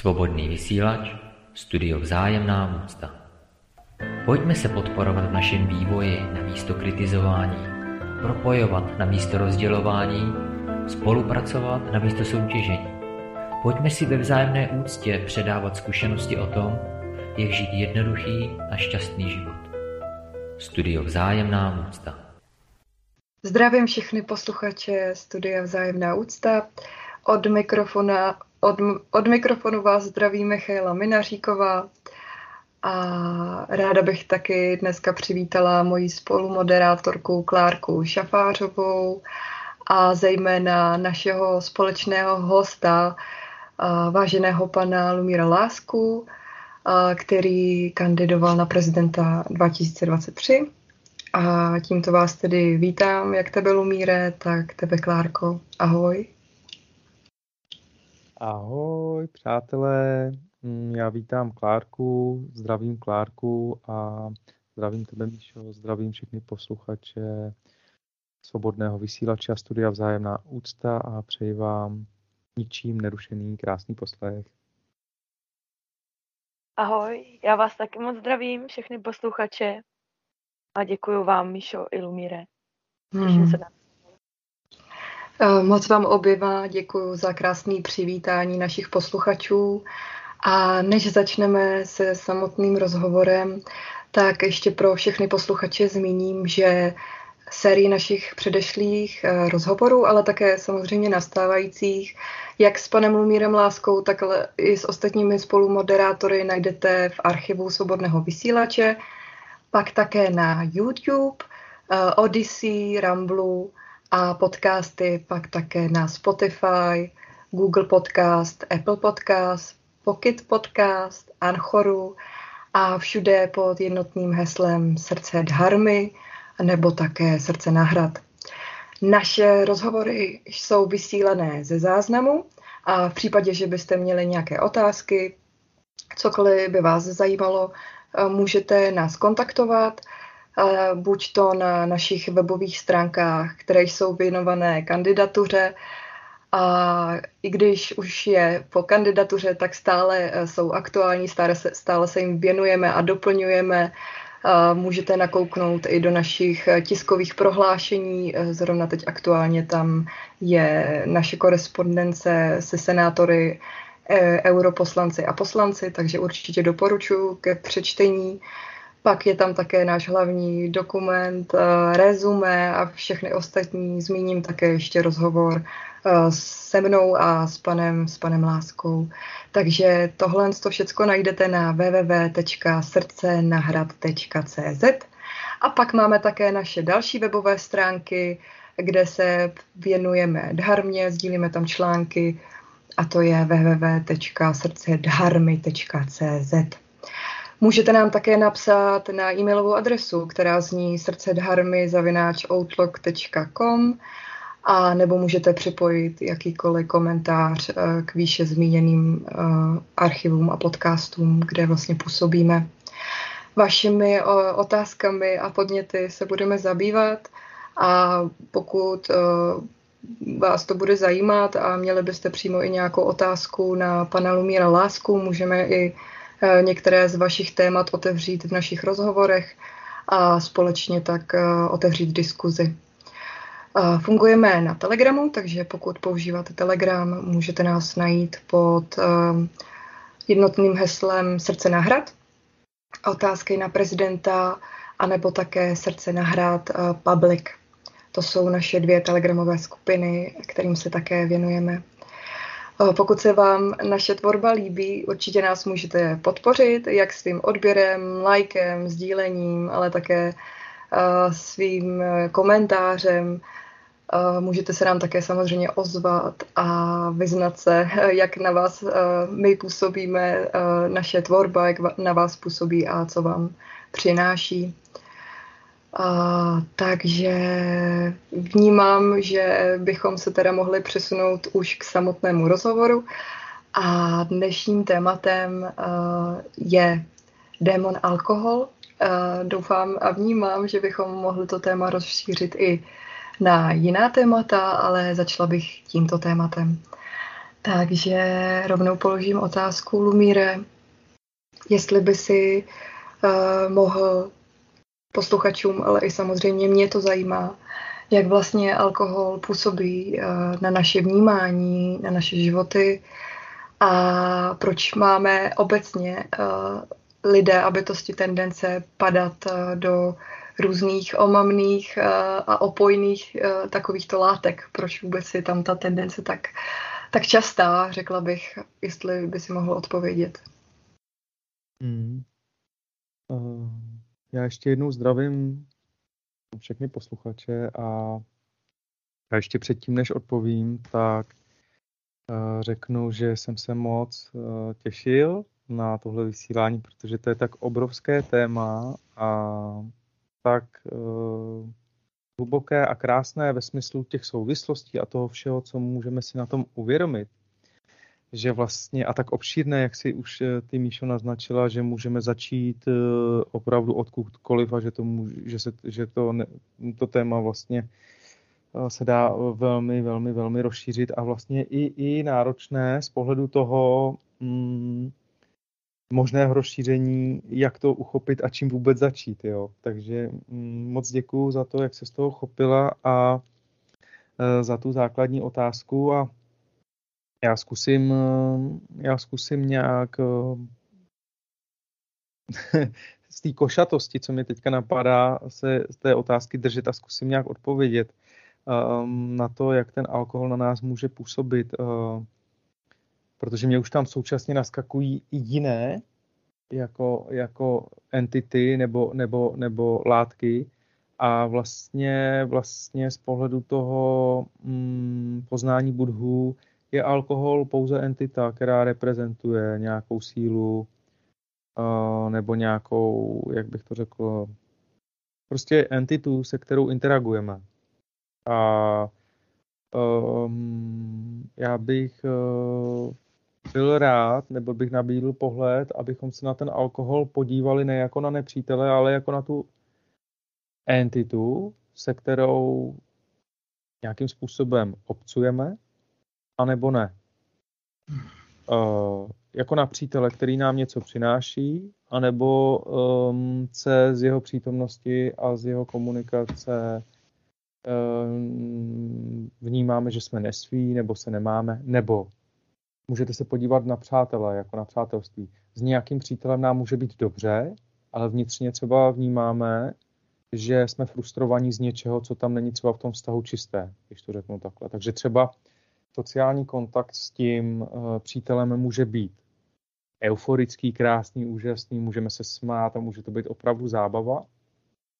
Svobodný vysílač, studio Vzájemná úcta. Pojďme se podporovat v našem vývoji na místo kritizování, propojovat na místo rozdělování, spolupracovat na místo soutěžení. Pojďme si ve vzájemné úctě předávat zkušenosti o tom, jak žít jednoduchý a šťastný život. Studio Vzájemná úcta. Zdravím všechny posluchače Studia Vzájemná úcta. Od mikrofona od, od mikrofonu vás zdraví Michaela Minaříková a ráda bych taky dneska přivítala moji spolumoderátorku Klárku Šafářovou a zejména našeho společného hosta, váženého pana Lumíra Lásku, který kandidoval na prezidenta 2023. A tímto vás tedy vítám, jak tebe Lumíre, tak tebe Klárko. Ahoj. Ahoj, přátelé, mm, já vítám Klárku, zdravím Klárku a zdravím tebe, Míšo, zdravím všechny posluchače svobodného vysílače a studia Vzájemná úcta a přeji vám ničím nerušený krásný poslech. Ahoj, já vás taky moc zdravím, všechny posluchače a děkuji vám, Míšo i Lumíre. Těším hmm. se na moc vám oběma děkuji za krásné přivítání našich posluchačů. A než začneme se samotným rozhovorem, tak ještě pro všechny posluchače zmíním, že sérii našich předešlých eh, rozhovorů, ale také samozřejmě nastávajících, jak s panem Lumírem Láskou, tak i s ostatními spolumoderátory najdete v archivu Svobodného vysílače, pak také na YouTube, eh, Odyssey, Ramblu a podcasty pak také na Spotify, Google Podcast, Apple Podcast, Pocket Podcast, Anchoru a všude pod jednotným heslem Srdce Dharmy nebo také Srdce na hrad. Naše rozhovory jsou vysílené ze záznamu a v případě, že byste měli nějaké otázky, cokoliv by vás zajímalo, můžete nás kontaktovat buď to na našich webových stránkách, které jsou věnované kandidatuře, a i když už je po kandidatuře, tak stále e, jsou aktuální, stále se, stále se jim věnujeme a doplňujeme. A můžete nakouknout i do našich tiskových prohlášení. Zrovna teď aktuálně tam je naše korespondence se senátory, europoslanci a poslanci, takže určitě doporučuji ke přečtení. Pak je tam také náš hlavní dokument, eh, rezumé a všechny ostatní. Zmíním také ještě rozhovor eh, se mnou a s panem, s panem Láskou. Takže tohle to všechno najdete na www.srdcenahrad.cz a pak máme také naše další webové stránky, kde se věnujeme dharmě, sdílíme tam články a to je www.srdcedharmy.cz. Můžete nám také napsat na e-mailovou adresu, která zní srdcedharmy.outlook.com a nebo můžete připojit jakýkoliv komentář eh, k výše zmíněným eh, archivům a podcastům, kde vlastně působíme. Vašimi otázkami a podněty se budeme zabývat a pokud eh, vás to bude zajímat a měli byste přímo i nějakou otázku na pana Lumíra Lásku, můžeme i některé z vašich témat otevřít v našich rozhovorech a společně tak eh, otevřít diskuzi. Eh, fungujeme na Telegramu, takže pokud používáte Telegram, můžete nás najít pod jednotným heslem Srdce na hrad, otázky na prezidenta, anebo také Srdce na hrad Public. To jsou naše dvě telegramové skupiny, kterým se také věnujeme. Pokud se vám naše tvorba líbí, určitě nás můžete podpořit, jak svým odběrem, lajkem, sdílením, ale také svým e, komentářem. Můžete se nám také samozřejmě ozvat a vyznat se, jak na vás e, my působíme, naše tvorba, jak na vás působí a co vám přináší. A, takže vnímám, že bychom se teda mohli přesunout už k samotnému rozhovoru. A dnešním tématem uh, je démon alkohol. Uh, doufám a vnímám, že bychom mohli to téma rozšířit i na jiná témata, ale začala bych tímto tématem. Takže rovnou položím otázku Lumíre, jestli by si uh, mohl posluchačům, ale i samozřejmě mě to zajímá, jak vlastně alkohol působí uh, na naše vnímání, na naše životy a proč máme obecně uh, lidé a bytosti tendence padat uh, do různých omamných a opojných takovýchto látek. Proč vůbec je tam ta tendence tak, tak častá, řekla bych, jestli by si mohl odpovědět. Hmm. Uh, já ještě jednou zdravím všechny posluchače a a ještě předtím, než odpovím, tak uh, řeknu, že jsem se moc uh, těšil na tohle vysílání, protože to je tak obrovské téma a tak uh, hluboké a krásné ve smyslu těch souvislostí a toho všeho, co můžeme si na tom uvědomit že vlastně a tak obšírné, jak si už eh, ty Míšo naznačila, že můžeme začít eh, opravdu odkudkoliv a že to, může, že se, že to, ne, to téma vlastně eh, se dá velmi, velmi, velmi rozšířit a vlastně i, i náročné z pohledu toho mm, možného rozšíření, jak to uchopit a čím vůbec začít. Jo. Takže mm, moc děkuju za to, jak se z toho chopila a e, za tu základní otázku a já zkusím, eh, já zkusím nějak eh, z té košatosti, co mi teďka napadá, se z té otázky držet a zkusím nějak odpovědět um, na to, jak ten alkohol na nás může působit. Uh, protože mě už tam současně naskakují i jiné, jako, jako entity nebo, nebo, nebo látky. A vlastně, vlastně z pohledu toho mm, poznání budhů je alkohol pouze entita, která reprezentuje nějakou sílu nebo nějakou, jak bych to řekl, prostě entitu, se kterou interagujeme. A um, já bych uh, byl rád, nebo bych nabídl pohled, abychom se na ten alkohol podívali ne jako na nepřítele, ale jako na tu entitu, se kterou nějakým způsobem obcujeme, anebo ne. Uh, jako na přítele, který nám něco přináší, anebo um, se z jeho přítomnosti a z jeho komunikace um, vnímáme, že jsme nesví, nebo se nemáme, nebo můžete se podívat na přátele, jako na přátelství. S nějakým přítelem nám může být dobře, ale vnitřně třeba vnímáme, že jsme frustrovaní z něčeho, co tam není třeba v tom vztahu čisté, když to řeknu takhle. Takže třeba sociální kontakt s tím uh, přítelem může být euforický, krásný, úžasný, můžeme se smát a může to být opravdu zábava,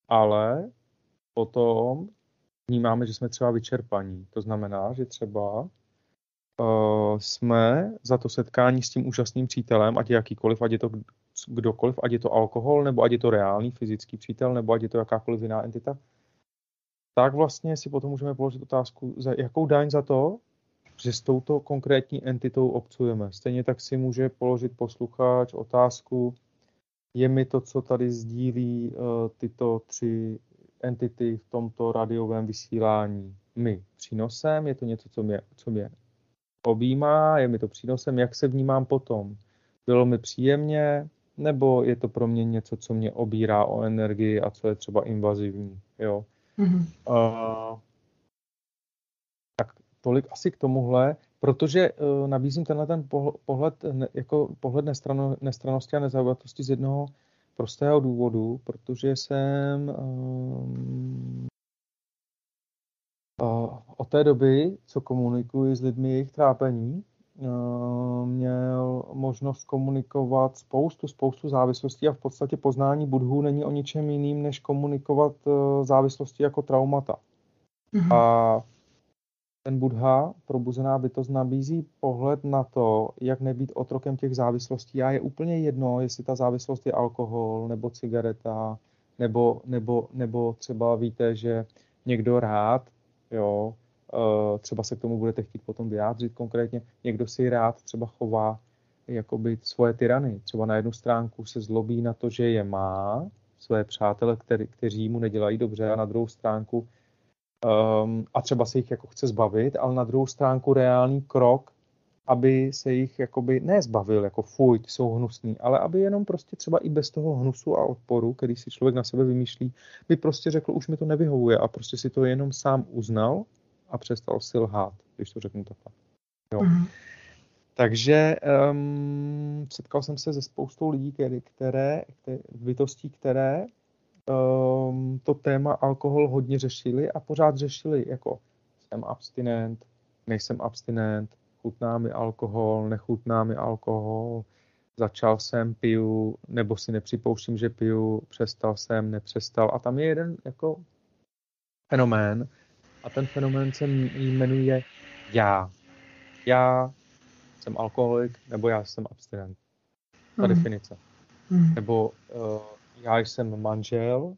ale potom vnímáme, že jsme třeba vyčerpaní. To znamená, že třeba uh, jsme za to setkání s tím úžasným přítelem, ať je jakýkoliv, ať je to kdokoliv, ať je to alkohol, nebo ať je to reálný fyzický přítel, nebo ať je to jakákoliv jiná entita, tak vlastně si potom můžeme položit otázku, za jakou daň za to, že s touto konkrétní entitou obcujeme. Stejně tak si může položit posluchač otázku, je mi to, co tady sdílí uh, tyto tři entity v tomto radiovém vysílání, my přínosem, je to něco, co mě, co mě objímá, je mi to přínosem, jak se vnímám potom. Bylo mi příjemně, nebo je to pro mě něco, co mě obírá o energii a co je třeba invazivní. Jo? Mm-hmm. Uh, tolik asi k tomuhle, protože uh, nabízím tenhle ten pohled, ne, jako pohled nestrano, nestranosti a nezaujatosti z jednoho prostého důvodu, protože jsem um, uh, od té doby, co komunikuji s lidmi jejich trápení, uh, měl možnost komunikovat spoustu, spoustu závislostí a v podstatě poznání budhů není o ničem jiným, než komunikovat uh, závislosti jako traumata. Mm-hmm. A ten Buddha, probuzená bytost, nabízí pohled na to, jak nebýt otrokem těch závislostí. A je úplně jedno, jestli ta závislost je alkohol, nebo cigareta, nebo, nebo, nebo třeba víte, že někdo rád, jo, eh, třeba se k tomu budete chtít potom vyjádřit konkrétně, někdo si rád třeba chová jakoby svoje tyrany. Třeba na jednu stránku se zlobí na to, že je má, své přátele, který, kteří mu nedělají dobře, a na druhou stránku um, a třeba se jich jako chce zbavit, ale na druhou stránku reálný krok aby se jich jakoby nezbavil, jako fuj, ty jsou hnusný, ale aby jenom prostě třeba i bez toho hnusu a odporu, který si člověk na sebe vymýšlí, by prostě řekl, už mi to nevyhovuje a prostě si to jenom sám uznal a přestal si lhát, když to řeknu takhle. Jo. Mm-hmm. Takže um, setkal jsem se se spoustou lidí, které, které, které bytostí, které um, to téma alkohol hodně řešili a pořád řešili jako jsem abstinent, nejsem abstinent, chutná mi alkohol, nechutná mi alkohol, začal jsem, piju, nebo si nepřipouštím, že piju, přestal jsem, nepřestal. A tam je jeden jako fenomén a ten fenomén se jmenuje já. Já jsem alkoholik, nebo já jsem abstinent. Ta mm. definice. Mm. Nebo uh, já jsem manžel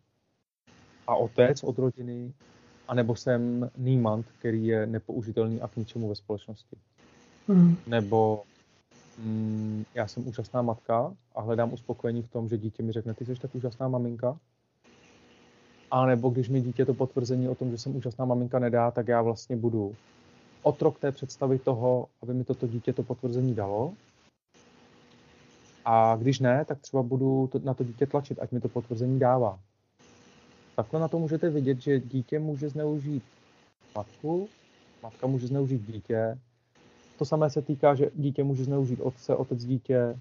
a otec od rodiny, anebo jsem nímant, který je nepoužitelný a k ničemu ve společnosti. Mm. Nebo mm, já jsem úžasná matka a hledám uspokojení v tom, že dítě mi řekne, ty jsi tak úžasná maminka. A nebo když mi dítě to potvrzení o tom, že jsem úžasná maminka nedá, tak já vlastně budu otrok té představy toho, aby mi toto dítě to potvrzení dalo. A když ne, tak třeba budu to, na to dítě tlačit, ať mi to potvrzení dává. Takhle na to můžete vidět, že dítě může zneužít matku, matka může zneužít dítě. To samé se týká, že dítě může zneužít otce, otec dítě.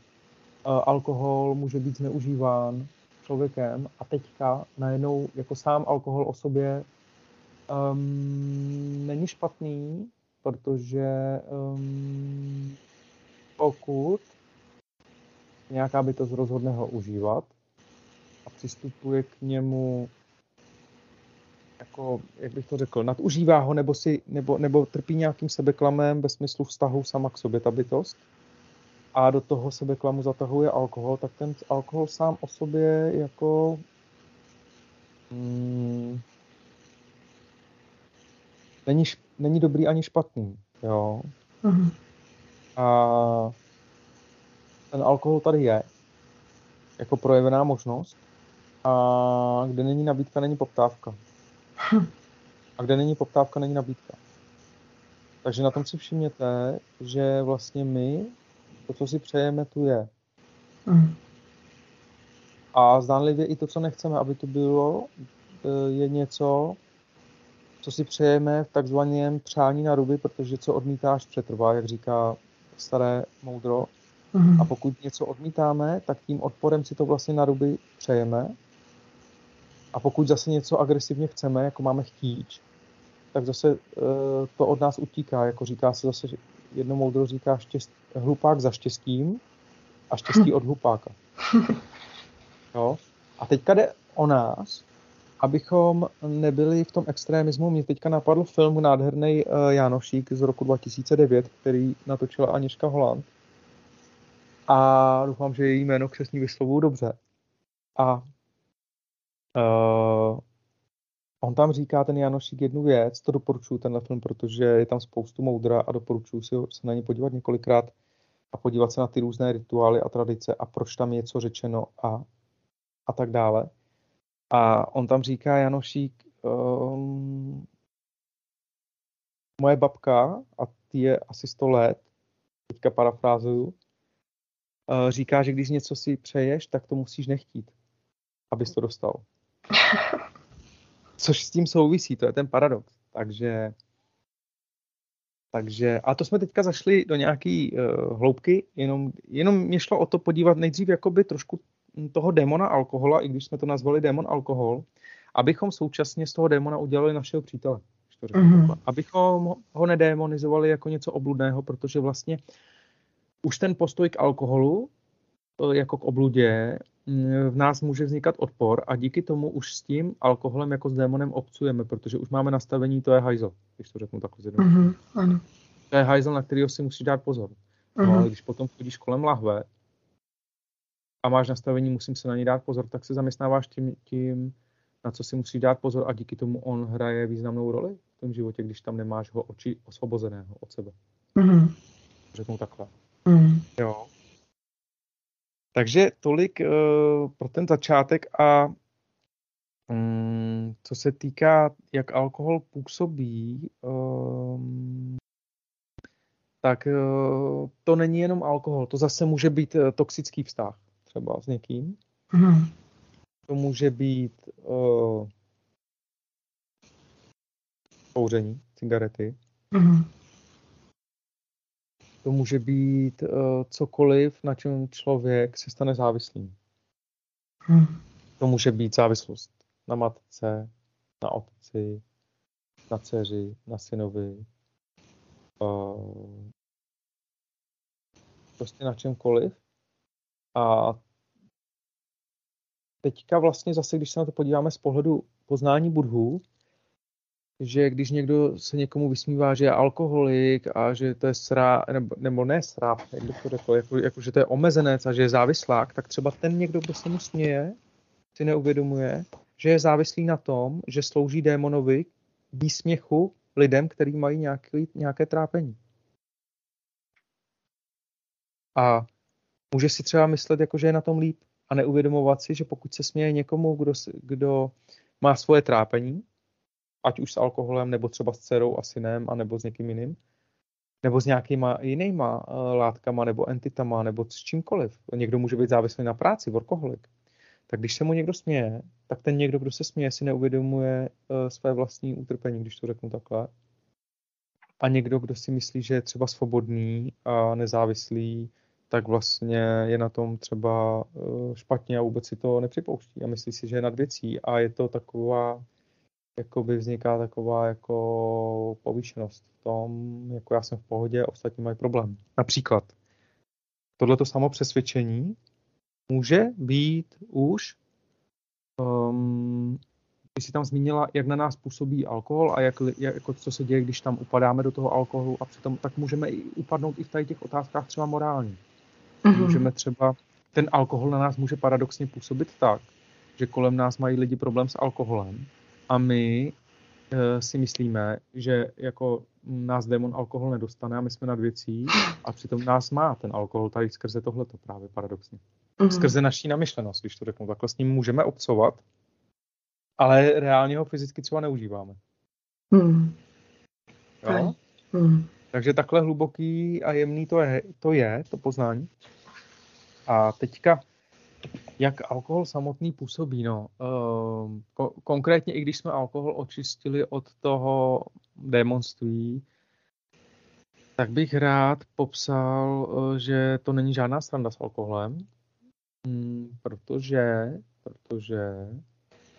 Alkohol může být zneužíván člověkem a teďka najednou jako sám alkohol o sobě um, není špatný, protože um, pokud nějaká bytost rozhodne ho užívat a přistupuje k němu jako, jak bych to řekl, nadužívá ho nebo, si, nebo, nebo trpí nějakým sebeklamem ve smyslu vztahu sama k sobě ta bytost a do toho sebeklamu zatahuje alkohol, tak ten alkohol sám o sobě jako mm, není, není dobrý ani špatný. Jo. Uh-huh. A ten alkohol tady je jako projevená možnost a kde není nabídka, není poptávka. Hm. A kde není poptávka, není nabídka. Takže na tom si všimněte, že vlastně my, to, co si přejeme, tu je. Mm. A zdánlivě i to, co nechceme, aby to bylo, e, je něco, co si přejeme v takzvaném přání na ruby, protože co odmítáš přetrvá, jak říká staré moudro. Mm. A pokud něco odmítáme, tak tím odporem si to vlastně na ruby přejeme a pokud zase něco agresivně chceme, jako máme chtíč, tak zase uh, to od nás utíká, jako říká se zase, jedno moudro říká štěst, hlupák za štěstím a štěstí od hlupáka. Jo? A teďka jde o nás, abychom nebyli v tom extremismu. Mě teďka napadl film nádherný uh, Janošík z roku 2009, který natočila Aniška Holand. A doufám, že její jméno křesní vyslovuju dobře. A Uh, on tam říká, ten Janošík, jednu věc, to doporučuji tenhle film, protože je tam spoustu moudra a doporučuji si se na ně podívat několikrát a podívat se na ty různé rituály a tradice a proč tam je co řečeno a, a tak dále. A on tam říká, Janošík, um, moje babka, a ty je asi 100 let, teďka parafrázuju, říká, že když něco si přeješ, tak to musíš nechtít, abys to dostal. Což s tím souvisí, to je ten paradox. Takže, takže a to jsme teďka zašli do nějaký uh, hloubky, jenom, jenom mě šlo o to podívat nejdřív jakoby trošku toho démona alkohola, i když jsme to nazvali démon alkohol, abychom současně z toho démona udělali našeho přítele. To mm-hmm. Abychom ho nedémonizovali jako něco obludného, protože vlastně už ten postoj k alkoholu, eh, jako k obludě, v nás může vznikat odpor a díky tomu už s tím alkoholem jako s démonem obcujeme, protože už máme nastavení, to je hajzl, když to řeknu takhle zjednoduše. Mm-hmm, ano. To je hajzl, na kterého si musíš dát pozor. Mm-hmm. No, ale když potom chodíš kolem lahve a máš nastavení, musím se na něj dát pozor, tak se zaměstnáváš tím, tím, na co si musíš dát pozor a díky tomu on hraje významnou roli v tom životě, když tam nemáš ho oči osvobozeného od sebe. Mm-hmm. Řeknu takhle. Mm-hmm. Jo. Takže tolik uh, pro ten začátek a um, co se týká, jak alkohol působí, um, tak eh, to není jenom alkohol, to zase může být eh, toxický vztah třeba s někým. Mm. To může být uh, kouření, cigarety. Mm. To může být uh, cokoliv, na čem člověk se stane závislým. Mm. To může být závislost na matce, na otci, na dceři, na synovi, uh, prostě na čemkoliv. A teďka vlastně zase, když se na to podíváme z pohledu poznání budhů, že když někdo se někomu vysmívá, že je alkoholik a že to je srá, nebo, nebo ne srá, jak bych to řekl, jako, jako, že to je omezenec a že je závislák, tak třeba ten někdo, kdo se mu směje, si neuvědomuje, že je závislý na tom, že slouží démonovi výsměchu lidem, kteří mají nějaký, nějaké trápení. A může si třeba myslet, jako, že je na tom líp a neuvědomovat si, že pokud se směje někomu, kdo, kdo má svoje trápení, ať už s alkoholem, nebo třeba s dcerou a synem, a nebo s někým jiným, nebo s nějakýma jinýma uh, látkama, nebo entitama, nebo s čímkoliv. Někdo může být závislý na práci, workoholik. Tak když se mu někdo směje, tak ten někdo, kdo se směje, si neuvědomuje uh, své vlastní utrpení, když to řeknu takhle. A někdo, kdo si myslí, že je třeba svobodný a nezávislý, tak vlastně je na tom třeba uh, špatně a vůbec si to nepřipouští a myslí si, že je nad věcí a je to taková, jakoby vzniká taková jako povýšenost v tom, jako já jsem v pohodě, ostatní mají problém. Například tohleto samo přesvědčení může být už, um, ty jsi tam zmínila, jak na nás působí alkohol a jak, jak, jako co se děje, když tam upadáme do toho alkoholu a přitom tak můžeme i upadnout i v tady těch otázkách třeba morální. Mm-hmm. Můžeme třeba, ten alkohol na nás může paradoxně působit tak, že kolem nás mají lidi problém s alkoholem a my e, si myslíme, že jako nás démon alkohol nedostane a my jsme nad věcí a přitom nás má ten alkohol tady skrze tohleto právě paradoxně. Mm-hmm. Skrze naší namyšlenost, když to řeknu takhle, s ním můžeme obcovat, ale reálně ho fyzicky třeba neužíváme. Mm. Jo? Mm. Takže takhle hluboký a jemný to je, to je, to poznání. A teďka, jak alkohol samotný působí, no. Ko- konkrétně i když jsme alkohol očistili od toho démonství, tak bych rád popsal, uh, že to není žádná sranda s alkoholem, um, protože, protože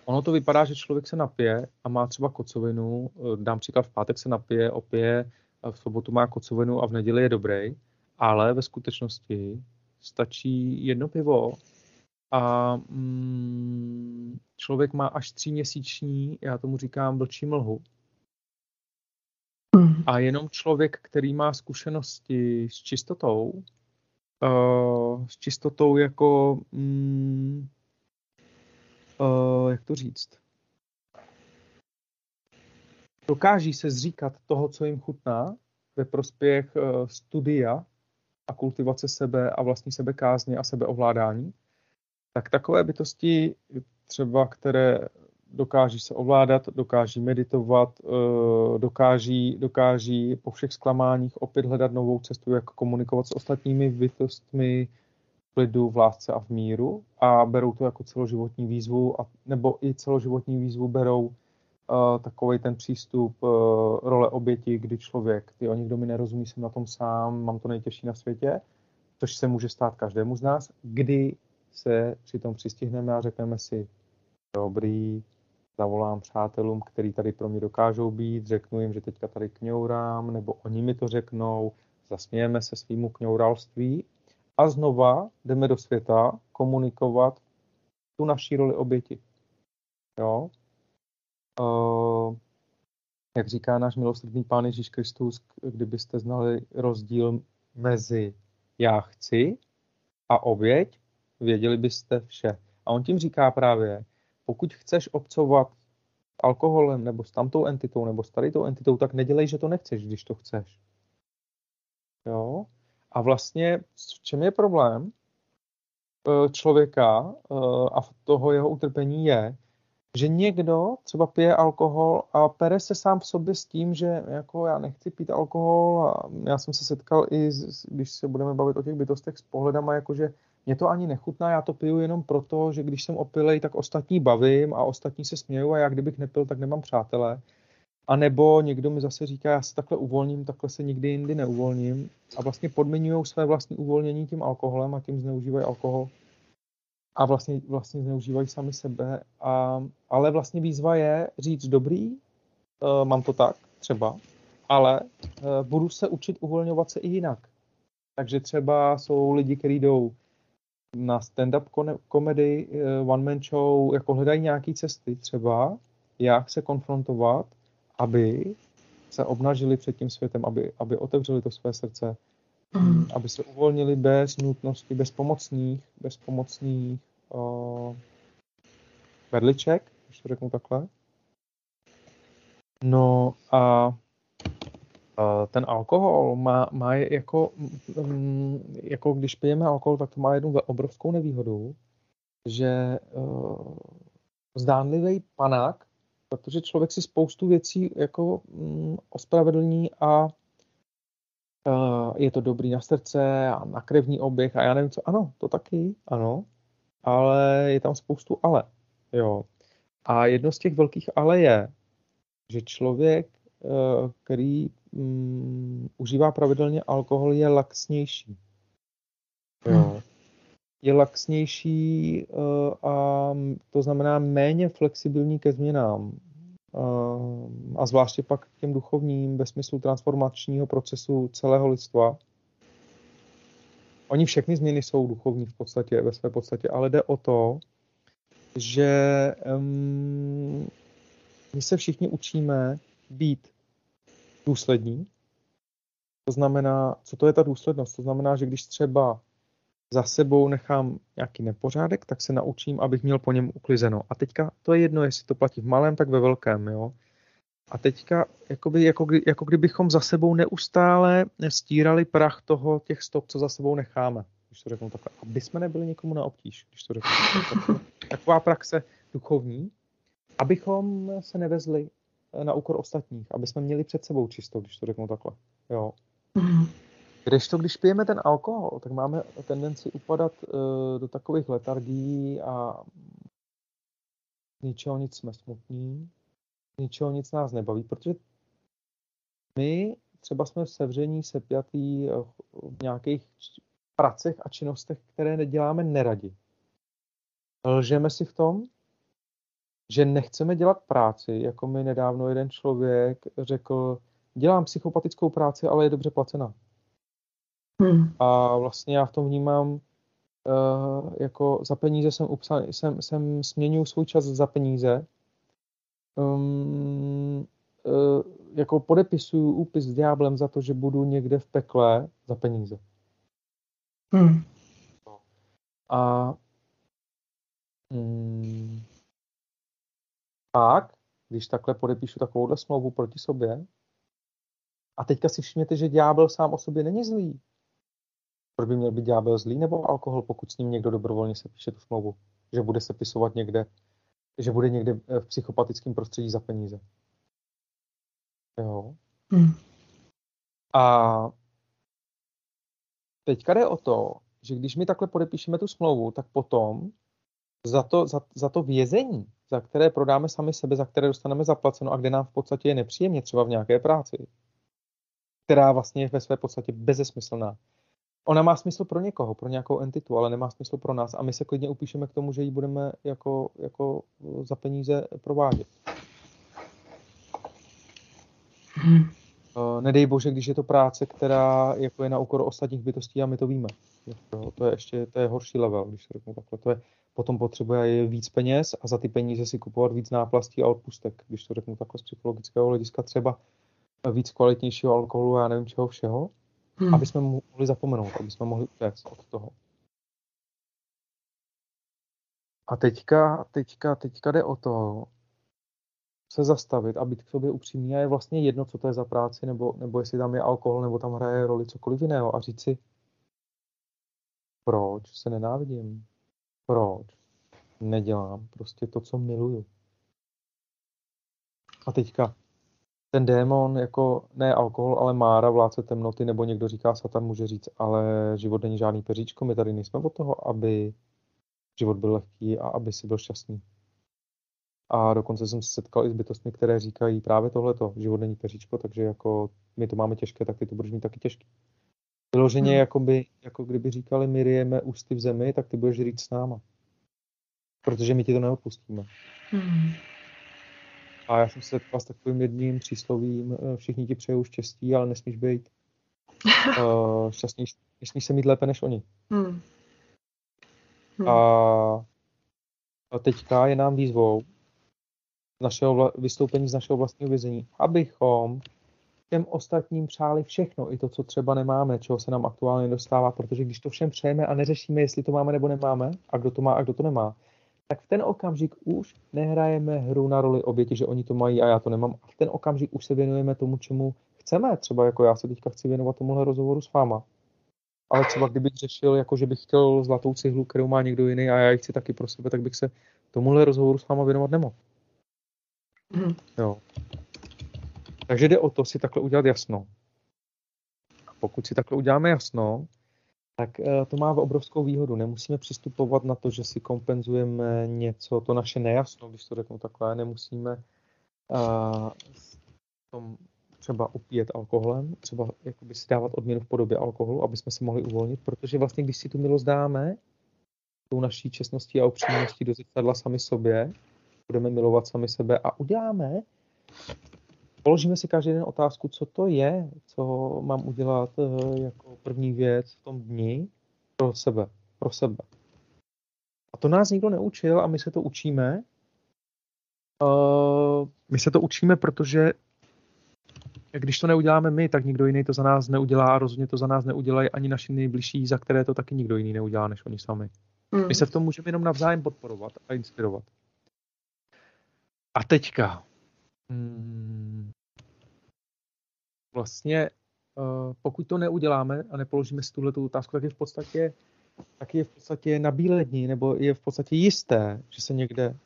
ono to vypadá, že člověk se napije a má třeba kocovinu, uh, dám příklad, v pátek se napije, opije, v sobotu má kocovinu a v neděli je dobrý, ale ve skutečnosti stačí jedno pivo a mm, člověk má až tříměsíční, já tomu říkám, vlčí mlhu. Hmm. A jenom člověk, který má zkušenosti s čistotou, uh, s čistotou jako, mm, uh, jak to říct, dokáží se zříkat toho, co jim chutná, ve prospěch uh, studia a kultivace sebe a vlastní sebekázně a sebeovládání, tak takové bytosti třeba, které dokáží se ovládat, dokáží meditovat, uh, dokáží, dokáží po všech zklamáních opět hledat novou cestu, jak komunikovat s ostatními bytostmi v klidu, v lásce a v míru. A berou to jako celoživotní výzvu, a, nebo i celoživotní výzvu berou uh, takový ten přístup uh, role oběti, kdy člověk, ty o nikdo mi nerozumí, jsem na tom sám, mám to nejtěžší na světě, což se může stát každému z nás, kdy se přitom přistihneme a řekneme si, dobrý, zavolám přátelům, který tady pro mě dokážou být, řeknu jim, že teďka tady kňourám, nebo oni mi to řeknou, zasmějeme se svýmu kňouralství a znova jdeme do světa komunikovat tu naší roli oběti. Jo? Uh, jak říká náš milosrdný Pán Ježíš Kristus, kdybyste znali rozdíl mezi já chci a oběť, věděli byste vše. A on tím říká právě, pokud chceš obcovat alkoholem nebo s tamtou entitou nebo s tady tou entitou, tak nedělej, že to nechceš, když to chceš. Jo? A vlastně v čem je problém eh, člověka eh, a toho jeho utrpení je, že někdo třeba pije alkohol a pere se sám v sobě s tím, že jako já nechci pít alkohol a já jsem se setkal i, když se budeme bavit o těch bytostech s pohledama, jakože mě to ani nechutná, já to piju jenom proto, že když jsem opilej, tak ostatní bavím a ostatní se smějou a já kdybych nepil, tak nemám přátelé. A nebo někdo mi zase říká, já se takhle uvolním, takhle se nikdy jindy neuvolním a vlastně podmiňují své vlastní uvolnění tím alkoholem a tím zneužívají alkohol a vlastně, vlastně zneužívají sami sebe. A, ale vlastně výzva je říct dobrý, uh, mám to tak, třeba, ale uh, budu se učit uvolňovat se i jinak. Takže třeba jsou lidi, kteří jdou na stand-up komedy, uh, one-man show, jako hledají nějaké cesty třeba, jak se konfrontovat, aby se obnažili před tím světem, aby, aby otevřeli to své srdce, mm. aby se uvolnili bez nutnosti, bez pomocných, bez pomocných uh, vedliček, když to řeknu takhle. No a ten alkohol má, má jako, um, jako, když pijeme alkohol, tak to má jednu obrovskou nevýhodu, že uh, zdánlivý panák, protože člověk si spoustu věcí jako um, ospravedlní a uh, je to dobrý na srdce a na krevní oběh a já nevím co. Ano, to taky, ano, ale je tam spoustu ale. Jo. A jedno z těch velkých ale je, že člověk, eh, který um, užívá pravidelně alkohol, je laxnější. Jo. Hmm. Je laxnější uh, a to znamená méně flexibilní ke změnám. Uh, a zvláště pak k těm duchovním ve smyslu transformačního procesu celého lidstva. Oni všechny změny jsou duchovní v podstatě, ve své podstatě, ale jde o to, že um, my se všichni učíme být důslední. To znamená, co to je ta důslednost? To znamená, že když třeba za sebou nechám nějaký nepořádek, tak se naučím, abych měl po něm uklizeno. A teďka to je jedno, jestli to platí v malém, tak ve velkém. Jo? A teďka, jakoby, jako, kdy, jako kdybychom za sebou neustále stírali prach toho, těch stop, co za sebou necháme, když to řeknu takhle. Aby jsme nebyli někomu na obtíž, když to řeknu takhle. Taková praxe duchovní, abychom se nevezli na úkor ostatních, aby jsme měli před sebou čisto, když to řeknu takhle. Jo. Když to, když pijeme ten alkohol, tak máme tendenci upadat uh, do takových letargií a ničeho nic jsme smutní, ničeho nic nás nebaví, protože my třeba jsme sevření, sepjatý eh, v nějakých pracech a činnostech, které neděláme neradi. Lžeme si v tom, že nechceme dělat práci, jako mi nedávno jeden člověk řekl, dělám psychopatickou práci, ale je dobře placená. Hmm. A vlastně já v tom vnímám, uh, jako za peníze jsem, upsal, jsem, jsem směňuji svůj čas za peníze um, uh, jako podepisuju úpis s ďáblem za to, že budu někde v pekle za peníze. Hmm. A um, pak, když takhle podepíšu takovouhle smlouvu proti sobě, a teďka si všimněte, že ďábel sám o sobě není zlý. Proč by měl být ďábel zlý nebo alkohol, pokud s ním někdo dobrovolně se píše tu smlouvu? Že bude se pisovat někde že bude někde eh, v psychopatickém prostředí za peníze. Jo. Hmm. A teďka jde o to, že když my takhle podepíšeme tu smlouvu, tak potom za to, za, za to vězení, za které prodáme sami sebe, za které dostaneme zaplaceno a kde nám v podstatě je nepříjemně, třeba v nějaké práci, která vlastně je ve své podstatě bezesmyslná, Ona má smysl pro někoho, pro nějakou entitu, ale nemá smysl pro nás a my se klidně upíšeme k tomu, že ji budeme jako, jako za peníze provádět. Hmm. Nedej bože, když je to práce, která jako je na úkor ostatních bytostí a my to víme. To, to je ještě to je horší level, když se řeknu takhle. To je, potom potřebuje víc peněz a za ty peníze si kupovat víc náplastí a odpustek, když to řeknu takhle z psychologického hlediska, třeba víc kvalitnějšího alkoholu a já nevím čeho všeho hmm. aby jsme mohli zapomenout, aby jsme mohli utéct od toho. A teďka, teďka, teďka jde o to, se zastavit a být k sobě upřímný a je vlastně jedno, co to je za práci, nebo, nebo jestli tam je alkohol, nebo tam hraje roli cokoliv jiného a říct si, proč se nenávidím, proč nedělám prostě to, co miluju. A teďka ten démon, jako ne alkohol, ale mára, vládce temnoty, nebo někdo říká satan, může říct, ale život není žádný peříčko, my tady nejsme od toho, aby život byl lehký a aby si byl šťastný. A dokonce jsem se setkal i s bytostmi, které říkají právě tohleto, život není peříčko, takže jako my to máme těžké, tak ty to budeš mít taky těžký. Vyloženě, hmm. jakoby, jako kdyby říkali, my ryjeme ústy v zemi, tak ty budeš říct s náma. Protože my ti to neodpustíme. Hmm. A já jsem se setkal s takovým jedním příslovím, eh, všichni ti přejou štěstí, ale nesmíš být uh, šťastný, nesmíš se mít lépe než oni. Hmm. Hmm. A, teďka je nám výzvou našeho vla, vystoupení z našeho vlastního vězení, abychom těm ostatním přáli všechno, i to, co třeba nemáme, čeho se nám aktuálně dostává, protože když to všem přejeme a neřešíme, jestli to máme nebo nemáme, a kdo to má a kdo to nemá, tak v ten okamžik už nehrajeme hru na roli oběti, že oni to mají a já to nemám. A v ten okamžik už se věnujeme tomu, čemu chceme. Třeba jako já se teďka chci věnovat tomuhle rozhovoru s váma. Ale třeba kdybych řešil, jako že bych chtěl zlatou cihlu, kterou má někdo jiný a já ji chci taky pro sebe, tak bych se tomuhle rozhovoru s váma věnovat nemohl. Mm. Jo. Takže jde o to si takhle udělat jasno. A pokud si takhle uděláme jasno, tak eh, to má obrovskou výhodu. Nemusíme přistupovat na to, že si kompenzujeme něco, to naše nejasno, když to řeknu takhle, nemusíme uh, tom třeba opíjet alkoholem, třeba jakoby si dávat odměnu v podobě alkoholu, aby jsme se mohli uvolnit, protože vlastně, když si tu milost dáme, tou naší čestností a upřímností do zrcadla sami sobě, budeme milovat sami sebe a uděláme, položíme si každý den otázku, co to je, co mám udělat eh, jako první věc v tom dni pro sebe, pro sebe. A to nás nikdo neučil a my se to učíme. Uh, my se to učíme, protože když to neuděláme my, tak nikdo jiný to za nás neudělá a rozhodně to za nás neudělají ani naši nejbližší, za které to taky nikdo jiný neudělá, než oni sami. Mm. My se v tom můžeme jenom navzájem podporovat a inspirovat. A teďka. Hmm, vlastně, uh, pokud to neuděláme a nepoložíme si tuhle otázku, tak je v podstatě tak je v podstatě na bílé dní, nebo je v podstatě jisté, že se někde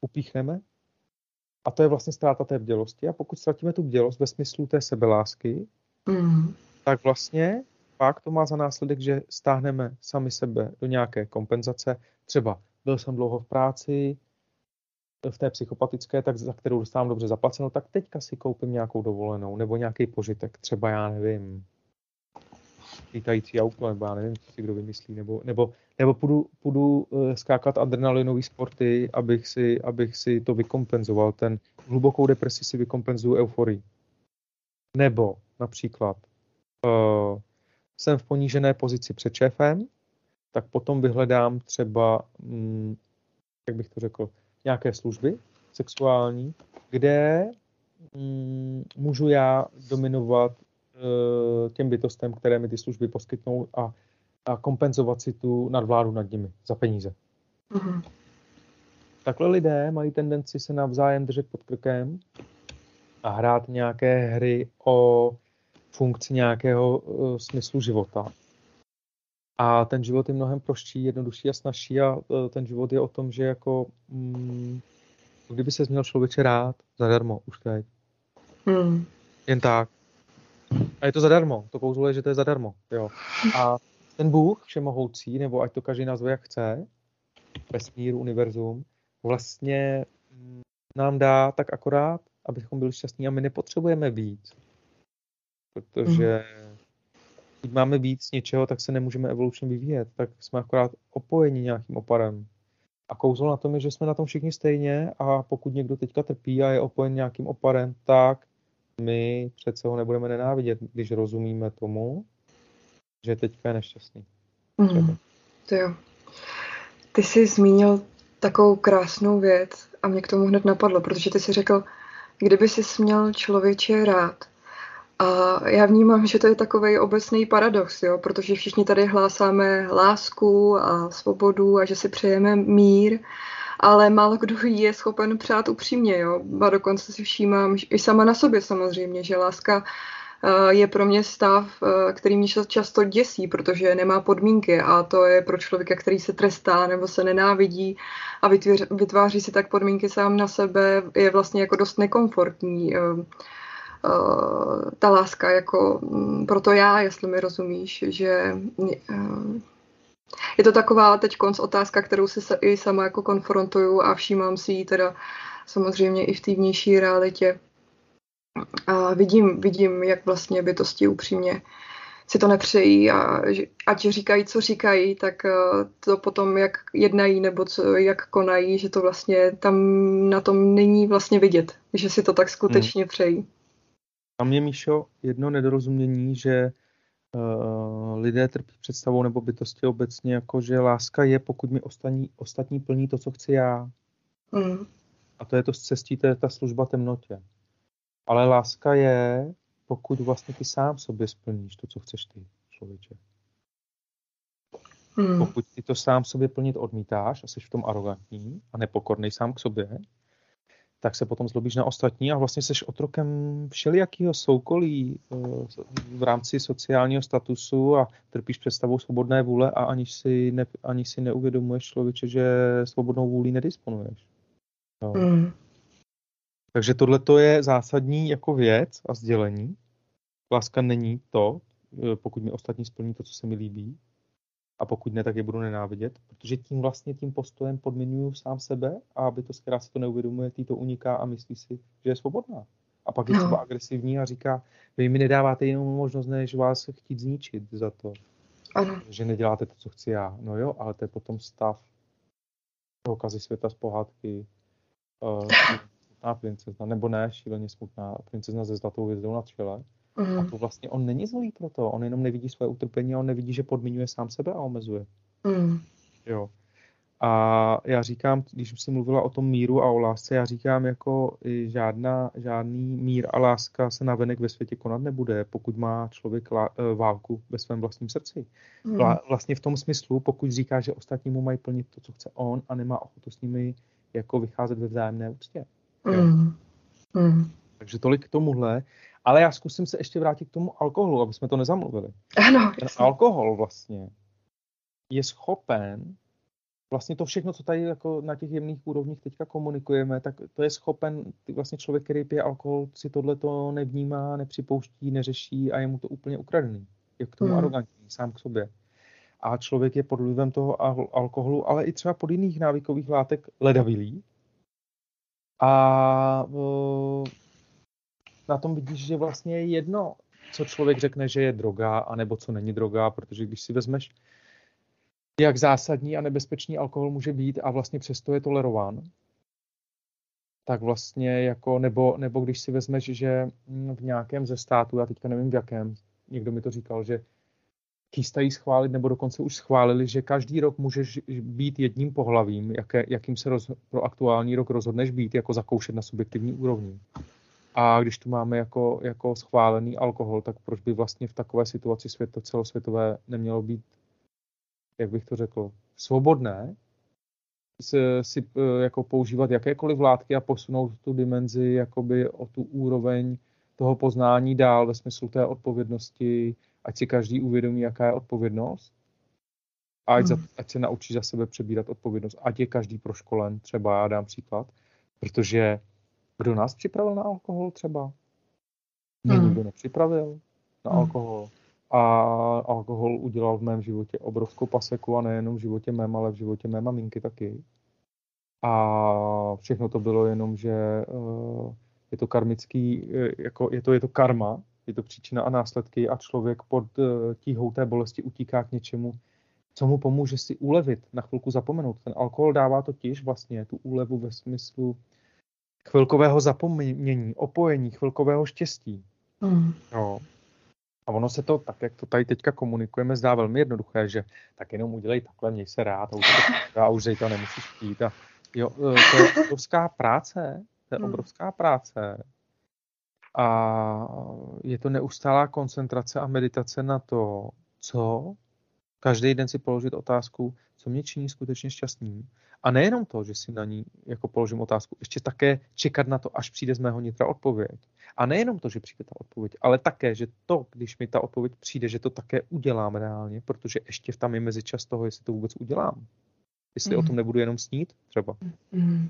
upíchneme. A to je vlastně ztráta té bdělosti. A pokud ztratíme tu bdělost ve smyslu té sebelásky, mm. tak vlastně pak to má za následek, že stáhneme sami sebe do nějaké kompenzace. Třeba byl jsem dlouho v práci, v té psychopatické, tak za kterou dostávám dobře zaplaceno, tak teďka si koupím nějakou dovolenou nebo nějaký požitek, třeba já nevím, lítající auto, nebo já nevím, co si kdo vymyslí, nebo, nebo, nebo půjdu, půjdu uh, skákat adrenalinové sporty, abych si, abych si to vykompenzoval. Ten hlubokou depresi si vykompenzuju euforii. Nebo například uh, jsem v ponížené pozici před šéfem, tak potom vyhledám třeba, mm, jak bych to řekl, nějaké služby sexuální, kde mm, můžu já dominovat uh, těm bytostem, které mi ty služby poskytnou a, a kompenzovat si tu nadvládu nad nimi za peníze. Mm-hmm. Takhle lidé mají tendenci se navzájem držet pod krkem a hrát nějaké hry o funkci nějakého uh, smyslu života. A ten život je mnohem prostší, jednodušší a snažší a e, ten život je o tom, že jako mm, kdyby se měl člověče rád, zadarmo, už teď. Hmm. Jen tak. A je to zadarmo. To kouzlo je, že to je zadarmo. Jo. A ten Bůh všemohoucí, nebo ať to každý nazve jak chce, vesmír, univerzum, vlastně mm, nám dá tak akorát, abychom byli šťastní a my nepotřebujeme víc. Protože hmm pokud máme víc něčeho, tak se nemůžeme evolučně vyvíjet, tak jsme akorát opojeni nějakým oparem. A kouzlo na tom je, že jsme na tom všichni stejně a pokud někdo teďka trpí a je opojen nějakým oparem, tak my přece ho nebudeme nenávidět, když rozumíme tomu, že teďka je nešťastný. Mm, to jo. Ty jsi zmínil takovou krásnou věc a mě k tomu hned napadlo, protože ty jsi řekl, kdyby jsi směl člověče rád, a já vnímám, že to je takový obecný paradox, jo, protože všichni tady hlásáme lásku a svobodu a že si přejeme mír, ale málo kdo je schopen přát upřímně, jo. A dokonce si všímám i sama na sobě samozřejmě, že láska je pro mě stav, který mě často děsí, protože nemá podmínky a to je pro člověka, který se trestá nebo se nenávidí a vytváří si tak podmínky sám na sebe, je vlastně jako dost nekomfortní ta láska jako mm, proto já, jestli mi rozumíš, že je to taková teď konc otázka, kterou si se i sama jako konfrontuju a všímám si ji teda samozřejmě i v té vnější realitě. A vidím, vidím, jak vlastně bytosti upřímně si to nepřejí a ať říkají, co říkají, tak eh, to potom, jak jednají nebo co, jak konají, že to vlastně tam na tom není vlastně vidět, že si to tak skutečně hmm. přejí. A mě, Míšo, jedno nedorozumění, že uh, lidé trpí představou nebo bytosti obecně, jako že láska je, pokud mi ostatní, ostatní plní to, co chci já. Mm. A to je to cestí, to je ta služba temnotě. Ale láska je, pokud vlastně ty sám sobě splníš to, co chceš ty, člověče. Mm. Pokud ty to sám sobě plnit odmítáš a jsi v tom arrogantní a nepokorný sám k sobě, tak se potom zlobíš na ostatní a vlastně seš otrokem všelijakého soukolí eh, v rámci sociálního statusu a trpíš představou svobodné vůle a ani si, ne, ani si neuvědomuješ člověče, že svobodnou vůli nedisponuješ. No. Mm. Takže tohle to je zásadní jako věc a sdělení. Láska není to, eh, pokud mi ostatní splní to, co se mi líbí, a pokud ne, tak je budu nenávidět, protože tím vlastně tím postojem podmiňuju sám sebe a aby to zkrátka si to neuvědomuje, tý to uniká a myslí si, že je svobodná. A pak je no. třeba agresivní a říká, vy mi nedáváte jinou možnost, než vás chtít zničit za to, ano. že neděláte to, co chci já. No jo, ale to je potom stav toho kazy světa z pohádky, uh, smutná princezna, nebo ne, šíleně smutná princezna se zlatou hvězdou na čele, Mm. A to vlastně on není zlý pro to, on jenom nevidí svoje utrpení a on nevidí, že podmiňuje sám sebe a omezuje. Mm. Jo. A já říkám, když jsem si mluvila o tom míru a o lásce, já říkám, jako žádná, žádný mír a láska se navenek ve světě konat nebude, pokud má člověk lá, e, válku ve svém vlastním srdci. Mm. Vlastně v tom smyslu, pokud říká, že ostatní mu mají plnit to, co chce on a nemá ochotu s nimi jako vycházet ve vzájemné úctě. Mm. Mm. Takže tolik k tomuhle. Ale já zkusím se ještě vrátit k tomu alkoholu, aby jsme to nezamluvili. Ano. Ten alkohol vlastně je schopen, vlastně to všechno, co tady jako na těch jemných úrovních teďka komunikujeme, tak to je schopen, vlastně člověk, který pije alkohol, si tohle to nevnímá, nepřipouští, neřeší a je mu to úplně ukradený. Je k tomu hmm. arrogantní, sám k sobě. A člověk je pod vlivem toho alkoholu, ale i třeba pod jiných návykových látek ledavilý. A na tom vidíš, že vlastně je jedno, co člověk řekne, že je droga, anebo co není droga, protože když si vezmeš, jak zásadní a nebezpečný alkohol může být a vlastně přesto je tolerován, tak vlastně jako, nebo, nebo když si vezmeš, že v nějakém ze států, já teďka nevím v jakém, někdo mi to říkal, že chystají schválit, nebo dokonce už schválili, že každý rok můžeš být jedním pohlavím, jaké, jakým se roz, pro aktuální rok rozhodneš být, jako zakoušet na subjektivní úrovni. A když tu máme jako, jako schválený alkohol, tak proč by vlastně v takové situaci světa celosvětové nemělo být, jak bych to řekl, svobodné si, si eh, jako používat jakékoliv látky a posunout tu dimenzi jakoby o tu úroveň toho poznání dál ve smyslu té odpovědnosti, ať si každý uvědomí, jaká je odpovědnost a ať, hmm. za, ať se naučí za sebe přebírat odpovědnost, ať je každý proškolen, třeba já dám příklad, protože kdo nás připravil na alkohol třeba? Mě hmm. nikdo nepřipravil na hmm. alkohol. A alkohol udělal v mém životě obrovskou paseku a nejenom v životě mém, ale v životě mé maminky taky. A všechno to bylo jenom, že uh, je to karmický, jako je to, je to karma, je to příčina a následky a člověk pod uh, tíhou té bolesti utíká k něčemu, co mu pomůže si ulevit, na chvilku zapomenout. Ten alkohol dává totiž vlastně tu úlevu ve smyslu chvilkového zapomnění, opojení, chvilkového štěstí. Mm. Jo. A ono se to, tak jak to tady teďka komunikujeme, zdá velmi jednoduché, že tak jenom udělej takhle, měj se rád a už, to, a už to nemusíš pít. A jo, e, to je obrovská práce, to je mm. obrovská práce. A je to neustálá koncentrace a meditace na to, co Každý den si položit otázku, co mě činí skutečně šťastným. A nejenom to, že si na ní jako položím otázku, ještě také čekat na to, až přijde z mého nitra odpověď. A nejenom to, že přijde ta odpověď, ale také, že to, když mi ta odpověď přijde, že to také udělám reálně, protože ještě tam je mezičas toho, jestli to vůbec udělám. Jestli mm. o tom mhm. nebudu jenom snít třeba. Mm.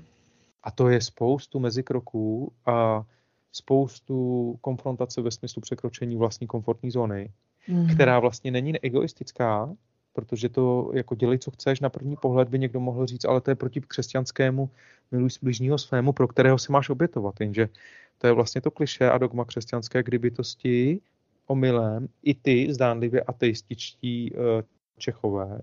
A to je spoustu mezikroků a spoustu konfrontace ve smyslu překročení vlastní komfortní zóny, mm. která vlastně není egoistická, protože to jako dělej, co chceš, na první pohled by někdo mohl říct, ale to je proti křesťanskému miluj bližního svému, pro kterého si máš obětovat. Jenže to je vlastně to kliše a dogma křesťanské, kdyby to stí omylem i ty zdánlivě ateističtí uh, Čechové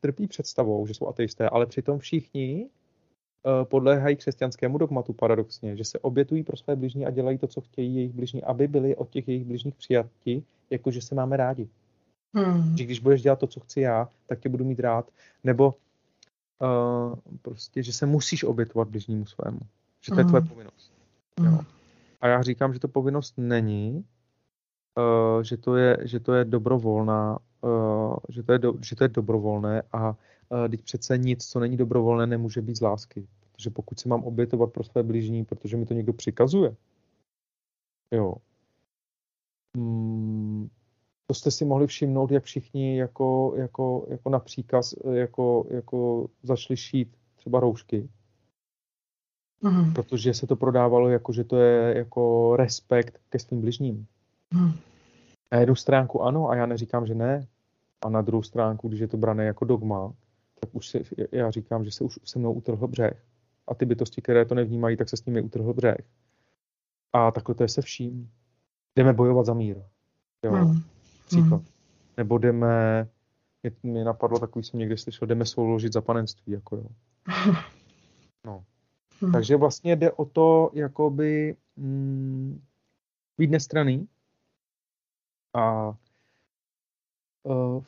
trpí představou, že jsou ateisté, ale přitom všichni uh, podléhají křesťanskému dogmatu paradoxně, že se obětují pro své bližní a dělají to, co chtějí jejich bližní, aby byli od těch jejich bližních přijati, jakože se máme rádi. Hmm. Že když budeš dělat to, co chci já, tak tě budu mít rád. Nebo uh, prostě, že se musíš obětovat bližnímu svému. Že to hmm. je tvoje povinnost. Hmm. Jo. A já říkám, že to povinnost není, uh, že, to je, že to je dobrovolná, uh, že, to je do, že to je dobrovolné a uh, teď přece nic, co není dobrovolné, nemůže být z lásky. Protože pokud se mám obětovat pro své blížní, protože mi to někdo přikazuje, jo, mm, to jste si mohli všimnout, jak všichni jako, jako, jako na příkaz jako, jako začali šít třeba roušky. Mm. Protože se to prodávalo jako, že to je jako respekt ke svým bližním. Mm. Na jednu stránku ano, a já neříkám, že ne. A na druhou stránku, když je to brané jako dogma, tak už se, já říkám, že se už se mnou utrhl břeh. A ty bytosti, které to nevnímají, tak se s nimi utrhl břeh. A takhle to je se vším. Jdeme bojovat za mír. Jo. Mm příklad. Hmm. Nebo jdeme, mě, mě napadlo takový, jsem někdy slyšel, jdeme souložit za panenství, jako jo. No. Hmm. Takže vlastně jde o to, jakoby mm, být nestraný a uh,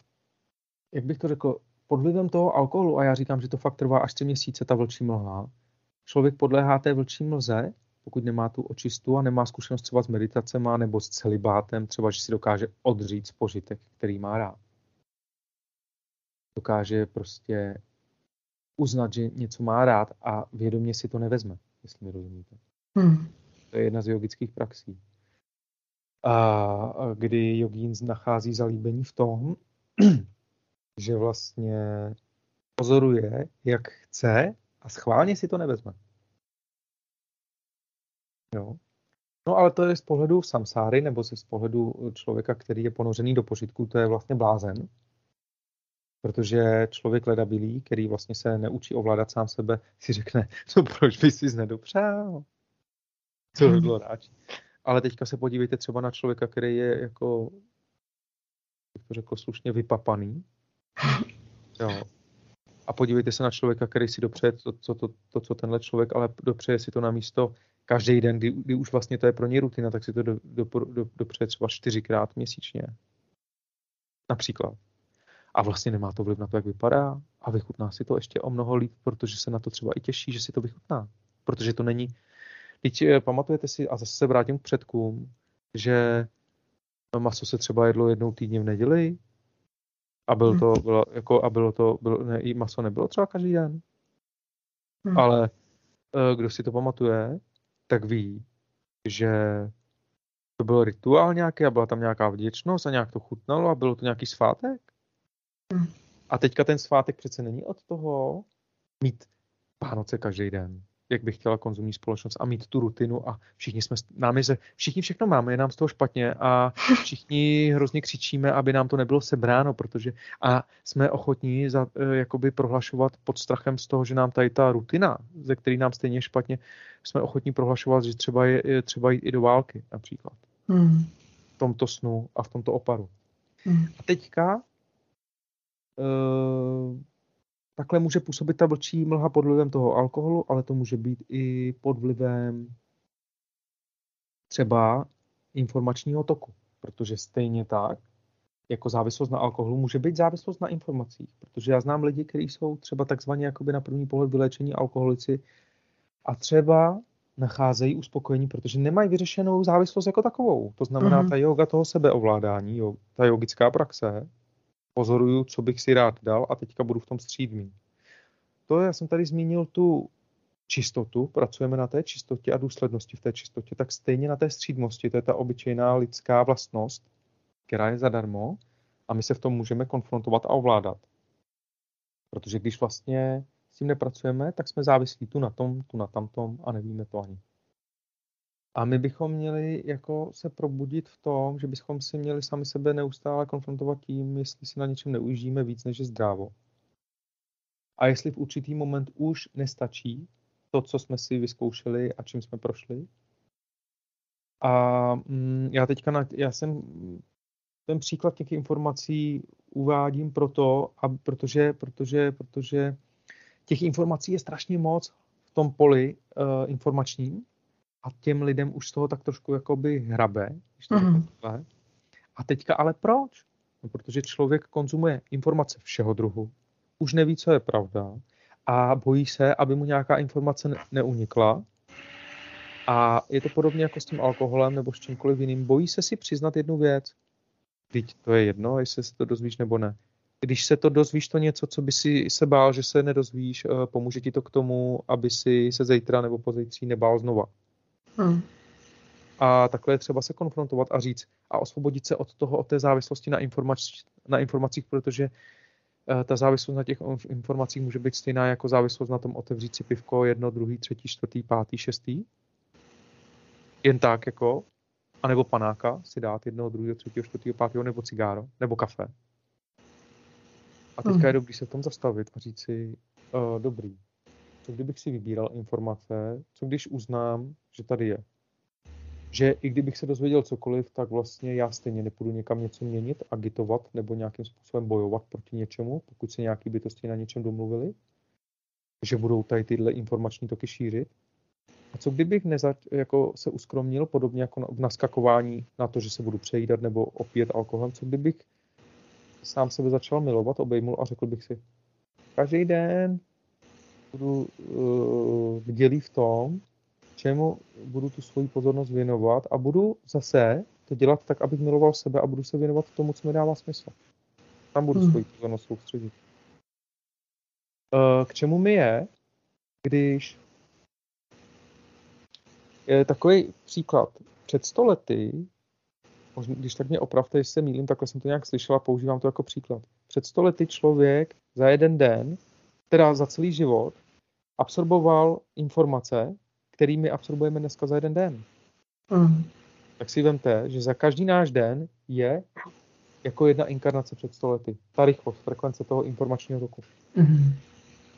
jak bych to řekl, pod vlivem toho alkoholu, a já říkám, že to fakt trvá až tři měsíce, ta vlčí mlha, člověk podléhá té vlčí mlze pokud nemá tu očistu a nemá zkušenost třeba s meditacema nebo s celibátem, třeba, že si dokáže odřít požitek, který má rád. Dokáže prostě uznat, že něco má rád a vědomě si to nevezme, jestli mi rozumíte. Hmm. To je jedna z jogických praxí. A kdy jogín nachází zalíbení v tom, že vlastně pozoruje, jak chce a schválně si to nevezme. Jo. No ale to je z pohledu samsáry, nebo z pohledu člověka, který je ponořený do požitku, to je vlastně blázen. Protože člověk ledabilý, který vlastně se neučí ovládat sám sebe, si řekne, no proč by si nedopřál? Co by bylo rád. Ale teďka se podívejte třeba na člověka, který je jako, jak to řekl slušně, vypapaný. Jo. A podívejte se na člověka, který si dopřeje to, to, to, to co tenhle člověk, ale dopřeje si to na místo každý den, kdy, kdy už vlastně to je pro ně rutina, tak si to do, do, do, dopřeje třeba čtyřikrát měsíčně. Například. A vlastně nemá to vliv na to, jak vypadá a vychutná si to ještě o mnoho líp, protože se na to třeba i těší, že si to vychutná. Protože to není... Teď eh, pamatujete si, a zase se vrátím k předkům, že maso se třeba jedlo jednou týdně v neděli a byl hmm. to, bylo, jako, a bylo to, bylo, ne, i maso nebylo třeba každý den. Hmm. Ale eh, kdo si to pamatuje, tak ví, že to byl rituál nějaký a byla tam nějaká vděčnost a nějak to chutnalo a bylo to nějaký svátek. Hmm. A teďka ten svátek přece není od toho mít Vánoce každý den jak by chtěla konzumní společnost a mít tu rutinu a všichni jsme, nám je, všichni všechno máme, je nám z toho špatně a všichni hrozně křičíme, aby nám to nebylo sebráno, protože a jsme ochotní za, eh, jakoby prohlašovat pod strachem z toho, že nám tady ta rutina, ze který nám stejně špatně, jsme ochotní prohlašovat, že třeba je, je třeba jít i do války například. Hmm. V tomto snu a v tomto oparu. Hmm. A teďka uh, takhle může působit ta vlčí mlha pod vlivem toho alkoholu, ale to může být i pod vlivem třeba informačního toku, protože stejně tak, jako závislost na alkoholu, může být závislost na informacích, protože já znám lidi, kteří jsou třeba takzvaně jakoby na první pohled vyléčení alkoholici a třeba nacházejí uspokojení, protože nemají vyřešenou závislost jako takovou. To znamená, mm-hmm. ta yoga toho sebeovládání, jo, ta yogická praxe, pozoruju, co bych si rád dal a teďka budu v tom střídmý. To já jsem tady zmínil tu čistotu, pracujeme na té čistotě a důslednosti v té čistotě, tak stejně na té střídmosti, to je ta obyčejná lidská vlastnost, která je zadarmo a my se v tom můžeme konfrontovat a ovládat. Protože když vlastně s tím nepracujeme, tak jsme závislí tu na tom, tu na tamtom a nevíme to ani. A my bychom měli jako se probudit v tom, že bychom si měli sami sebe neustále konfrontovat tím, jestli si na něčem neužijeme víc, než je zdrávo. A jestli v určitý moment už nestačí to, co jsme si vyzkoušeli a čím jsme prošli. A mm, já teďka, na, já jsem ten příklad těch informací uvádím proto, a protože, protože, protože těch informací je strašně moc v tom poli uh, informačním a těm lidem už z toho tak trošku jakoby hrabe. Když to mm-hmm. A teďka ale proč? No, protože člověk konzumuje informace všeho druhu, už neví, co je pravda a bojí se, aby mu nějaká informace ne- neunikla. A je to podobně jako s tím alkoholem nebo s čímkoliv jiným. Bojí se si přiznat jednu věc. Teď to je jedno, jestli se to dozvíš nebo ne. Když se to dozvíš, to něco, co by si se bál, že se nedozvíš, eh, pomůže ti to k tomu, aby si se zítra nebo pozítří nebál znova. Hmm. A takhle je třeba se konfrontovat a říct a osvobodit se od toho, od té závislosti na, informač, na informacích, protože uh, ta závislost na těch informacích může být stejná jako závislost na tom otevřít si pivko jedno, druhý, třetí, čtvrtý, pátý, šestý. Jen tak jako, anebo panáka si dát jednoho, druhého, třetího, čtvrtého, pátého, nebo cigáro, nebo kafe. A teďka hmm. je dobrý se v tom zastavit a říct si, uh, dobrý, co kdybych si vybíral informace, co když uznám, že tady je. Že i kdybych se dozvěděl cokoliv, tak vlastně já stejně nepůjdu někam něco měnit, agitovat nebo nějakým způsobem bojovat proti něčemu, pokud se nějaký bytosti na něčem domluvili, že budou tady tyhle informační toky šířit. A co kdybych nezač, jako se uskromnil, podobně jako v naskakování na to, že se budu přejídat nebo opít alkoholem, co kdybych sám sebe začal milovat, obejmul a řekl bych si, každý den budu uh, vdělý v tom, čemu budu tu svoji pozornost věnovat a budu zase to dělat tak, abych miloval sebe a budu se věnovat tomu, co mi dává smysl. Tam budu hmm. svoji pozornost soustředit. Uh, k čemu mi je, když je takový příklad. Před sto lety, když tak mě opravte, jestli se mýlím, takhle jsem to nějak slyšel a používám to jako příklad. Před sto lety člověk za jeden den, teda za celý život, absorboval informace, kterými absorbujeme dneska za jeden den. Mm. Tak si vemte, že za každý náš den je jako jedna inkarnace před stolety. Ta rychlost, frekvence toho informačního toku. Mm.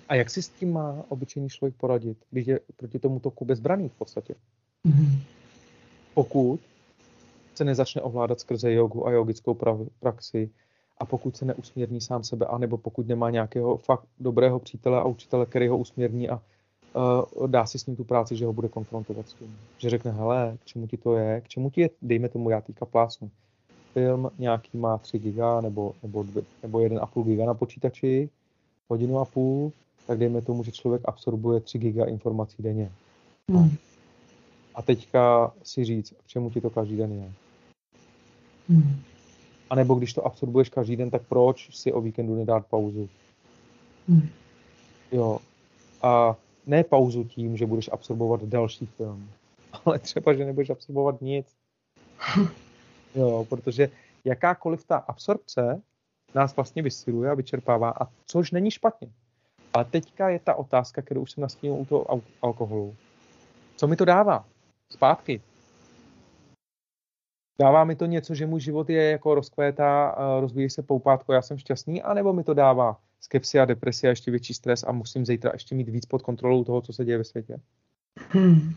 A jak si s tím má obyčejný člověk poradit, když je proti tomu toku bezbraný v podstatě? Mm. Pokud se nezačne ovládat skrze jogu a jogickou praxi, a pokud se neusměrní sám sebe, anebo pokud nemá nějakého fakt dobrého přítele a učitele, který ho usměrní a uh, dá si s ním tu práci, že ho bude konfrontovat s tím. Že řekne, hele, k čemu ti to je, k čemu ti je, dejme tomu, já týka plásnu. Film nějaký má 3 giga nebo, nebo, nebo 1,5 giga na počítači, hodinu a půl, tak dejme tomu, že člověk absorbuje 3 giga informací denně. Hmm. A teďka si říct, k čemu ti to každý den je. Hmm. A nebo když to absorbuješ každý den, tak proč si o víkendu nedát pauzu? Hmm. Jo. A ne pauzu tím, že budeš absorbovat další film, ale třeba, že nebudeš absorbovat nic. Jo, protože jakákoliv ta absorpce nás vlastně vysiluje a vyčerpává, a což není špatně. Ale teďka je ta otázka, kterou už jsem nastínil u toho alkoholu. Co mi to dává? Zpátky. Dává mi to něco, že můj život je jako rozkvétá, rozvíjí se poupátko, já jsem šťastný, anebo mi to dává skepsi a depresi a ještě větší stres a musím zítra ještě mít víc pod kontrolou toho, co se děje ve světě. Hmm.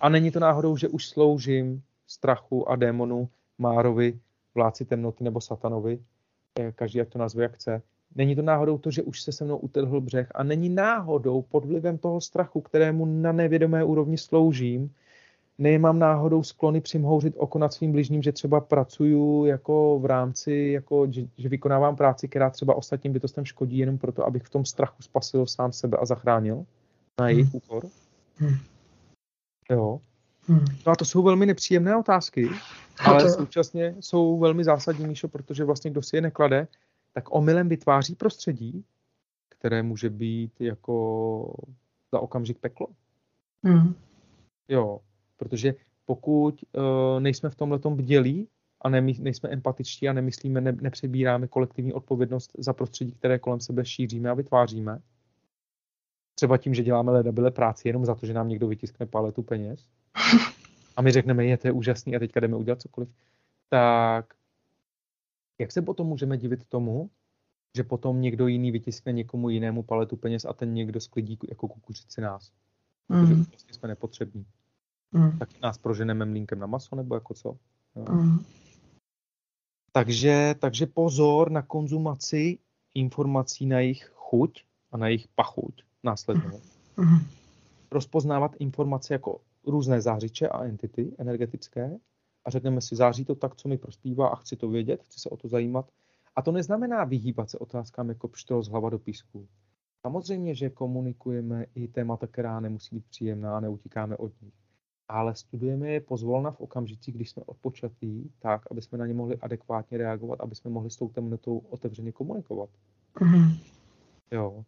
A není to náhodou, že už sloužím strachu a démonu, Márovi, vládci temnoty nebo satanovi, každý jak to nazve, jak chce. Není to náhodou to, že už se se mnou utrhl břeh a není náhodou pod vlivem toho strachu, kterému na nevědomé úrovni sloužím, nemám náhodou sklony přimhouřit oko nad svým bližním, že třeba pracuju jako v rámci, jako, že, že vykonávám práci, která třeba ostatním bytostem škodí jenom proto, abych v tom strachu spasil sám sebe a zachránil na jejich hmm. úkor. Hmm. Jo. Hmm. No a to jsou velmi nepříjemné otázky, ale současně jsou velmi zásadní, Míšo, protože vlastně kdo si je neklade, tak omylem vytváří prostředí, které může být jako za okamžik peklo. Mm. Jo, protože pokud uh, nejsme v tomhle bdělí a ne, nejsme empatičtí a nemyslíme, ne, nepřebíráme kolektivní odpovědnost za prostředí, které kolem sebe šíříme a vytváříme, třeba tím, že děláme ledabile práci jenom za to, že nám někdo vytiskne paletu peněz a my řekneme, je to je úžasný a teďka jdeme udělat cokoliv, tak jak se potom můžeme divit tomu, že potom někdo jiný vytiskne někomu jinému paletu peněz a ten někdo sklidí jako kukuřici nás. Protože mm. vlastně jsme nepotřební. Mm. Tak nás proženeme mlínkem na maso, nebo jako co? Mm. Takže, takže pozor na konzumaci informací na jejich chuť a na jejich pachuť následně. Mm. Rozpoznávat informace jako různé zářiče a entity energetické a řekneme si, září to tak, co mi prospívá a chci to vědět, chci se o to zajímat. A to neznamená vyhýbat se otázkám jako pštro z hlava do písku. Samozřejmě, že komunikujeme i témata, která nemusí být příjemná a neutíkáme od nich. Ale studujeme je pozvolna v okamžicích, když jsme odpočatí, tak, aby jsme na ně mohli adekvátně reagovat, aby jsme mohli s tou temnotou otevřeně komunikovat. Mm-hmm. Jo.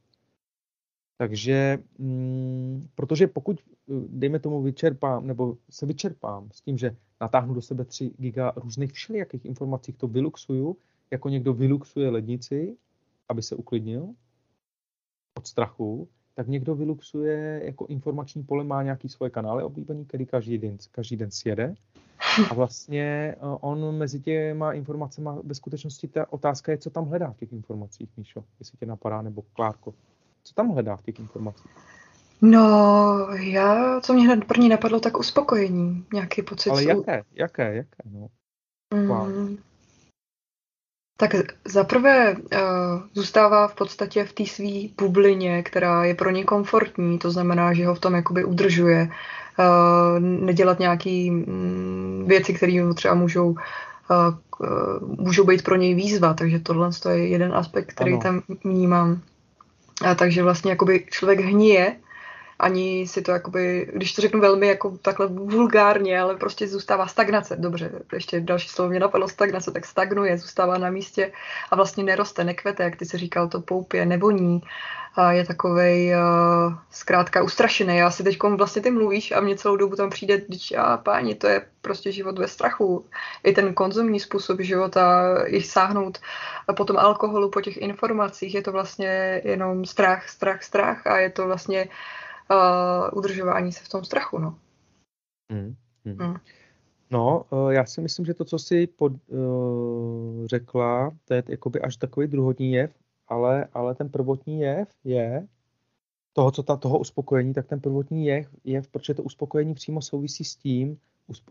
Takže, mm, protože pokud, dejme tomu, vyčerpám, nebo se vyčerpám s tím, že natáhnu do sebe 3 giga různých všelijakých informací, to vyluxuju, jako někdo vyluxuje lednici, aby se uklidnil od strachu, tak někdo vyluxuje jako informační pole, má nějaký svoje kanály oblíbený, který každý den, každý den sjede. A vlastně eh, on mezi těma informacemi ve skutečnosti ta otázka je, co tam hledá v těch informacích, Míšo, jestli tě napadá, nebo Klárko. Co tam hledá v těch informacích? No, já, co mě hned první napadlo, tak uspokojení, nějaký pocit. Ale jaké, jaké, jaké, no. Wow. Mm, tak zaprvé uh, zůstává v podstatě v té své bublině, která je pro ně komfortní, to znamená, že ho v tom jakoby udržuje, uh, nedělat nějaké um, věci, které třeba můžou, uh, můžou být pro něj výzva, takže tohle je jeden aspekt, který ano. tam vnímám. A takže vlastně jakoby člověk hníje ani si to jakoby, když to řeknu velmi jako takhle vulgárně, ale prostě zůstává stagnace. Dobře, ještě další slovo mě napadlo stagnace, tak stagnuje, zůstává na místě a vlastně neroste, nekvete, jak ty si říkal, to poupě, nevoní. A je takovej uh, zkrátka ustrašený. Já si teď vlastně ty mluvíš a mě celou dobu tam přijde, když a páni, to je prostě život ve strachu. I ten konzumní způsob života, i sáhnout po tom alkoholu, po těch informacích, je to vlastně jenom strach, strach, strach a je to vlastně uh, uh, udržování se v tom strachu. No. Hmm. Hmm. Hmm. No, uh, já si myslím, že to, co jsi pod, uh, řekla, to je jakoby až takový druhotní jev, ale, ale ten prvotní jev je toho, co ta, toho uspokojení, tak ten prvotní jev, jev, protože to uspokojení přímo souvisí s tím,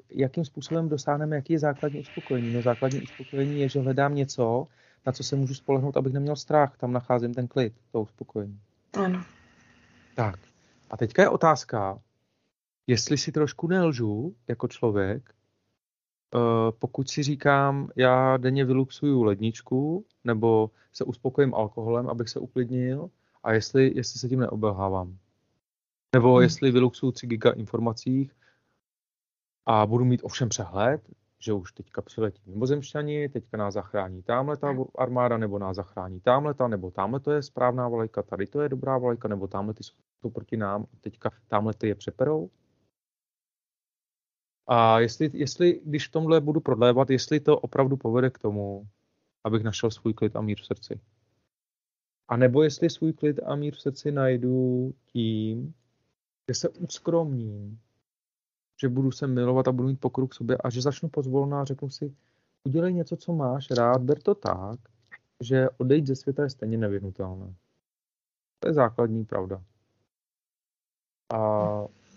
jakým způsobem dosáhneme, jaký je základní uspokojení. No základní uspokojení je, že hledám něco, na co se můžu spolehnout, abych neměl strach. Tam nacházím ten klid, to uspokojení. Ano. Tak. A teďka je otázka, jestli si trošku nelžu jako člověk, eh, pokud si říkám, já denně vyluxuju ledničku, nebo se uspokojím alkoholem, abych se uklidnil, a jestli, jestli se tím neobelhávám. Nebo hmm. jestli vyluxuju 3 giga informací a budu mít ovšem přehled, že už teďka přiletí mimozemšťani, teďka nás zachrání tamhle ta armáda, nebo nás zachrání tamhle ta, nebo tamhle to je správná vlajka, tady to je dobrá vlajka, nebo tamhle ty jsou proti nám a teďka tamhle ty je přeperou. A jestli, jestli, když v tomhle budu prodlévat, jestli to opravdu povede k tomu, abych našel svůj klid a mír v srdci. A nebo jestli svůj klid a mír v srdci najdu tím, že se uskromním, že budu se milovat a budu mít pokrok k sobě a že začnu pozvolná a řeknu si, udělej něco, co máš rád, ber to tak, že odejít ze světa je stejně nevyhnutelné. To je základní pravda. A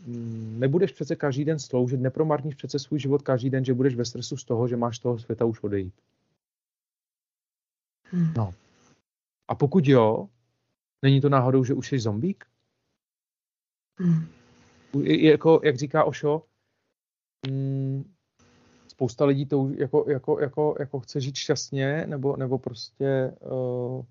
mm, nebudeš přece každý den sloužit, nepromarníš přece svůj život každý den, že budeš ve stresu z toho, že máš toho světa už odejít. Hmm. No. A pokud jo, není to náhodou, že už jsi zombík? Hmm. Jako, jak říká Ošo, mm, spousta lidí to jako, jako, jako, jako chce žít šťastně, nebo, nebo prostě, uh,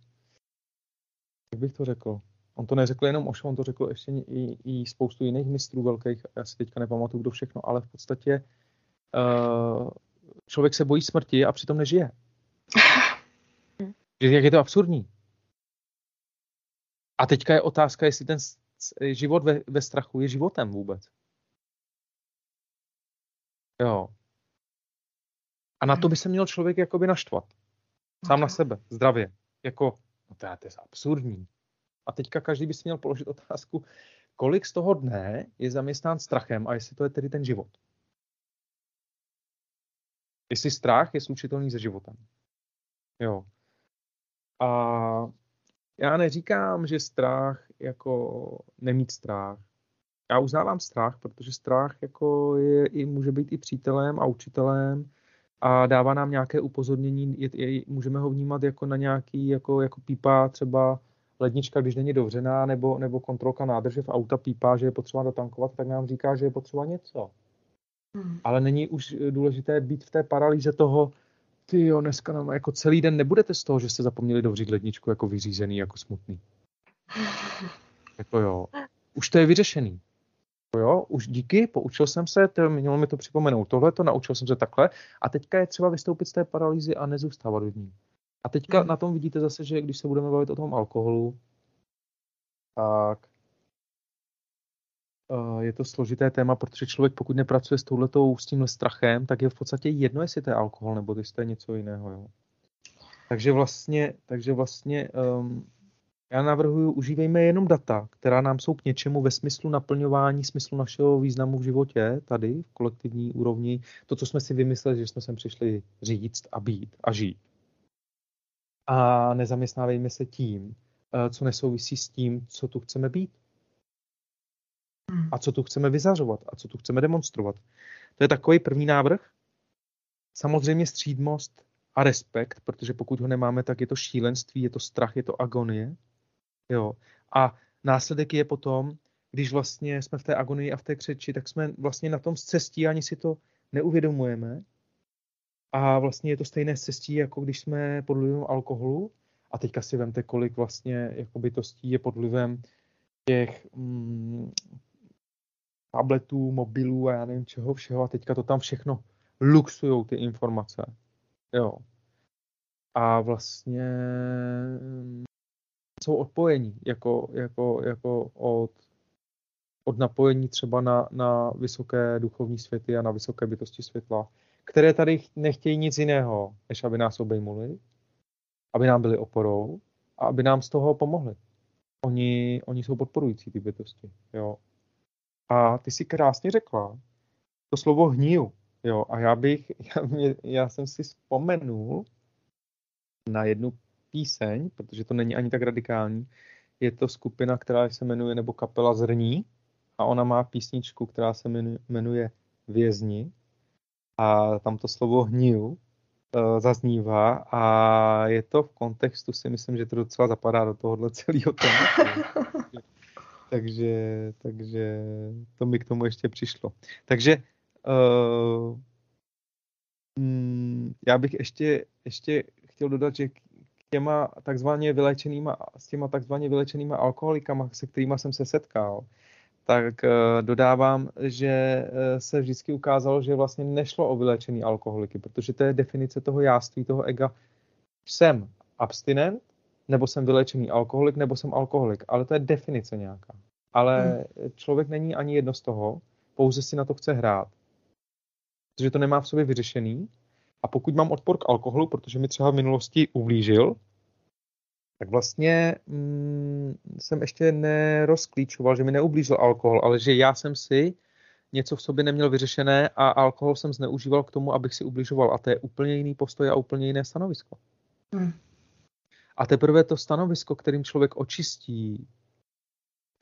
jak bych to řekl, on to neřekl jenom Ošo, on to řekl ještě i, i spoustu jiných mistrů velkých, já si teďka nepamatuju, kdo všechno, ale v podstatě uh, člověk se bojí smrti a přitom nežije. Jak je to absurdní. A teďka je otázka, jestli ten život ve, ve strachu je životem vůbec. Jo. A na to by se měl člověk jakoby naštvat. Sám na sebe, zdravě. Jako, no to je absurdní. A teďka každý by si měl položit otázku, kolik z toho dne je zaměstnán strachem a jestli to je tedy ten život. Jestli strach je slučitelný se životem. Jo. A já neříkám, že strach jako nemít strach. Já uznávám strach, protože strach jako je, i, může být i přítelem a učitelem a dává nám nějaké upozornění, je, je, můžeme ho vnímat jako na nějaký, jako, jako pípa třeba lednička, když není dovřená, nebo, nebo kontrolka nádrže v auta pípá, že je potřeba dotankovat, tak nám říká, že je potřeba něco. Hmm. Ale není už důležité být v té paralýze toho, ty jo, dneska nám jako celý den nebudete z toho, že jste zapomněli dovřít ledničku jako vyřízený, jako smutný. Jako jo. Už to je vyřešený. Jo, už díky, poučil jsem se, to, mělo mi to připomenout tohle, to naučil jsem se takhle a teďka je třeba vystoupit z té paralýzy a nezůstávat v ní. A teďka hmm. na tom vidíte zase, že když se budeme bavit o tom alkoholu, tak uh, je to složité téma, protože člověk pokud nepracuje s touhletou, s tímhle strachem, tak je v podstatě jedno, jestli to je alkohol nebo jestli to je něco jiného. Jo. Takže vlastně, takže vlastně um, já navrhuji, užívejme jenom data, která nám jsou k něčemu ve smyslu naplňování smyslu našeho významu v životě, tady v kolektivní úrovni, to, co jsme si vymysleli, že jsme sem přišli říct a být a žít. A nezaměstnávejme se tím, eh, co nesouvisí s tím, co tu chceme být. A co tu chceme vyzařovat a co tu chceme demonstrovat. To je takový první návrh. Samozřejmě střídmost a respekt, protože pokud ho nemáme, tak je to šílenství, je to strach, je to agonie. Jo. A následek je potom, když vlastně jsme v té agonii a v té křeči, tak jsme vlastně na tom cestí, ani si to neuvědomujeme. A vlastně je to stejné cestí, jako když jsme pod vlivem alkoholu. A teďka si vemte, kolik vlastně jako bytostí je pod vlivem těch mm, tabletů, mobilů a já nevím čeho všeho. A teďka to tam všechno luxujou ty informace. Jo. A vlastně jsou odpojení, jako, jako, jako od, od napojení třeba na, na vysoké duchovní světy a na vysoké bytosti světla, které tady nechtějí nic jiného, než aby nás obejmuli, aby nám byli oporou a aby nám z toho pomohli. Oni, oni jsou podporující ty bytosti. Jo. A ty si krásně řekla to slovo hniju. Jo, a já bych, já, já jsem si vzpomenul na jednu píseň, protože to není ani tak radikální. Je to skupina, která se jmenuje, nebo kapela Zrní a ona má písničku, která se jmenuje Vězni a tam to slovo hniu uh, zaznívá a je to v kontextu, si myslím, že to docela zapadá do tohohle celého tématu. takže, takže to mi k tomu ještě přišlo. Takže uh, já bych ještě, ještě chtěl dodat, že těma takzvaně vylečenýma, s těma takzvaně vylečenýma alkoholikama, se kterými jsem se setkal, tak uh, dodávám, že uh, se vždycky ukázalo, že vlastně nešlo o vylečený alkoholiky, protože to je definice toho jáství, toho ega. Jsem abstinent, nebo jsem vylečený alkoholik, nebo jsem alkoholik, ale to je definice nějaká. Ale hmm. člověk není ani jedno z toho, pouze si na to chce hrát. Protože to nemá v sobě vyřešený a pokud mám odpor k alkoholu, protože mi třeba v minulosti ublížil, tak vlastně mm, jsem ještě nerozklíčoval, že mi neublížil alkohol, ale že já jsem si něco v sobě neměl vyřešené a alkohol jsem zneužíval k tomu, abych si ubližoval. A to je úplně jiný postoj a úplně jiné stanovisko. Hmm. A teprve to stanovisko, kterým člověk očistí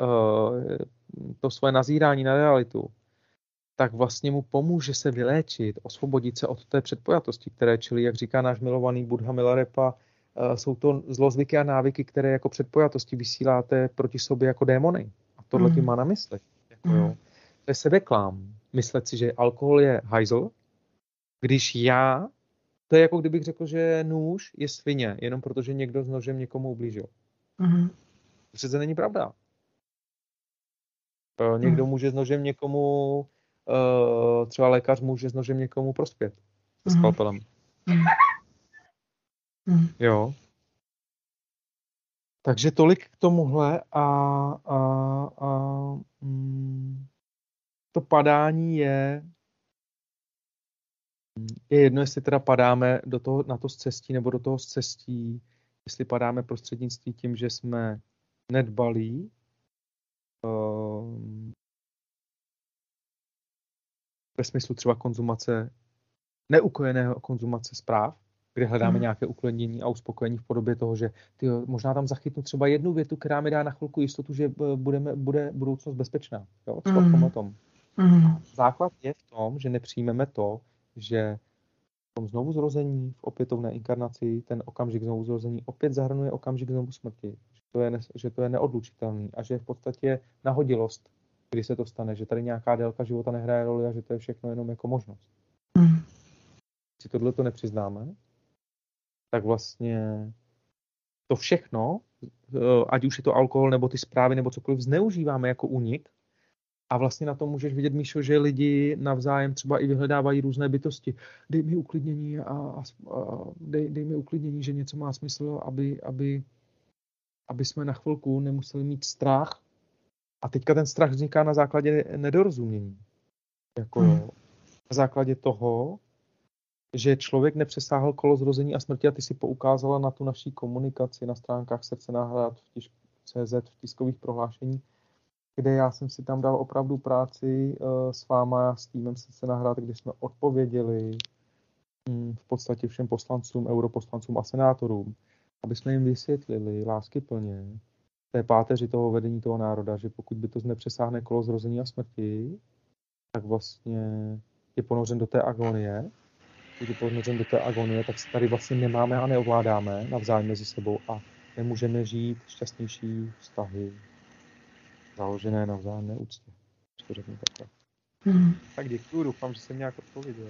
uh, to svoje nazírání na realitu, tak vlastně mu pomůže se vyléčit, osvobodit se od té předpojatosti, které čili, jak říká náš milovaný Buddha Milarepa, jsou to zlozvyky a návyky, které jako předpojatosti vysíláte proti sobě jako démony. A tohle mm. tím má na mysli. Jako, mm. jo. To je sebeklám. Myslet si, že alkohol je hajzl, když já, to je jako kdybych řekl, že nůž je svině, jenom protože někdo s nožem někomu ublížil. Mm. To přece není pravda. Eh, někdo mm. může s nožem někomu uh, třeba lékař může s nožem někomu prospět. Se mm. skalpelem. Mm. Jo. Takže tolik k tomuhle a, a, a mm, to padání je je jedno, jestli teda padáme do toho, na to cestí nebo do toho cestí, jestli padáme prostřednictví tím, že jsme nedbalí, um, ve smyslu třeba konzumace, neukojeného konzumace zpráv, kde hledáme hmm. nějaké uklidnění a uspokojení v podobě toho, že tyjo, možná tam zachytnu třeba jednu větu, která mi dá na chvilku jistotu, že budeme, bude budoucnost bezpečná. Jo? Hmm. v tom. Hmm. Základ je v tom, že nepřijmeme to, že v tom znovu zrození, v opětovné inkarnaci, ten okamžik znovu zrození opět zahrnuje okamžik znovu smrti. Že to je, že to je neodlučitelný a že je v podstatě nahodilost, kdy se to stane, že tady nějaká délka života nehraje roli a že to je všechno jenom jako možnost. Mm. Si tohle to nepřiznáme, tak vlastně to všechno, eh, ať už je to alkohol nebo ty zprávy nebo cokoliv, zneužíváme jako únik a vlastně na tom můžeš vidět, Míšo, že lidi navzájem třeba i vyhledávají různé bytosti. Dej mi uklidnění a, a, a dej, dej mi uklidnění, že něco má smysl, aby, aby, aby jsme na chvilku nemuseli mít strach. A teďka ten strach vzniká na základě nedorozumění. Jako hmm. na základě toho, že člověk nepřesáhl kolo zrození a smrti a ty si poukázala na tu naší komunikaci na stránkách srdce náhrad v tisk, CZ, v tiskových prohlášení, kde já jsem si tam dal opravdu práci uh, s váma, s týmem srdce náhrad, kde jsme odpověděli um, v podstatě všem poslancům, europoslancům a senátorům, aby jsme jim vysvětlili lásky plně té páteři toho vedení toho národa, že pokud by to nepřesáhne kolo zrození a smrti, tak vlastně je ponořen do té agonie když ponořen do té agonie, tak se tady vlastně nemáme a neovládáme navzájem mezi sebou a nemůžeme žít šťastnější vztahy založené na vzájemné úctě. To řeknu takhle. Hmm. Tak děkuji, doufám, že jsem nějak odpověděl.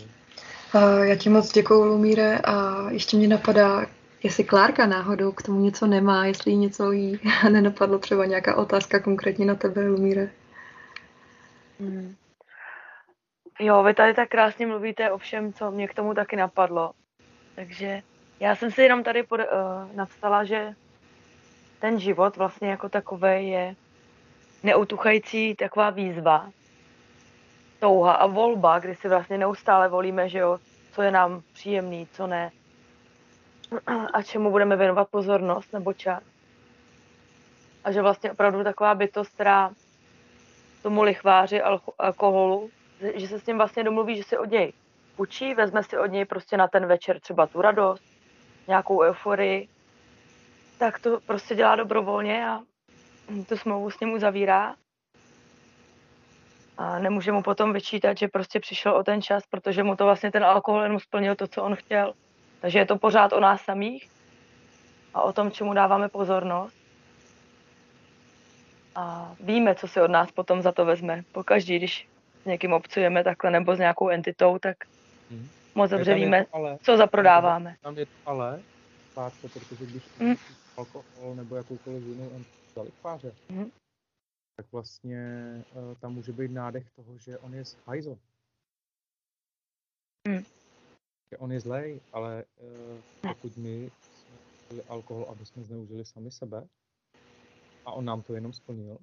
Uh, já ti moc děkuji, Lumíre, a ještě mě napadá, jestli Klárka náhodou k tomu něco nemá, jestli jí něco jí nenapadlo, třeba nějaká otázka konkrétně na tebe, Lumíre. Hmm. Jo, vy tady tak krásně mluvíte o všem, co mě k tomu taky napadlo. Takže já jsem si jenom tady pod, uh, napsala, že ten život vlastně jako takový je neutuchající taková výzva, touha a volba, kdy si vlastně neustále volíme, že jo, co je nám příjemný, co ne a čemu budeme věnovat pozornost nebo čas. A že vlastně opravdu taková bytost, která tomu lichváři alkoholu že se s ním vlastně domluví, že si od něj půjčí, vezme si od něj prostě na ten večer třeba tu radost, nějakou euforii, tak to prostě dělá dobrovolně a tu smlouvu s ním uzavírá. A nemůže mu potom vyčítat, že prostě přišel o ten čas, protože mu to vlastně ten alkohol jenom splnil to, co on chtěl. Takže je to pořád o nás samých a o tom, čemu dáváme pozornost. A víme, co si od nás potom za to vezme. Pokaždý, když někým obcujeme takhle nebo s nějakou entitou, tak hmm. moc dobře víme, ale, co zaprodáváme. Tam je to ale, pátko, protože když hmm. alkohol nebo jakoukoliv jinou entitu lichváře, hmm. tak vlastně uh, tam může být nádech toho, že on je z hajzo. Hmm. Že on je zlej, ale uh, pokud my jsme alkohol, aby jsme zneužili sami sebe, a on nám to jenom splnil,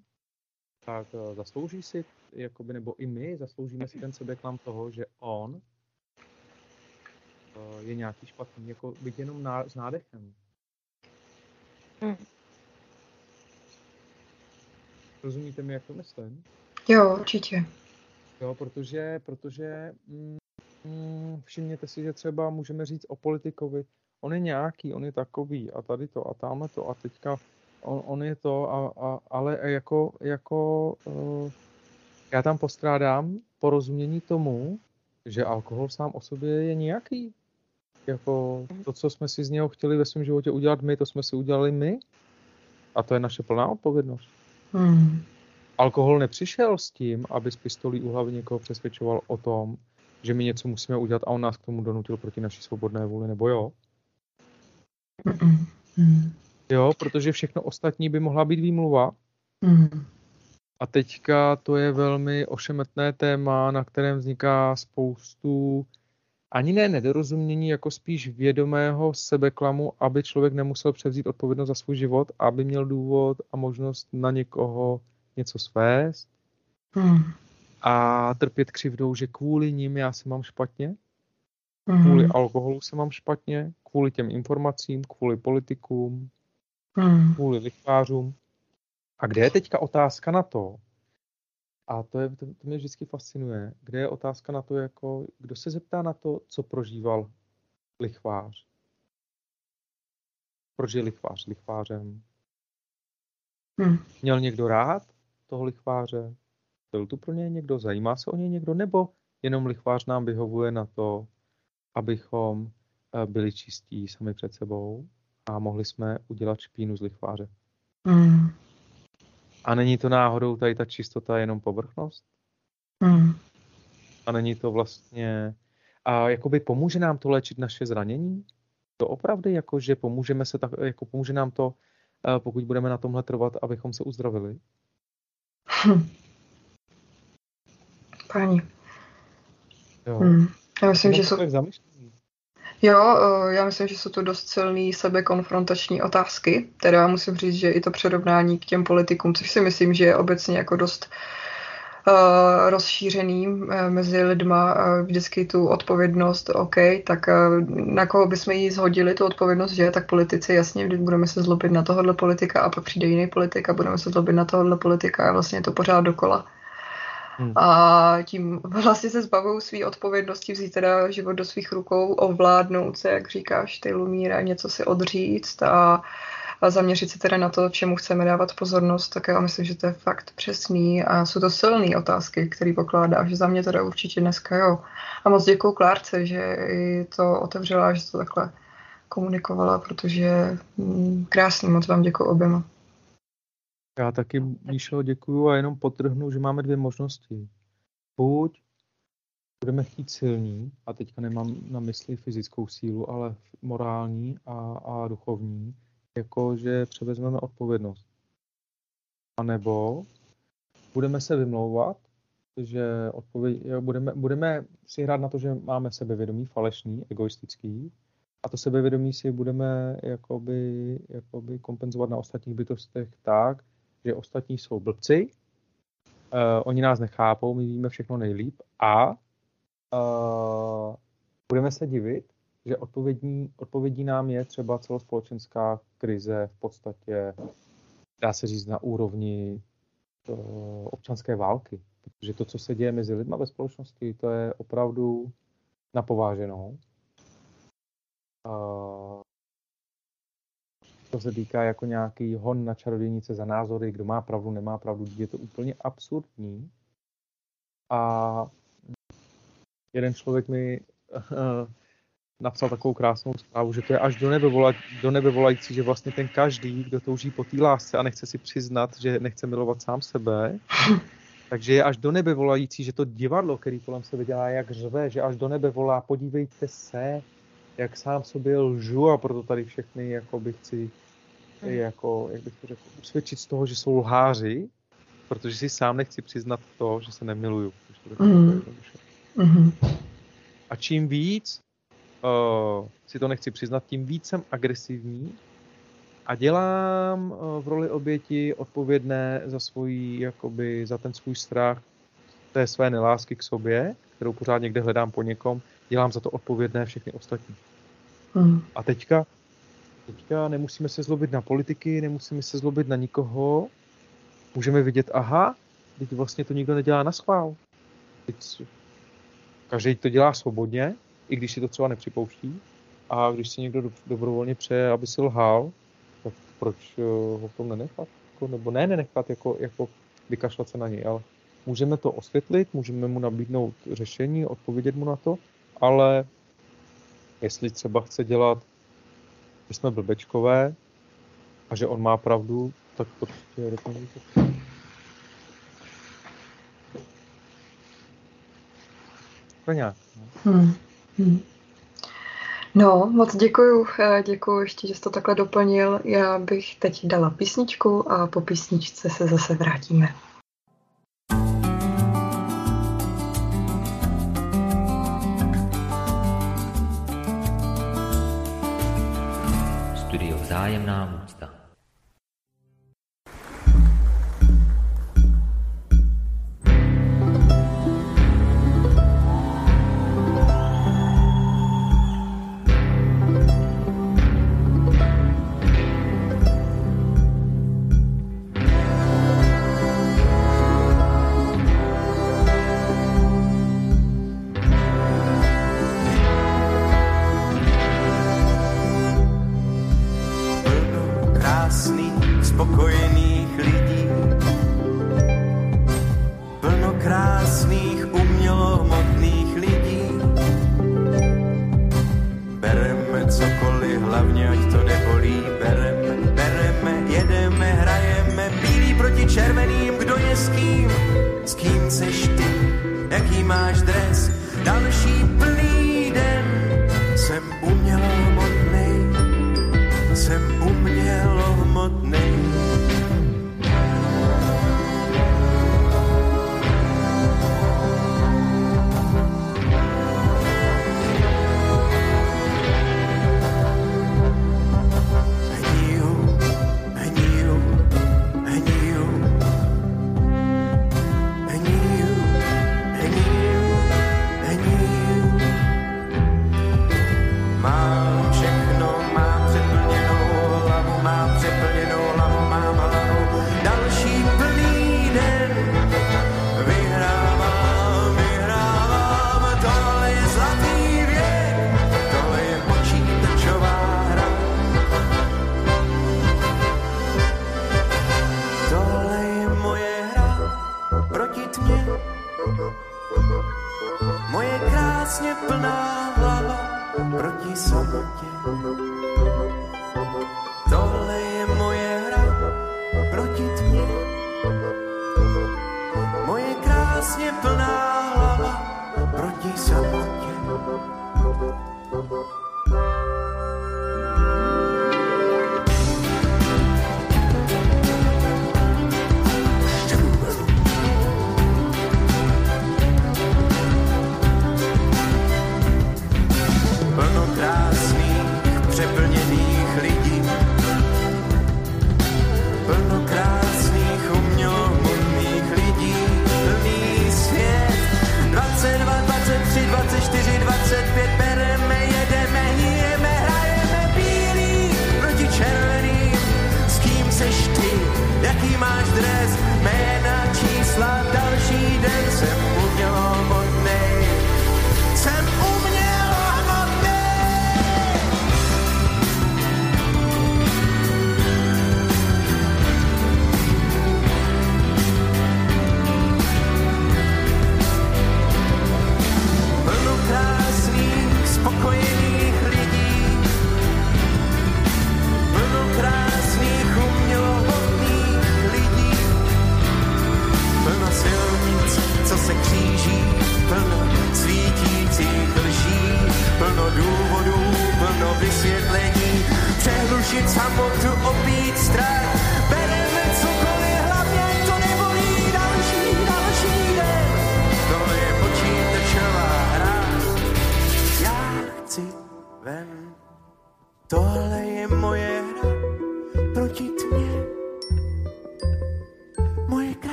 tak uh, zaslouží si jakoby, nebo i my zasloužíme si ten sebeklam toho, že on uh, je nějaký špatný, jako být jenom ná, s nádechem. Hmm. Rozumíte mi, jak to myslím? Jo, určitě. Jo, protože, protože mm, mm, všimněte si, že třeba můžeme říct o politikovi, on je nějaký, on je takový a tady to a tamhle to a teďka on, on je to, a, a, ale jako, jako uh, já tam postrádám porozumění tomu, že alkohol sám o sobě je nějaký. Jako to, co jsme si z něho chtěli ve svém životě udělat my, to jsme si udělali my. A to je naše plná odpovědnost. Hmm. Alkohol nepřišel s tím, aby z pistolí u hlavy někoho přesvědčoval o tom, že my něco musíme udělat a on nás k tomu donutil proti naší svobodné vůli, nebo jo? Hmm. Jo, protože všechno ostatní by mohla být výmluva. Hmm. A teďka to je velmi ošemetné téma, na kterém vzniká spoustu ani ne nedorozumění, jako spíš vědomého sebeklamu, aby člověk nemusel převzít odpovědnost za svůj život, aby měl důvod a možnost na někoho něco svést hmm. a trpět křivdou, že kvůli ním já se mám špatně, hmm. kvůli alkoholu se mám špatně, kvůli těm informacím, kvůli politikům, hmm. kvůli lichvářům. A kde je teďka otázka na to, a to, je, to, to mě vždycky fascinuje, kde je otázka na to, jako, kdo se zeptá na to, co prožíval lichvář. Proč je lichvář lichvářem? Hmm. Měl někdo rád toho lichváře? Byl tu pro něj někdo? Zajímá se o něj někdo? Nebo jenom lichvář nám vyhovuje na to, abychom eh, byli čistí sami před sebou a mohli jsme udělat špínu z lichváře? Hmm. A není to náhodou tady ta čistota jenom povrchnost? Hmm. A není to vlastně... A jakoby pomůže nám to léčit naše zranění? To opravdu, jako že pomůžeme se tak, jako pomůže nám to, eh, pokud budeme na tomhle trvat, abychom se uzdravili? Hm. Pani. Jo. Hmm. Já myslím, že jsou... Jo, eh, já myslím, že jsou to dost silné sebekonfrontační otázky. Teda musím říct, že i to přirovnání k těm politikům, což si myslím, že je obecně jako dost uh, rozšířený uh, mezi lidma vždycky tu odpovědnost, OK, tak na koho bychom jí zhodili tu odpovědnost, že tak politici, jasně, když budeme se zlobit na tohohle politika a pak přijde jiný politik a budeme se zlobit na tohohle politika a vlastně je to pořád dokola. Hmm. A tím vlastně se zbavují své odpovědnosti, vzít teda život do svých rukou, ovládnout se, jak říkáš, ty Lumíra, něco si odříct a, a zaměřit se teda na to, čemu chceme dávat pozornost, tak já myslím, že to je fakt přesný a jsou to silné otázky, které pokládáš. Za mě teda určitě dneska jo. A moc děkuju Klárce, že to otevřela, že to takhle komunikovala, protože mm, krásný, moc vám děkuji oběma. Já taky, Míšo, děkuju a jenom potrhnu, že máme dvě možnosti. Buď budeme chtít silní, a teďka nemám na mysli fyzickou sílu, ale morální a, a duchovní, jako že převezmeme odpovědnost. A nebo budeme se vymlouvat, že odpověď, budeme, budeme si hrát na to, že máme sebevědomí falešný, egoistický, a to sebevědomí si budeme jakoby, jakoby kompenzovat na ostatních bytostech tak, že ostatní jsou blbci, uh, oni nás nechápou, my víme všechno nejlíp a uh, budeme se divit, že odpovědní, odpovědí nám je třeba celospolečenská krize v podstatě, dá se říct, na úrovni uh, občanské války. Protože to, co se děje mezi lidmi ve společnosti, to je opravdu napováženou. Uh, to se týká jako nějaký hon na čarodějnice za názory, kdo má pravdu, nemá pravdu, je to úplně absurdní. A jeden člověk mi uh, napsal takovou krásnou zprávu, že to je až do nebe, vola, do nebe volající, že vlastně ten každý, kdo touží po té lásce a nechce si přiznat, že nechce milovat sám sebe, takže je až do nebe volající, že to divadlo, který kolem sebe dělá, jak řve, že až do nebe volá, podívejte se, jak sám sobě lžu a proto tady všechny jako bych chci jako, jak bych to řekl, usvědčit z toho, že jsou lháři, protože si sám nechci přiznat to, že se nemiluju. To mm. mm-hmm. A čím víc uh, si to nechci přiznat, tím víc jsem agresivní a dělám uh, v roli oběti odpovědné za svůj, jakoby, za ten svůj strach té své nelásky k sobě, kterou pořád někde hledám po někom, dělám za to odpovědné všechny ostatní. Mm. A teďka Teďka nemusíme se zlobit na politiky, nemusíme se zlobit na nikoho. Můžeme vidět, aha, teď vlastně to nikdo nedělá na schvál. Teď každý to dělá svobodně, i když si to třeba nepřipouští. A když si někdo dobrovolně přeje, aby si lhal, tak proč eh, ho v tom nenechat? Jako, nebo ne nenechat, jako, jako vykašlat se na něj, ale můžeme to osvětlit, můžeme mu nabídnout řešení, odpovědět mu na to, ale jestli třeba chce dělat že jsme blbečkové a že on má pravdu, tak to prostě je To nějak. No. Hmm. Hmm. No, moc děkuju, eh, děkuju ještě, že jsi to takhle doplnil. Já bych teď dala písničku a po písničce se zase vrátíme. Vzájemná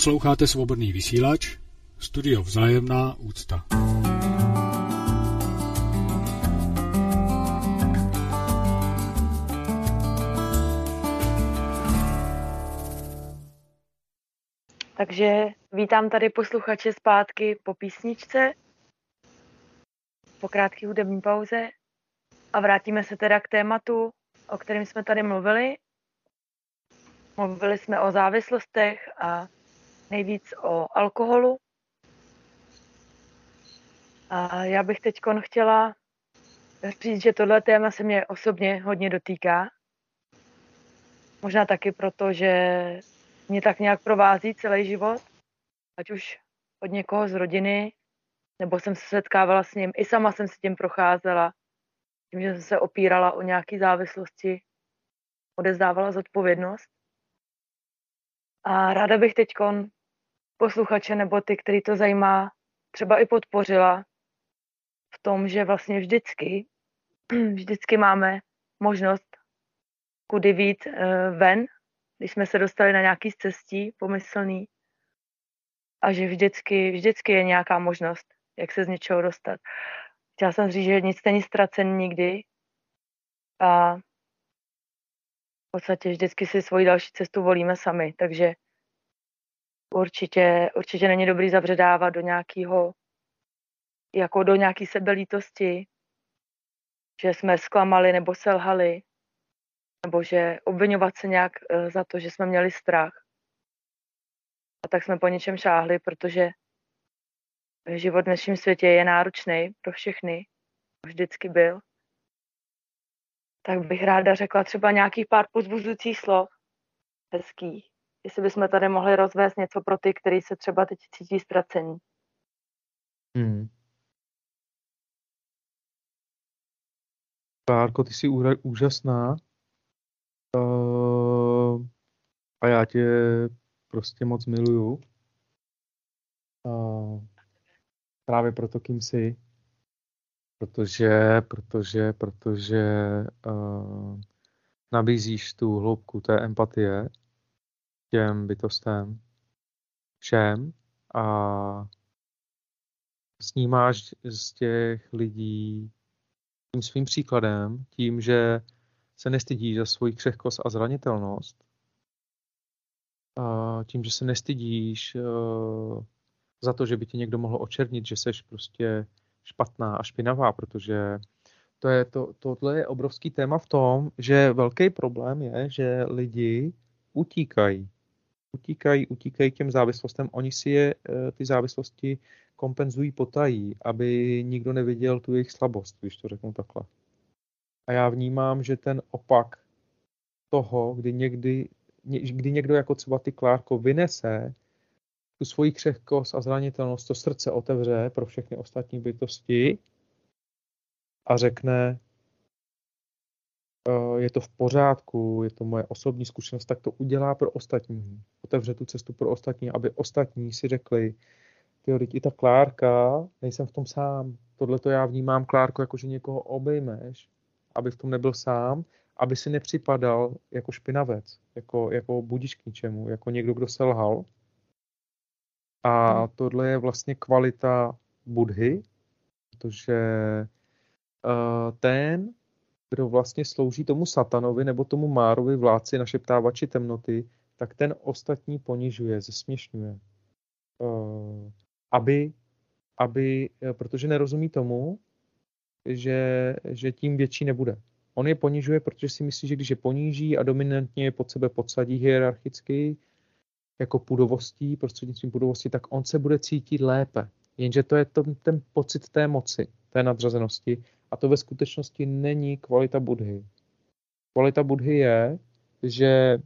Posloucháte svobodný vysílač, studio Vzájemná úcta. Takže vítám tady posluchače zpátky po písničce, po krátké hudební pauze a vrátíme se teda k tématu, o kterém jsme tady mluvili. Mluvili jsme o závislostech a nejvíc o alkoholu. A já bych teď chtěla říct, že tohle téma se mě osobně hodně dotýká. Možná taky proto, že mě tak nějak provází celý život, ať už od někoho z rodiny, nebo jsem se setkávala s ním, i sama jsem si tím procházela, tím, že jsem se opírala o nějaké závislosti, odezdávala zodpovědnost. A ráda bych teď posluchače nebo ty, který to zajímá, třeba i podpořila v tom, že vlastně vždycky, vždycky máme možnost kudy vít eh, ven když jsme se dostali na nějaký cestí pomyslný a že vždycky, vždycky je nějaká možnost, jak se z něčeho dostat. Chtěla jsem říct, že nic není ztracen nikdy a v podstatě vždycky si svoji další cestu volíme sami, takže určitě, určitě není dobrý zabředávat do nějakého, jako do nějaký sebelítosti, že jsme zklamali nebo selhali, nebo že obvinovat se nějak eh, za to, že jsme měli strach. A tak jsme po něčem šáhli, protože život v dnešním světě je náročný pro všechny. Vždycky byl. Tak bych ráda řekla třeba nějakých pár pozbuzujících slov, hezkých. Jestli bychom tady mohli rozvést něco pro ty, kteří se třeba teď cítí ztracení. Hmm. Klárko, ty jsi úžasná. Uh, a já tě prostě moc miluju. Uh, právě proto, kým jsi. Protože, protože, protože uh, nabízíš tu hloubku té empatie těm bytostem, všem. A snímáš z těch lidí tím svým příkladem, tím, že se nestydíš za svoji křehkost a zranitelnost, a tím, že se nestydíš uh, za to, že by ti někdo mohl očernit, že seš prostě špatná a špinavá, protože to je, to, tohle je obrovský téma v tom, že velký problém je, že lidi utíkají. Utíkají, utíkají těm závislostem. Oni si je, eh, ty závislosti kompenzují potají, aby nikdo neviděl tu jejich slabost, když to řeknu takhle. A já vnímám, že ten opak toho, kdy někdy, kdy někdo jako třeba ty Klárko vynese tu svoji křehkost a zranitelnost, to srdce otevře pro všechny ostatní bytosti a řekne, je to v pořádku, je to moje osobní zkušenost, tak to udělá pro ostatní. Otevře tu cestu pro ostatní, aby ostatní si řekli, ty i ta Klárka, nejsem v tom sám. Tohle to já vnímám, Klárko, jako že někoho obejmeš aby v tom nebyl sám, aby si nepřipadal jako špinavec, jako, jako budiš k ničemu, jako někdo, kdo selhal. A hmm. tohle je vlastně kvalita Budhy, protože uh, ten, kdo vlastně slouží tomu satanovi nebo tomu Márovi, vládci, našeptávači temnoty, tak ten ostatní ponižuje, zesměšňuje. Uh, aby, aby, eh, protože nerozumí tomu, že, že tím větší nebude. On je ponižuje, protože si myslí, že když je poníží a dominantně je pod sebe podsadí hierarchicky, jako půdovostí, prostřednictvím půdovosti, tak on se bude cítit lépe. Jenže to je to, ten pocit té moci, té nadřazenosti. A to ve skutečnosti není kvalita Budhy. Kvalita Budhy je, že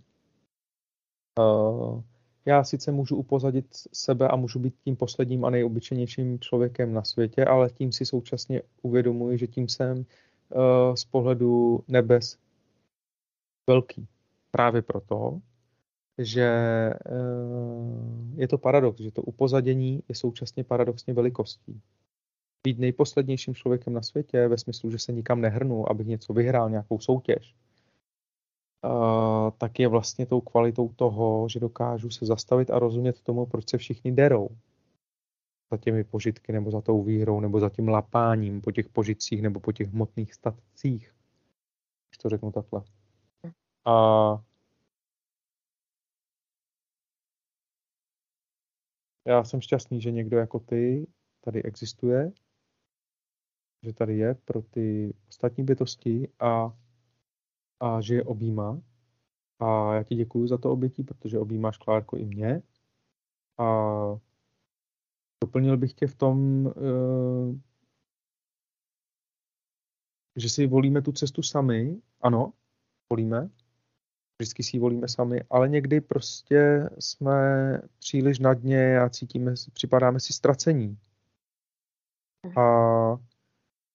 uh, já sice můžu upozadit sebe a můžu být tím posledním a nejobyčejnějším člověkem na světě, ale tím si současně uvědomuji, že tím jsem uh, z pohledu nebes velký. Právě proto, že uh, je to paradox, že to upozadění je současně paradoxně velikostí. Být nejposlednějším člověkem na světě ve smyslu, že se nikam nehrnu, abych něco vyhrál, nějakou soutěž, uh, tak je vlastně tou kvalitou toho, že dokážu se zastavit a rozumět tomu, proč se všichni derou za těmi požitky, nebo za tou výhrou, nebo za tím lapáním po těch požitcích, nebo po těch hmotných statcích. Když to řeknu takhle. A já jsem šťastný, že někdo jako ty tady existuje, že tady je pro ty ostatní bytosti a, a že je objímá. A já ti děkuji za to obětí, protože objímáš Klárko i mě. A doplnil bych tě v tom, uh, že si volíme tu cestu sami. Ano, volíme. Vždycky si ji volíme sami, ale někdy prostě jsme příliš na dně a cítíme, připadáme si ztracení. A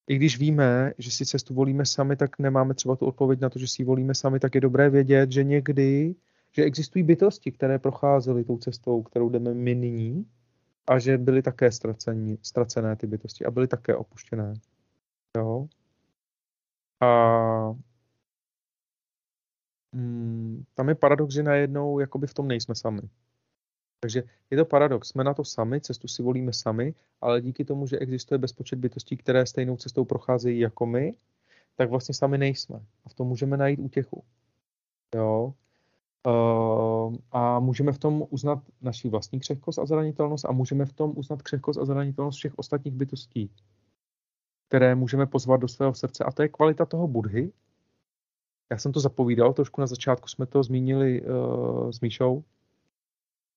i když víme, že si cestu volíme sami, tak nemáme třeba tu odpověď na to, že si ji volíme sami, tak je dobré vědět, že někdy, že existují bytosti, které procházely tou cestou, kterou jdeme my nyní, a že byly také ztracení, ztracené ty bytosti a byly také opuštěné. Jo? A mm, tam je paradox, že najednou jakoby v tom nejsme sami. Takže je to paradox. Jsme na to sami, cestu si volíme sami, ale díky tomu, že existuje bezpočet bytostí, které stejnou cestou procházejí jako my, tak vlastně sami nejsme. A v tom můžeme najít útěchu. Jo? Uh, a můžeme v tom uznat naši vlastní křehkost a zranitelnost a můžeme v tom uznat křehkost a zranitelnost všech ostatních bytostí, které můžeme pozvat do svého srdce. A to je kvalita toho budhy. Já jsem to zapovídal, trošku na začátku jsme to zmínili uh, s Míšou,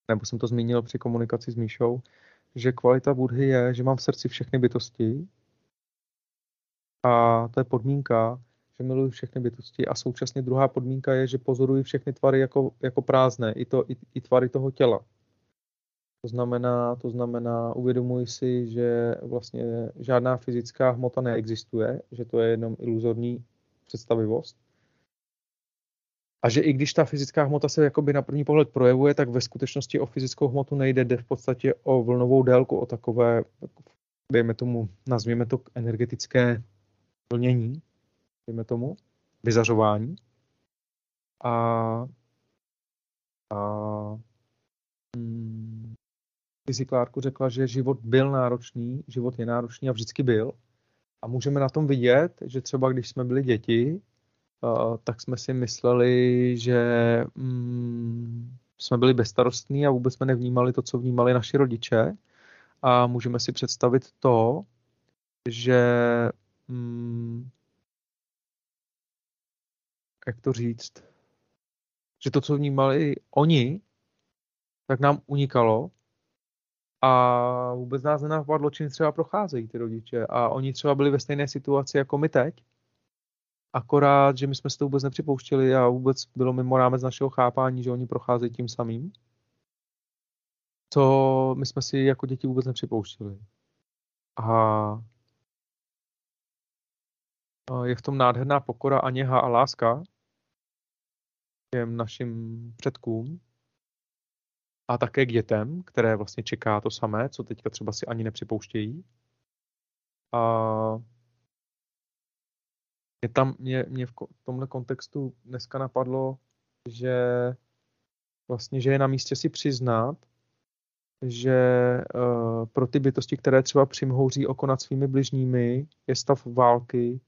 nebo jsem to zmínil při komunikaci s Míšou, že kvalita Budhy je, že mám v srdci všechny bytosti. A to je podmínka, že miluji všechny bytosti. A současně druhá podmínka je, že pozoruji všechny tvary jako, jako prázdné, i, to, i, i tvary toho těla. To znamená, to znamená, uvědomuji si, že vlastně žádná fyzická hmota neexistuje, že to je jenom iluzorní představivost a že i když ta fyzická hmota se jakoby na první pohled projevuje, tak ve skutečnosti o fyzickou hmotu nejde, jde v podstatě o vlnovou délku, o takové, dejme tomu, nazvěme to energetické vlnění, dejme tomu, vyzařování. A, a Klárku řekla, že život byl náročný, život je náročný a vždycky byl. A můžeme na tom vidět, že třeba když jsme byli děti, tak jsme si mysleli, že mm, jsme byli bezstarostní a vůbec jsme nevnímali to, co vnímali naši rodiče. A můžeme si představit to, že mm, jak to říct, že to, co vnímali oni, tak nám unikalo a vůbec nás nenapadlo, čím třeba procházejí ty rodiče. A oni třeba byli ve stejné situaci jako my teď Akorát, že my jsme si to vůbec nepřipouštěli a vůbec bylo mimo rámec našeho chápání, že oni procházejí tím samým. Co my jsme si jako děti vůbec nepřipouštěli. A je v tom nádherná pokora a něha a láska těm našim předkům a také k dětem, které vlastně čeká to samé, co teďka třeba si ani nepřipouštějí. A mě tam, mě, mě v tomhle kontextu dneska napadlo, že vlastně, že je na místě si přiznat, že uh, pro ty bytosti, které třeba přimhouří oko nad svými bližními, je stav války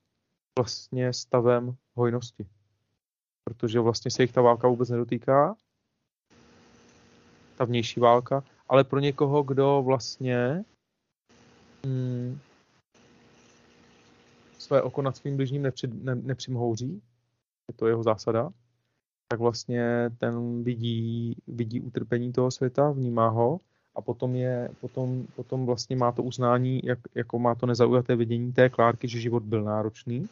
vlastně stavem hojnosti. Protože vlastně se jich ta válka vůbec nedotýká, ta vnější válka, ale pro někoho, kdo vlastně mm, své oko nad svým bližním nepři, ne, nepřimhouří, je to jeho zásada, tak vlastně ten vidí, vidí utrpení toho světa, vnímá ho a potom, je, potom, potom vlastně má to uznání, jak, jako má to nezaujaté vidění té Klárky, že život byl náročný.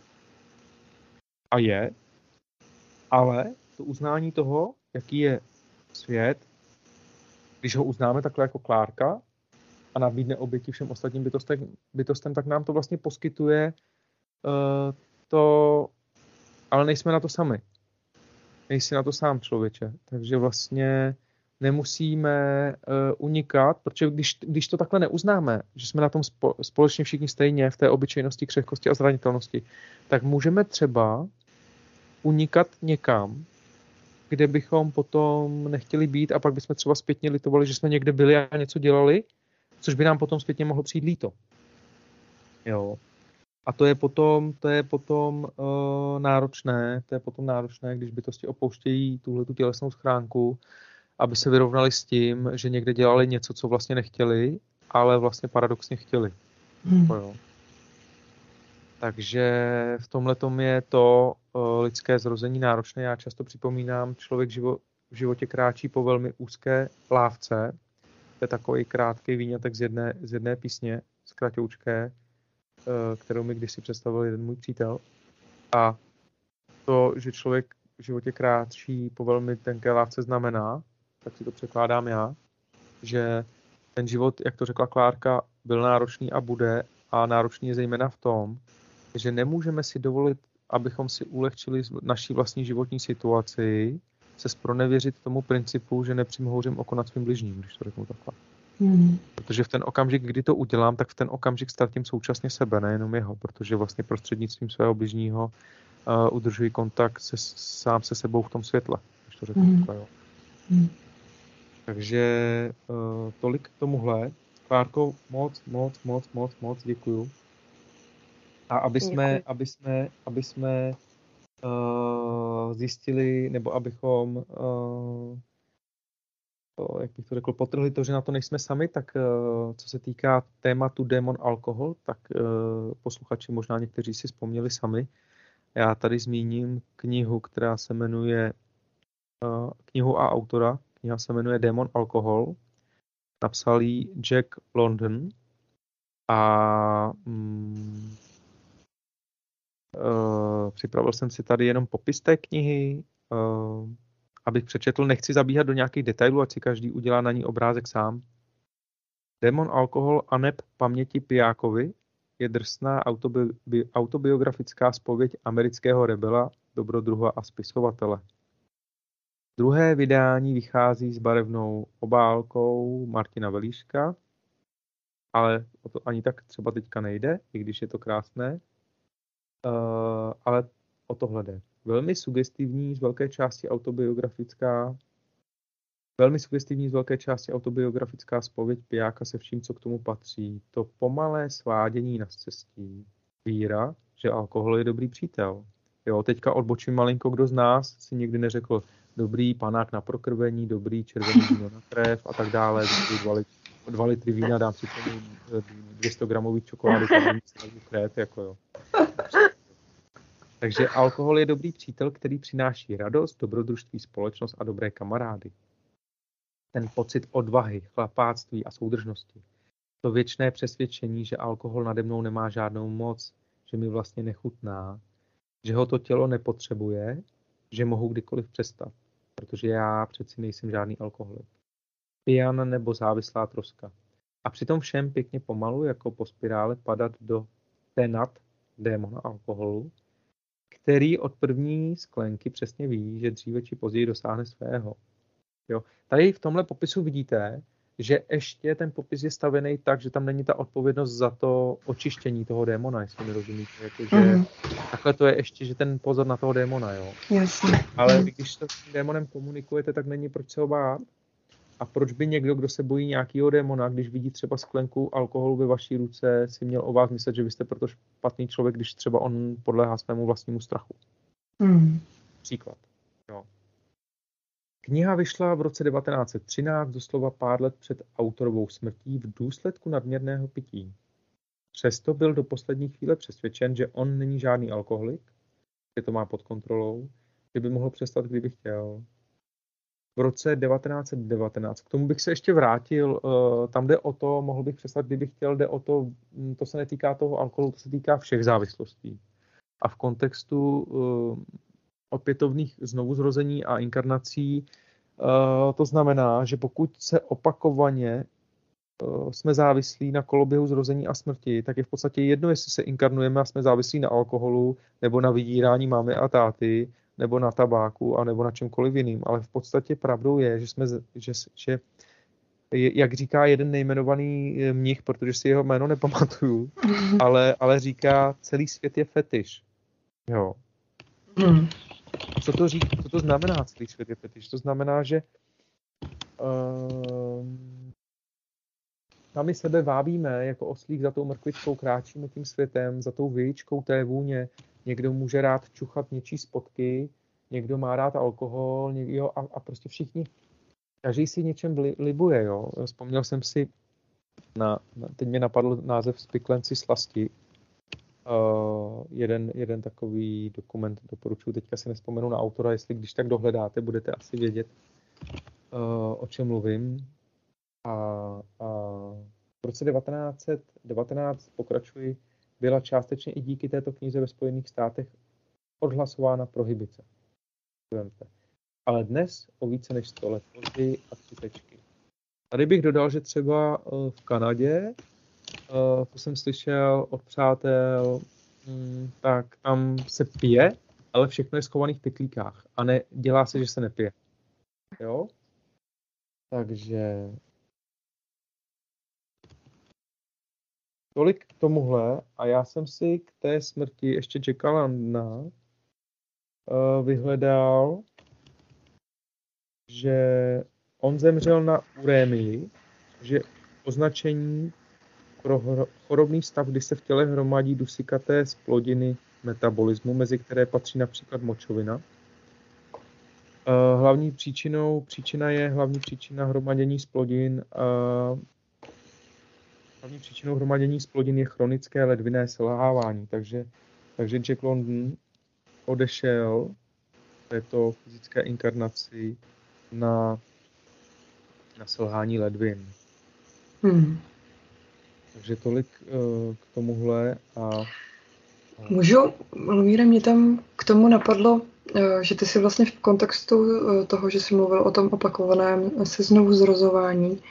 A je, ale to uznání toho, jaký je svět, když ho uznáme takhle jako Klárka a nabídne oběti všem ostatním bytostem, bytostem, tak nám to vlastně poskytuje to, ale nejsme na to sami. Nejsi na to sám člověče. Takže vlastně nemusíme uh, unikat, protože když, když to takhle neuznáme, že jsme na tom spo, společně všichni stejně v té obyčejnosti, křehkosti a zranitelnosti, tak můžeme třeba unikat někam kde bychom potom nechtěli být a pak bychom třeba zpětně litovali, že jsme někde byli a něco dělali, což by nám potom zpětně mohlo přijít líto. Jo. A to je potom, to je potom uh, náročné, to je potom náročné, když bytosti opouštějí tuhle tu tělesnou schránku, aby se vyrovnali s tím, že někde dělali něco, co vlastně nechtěli, ale vlastně paradoxně chtěli. Hmm. Jo. Takže v tomhle je to uh, lidské zrození náročné. Já často připomínám, člověk živo, v životě kráčí po velmi úzké lávce. To je takový krátký výňatek z jedné, z jedné písně, z kratoučké, kterou mi kdysi představil jeden můj přítel. A to, že člověk v životě kráčí po velmi tenké lávce znamená, tak si to překládám já, že ten život, jak to řekla Klárka, byl náročný a bude a náročný je zejména v tom, že nemůžeme si dovolit, abychom si ulehčili naší vlastní životní situaci, se spronevěřit tomu principu, že nepřimhouřím oko nad svým bližním, když to řeknu takhle. Mm. Protože v ten okamžik, kdy to udělám, tak v ten okamžik ztratím současně sebe, nejenom jeho, protože vlastně prostřednictvím svého bližního uh, udržuji kontakt se, sám se sebou v tom světle, když to řeknu mm. takhle. Jo. Mm. Takže uh, tolik k tomuhle. Klárko, moc, moc, moc, moc, moc děkuju. A aby jsme, aby jsme, aby jsme uh, zjistili, nebo abychom, uh, jak bych to řekl, potrhli to, že na to nejsme sami, tak uh, co se týká tématu démon alkohol, tak uh, posluchači možná někteří si vzpomněli sami. Já tady zmíním knihu, která se jmenuje uh, knihu a autora. Kniha se jmenuje Démon alkohol. Napsal ji Jack London a mm, připravil jsem si tady jenom popis té knihy, abych přečetl. Nechci zabíhat do nějakých detailů, ať si každý udělá na ní obrázek sám. Démon alkohol a neb paměti Pijákovi je drsná autobi- autobiografická spověď amerického rebela, dobrodruha a spisovatele. Druhé vydání vychází s barevnou obálkou Martina Velíška, ale o to ani tak třeba teďka nejde, i když je to krásné. Uh, ale o tohle jde. Velmi sugestivní, z velké části autobiografická, velmi sugestivní z velké části autobiografická spověď pijáka se vším, co k tomu patří. To pomalé svádění na cestí. Víra, že alkohol je dobrý přítel. Jo, teďka odbočím malinko, kdo z nás si nikdy neřekl dobrý panák na prokrvení, dobrý červený víno na krev a tak dále, dva, litry, dva litry vína, dám si tomu 200 gramový čokolády, krev, jako jo. Takže alkohol je dobrý přítel, který přináší radost, dobrodružství, společnost a dobré kamarády. Ten pocit odvahy, chlapáctví a soudržnosti. To věčné přesvědčení, že alkohol nade mnou nemá žádnou moc, že mi vlastně nechutná, že ho to tělo nepotřebuje, že mohu kdykoliv přestat, protože já přeci nejsem žádný alkoholik. Pijan nebo závislá troska. A přitom všem pěkně pomalu, jako po spirále, padat do té nad démona alkoholu, který od první sklenky přesně ví, že dříve či později dosáhne svého. Jo. Tady v tomhle popisu vidíte, že ještě ten popis je stavěný tak, že tam není ta odpovědnost za to očištění toho démona, jestli mi rozumíte. Jako, že mm-hmm. Takhle to je ještě, že ten pozor na toho démona, jo. Jasně. Ale mm. když to s tím démonem komunikujete, tak není proč se ho bát. A proč by někdo, kdo se bojí nějakého démona, když vidí třeba sklenku alkoholu ve vaší ruce, si měl o vás myslet, že vy jste proto špatný člověk, když třeba on podléhá svému vlastnímu strachu. Mm. Příklad. Jo. Kniha vyšla v roce 1913, doslova pár let před autorovou smrtí v důsledku nadměrného pití. Přesto byl do poslední chvíle přesvědčen, že on není žádný alkoholik, že to má pod kontrolou, že by mohl přestat, kdyby chtěl, v roce 1919. K tomu bych se ještě vrátil. Eh, tam jde o to, mohl bych přestat, kdybych chtěl, jde o to, hm, to se netýká toho alkoholu, to se týká všech závislostí. A v kontextu eh, opětovných znovuzrození a inkarnací eh, to znamená, že pokud se opakovaně jsme závislí na koloběhu zrození a smrti, tak je v podstatě jedno, jestli se inkarnujeme a jsme závislí na alkoholu nebo na vydírání máme a táty, nebo na tabáku, a nebo na čemkoliv jiným. Ale v podstatě pravdou je, že jsme, že, že jak říká jeden nejmenovaný eh, mnich, protože si jeho jméno nepamatuju, ale, ale říká, celý svět je fetiš. Jo. Hmm. co to, řík, co to znamená celý svět je fetiš? To znamená, že uh, sami sebe vábíme jako oslík za tou mrkvičkou, kráčíme tím světem, za tou vyjičkou té vůně. Někdo může rád čuchat něčí spotky, někdo má rád alkohol, někdo, jo, a, a prostě všichni, každý si něčem li, libuje, jo. Vzpomněl jsem si na, na teď mě napadl název Spiklenci slasti, Uh, jeden, jeden takový dokument doporučuji, teďka si nespomenu na autora, jestli když tak dohledáte, budete asi vědět, uh, o čem mluvím. A, a v roce 1919, pokračuji, byla částečně i díky této knize ve Spojených státech odhlasována prohibice. Ale dnes o více než 100 let později a tři tečky. Tady bych dodal, že třeba eh, v Kanadě, eh, to jsem slyšel od přátel, mm, tak tam se pije, ale všechno je schovaný v pytlíkách a ne, dělá se, že se nepije. Jo? Takže tolik k tomuhle a já jsem si k té smrti ještě čekala na uh, vyhledal, že on zemřel na urémii, že označení pro chorobný stav, kdy se v těle hromadí dusikaté splodiny metabolismu, mezi které patří například močovina. Uh, hlavní příčinou, příčina je hlavní příčina hromadění splodin hlavní příčinou hromadění splodin je chronické ledviné selhávání, takže, takže Jack London odešel této fyzické inkarnaci na, na selhání ledvin. Hmm. Takže tolik uh, k tomuhle a, a... Můžu, Lumíre, mě tam k tomu napadlo, uh, že ty si vlastně v kontextu uh, toho, že jsi mluvil o tom opakovaném se znovu zrozování,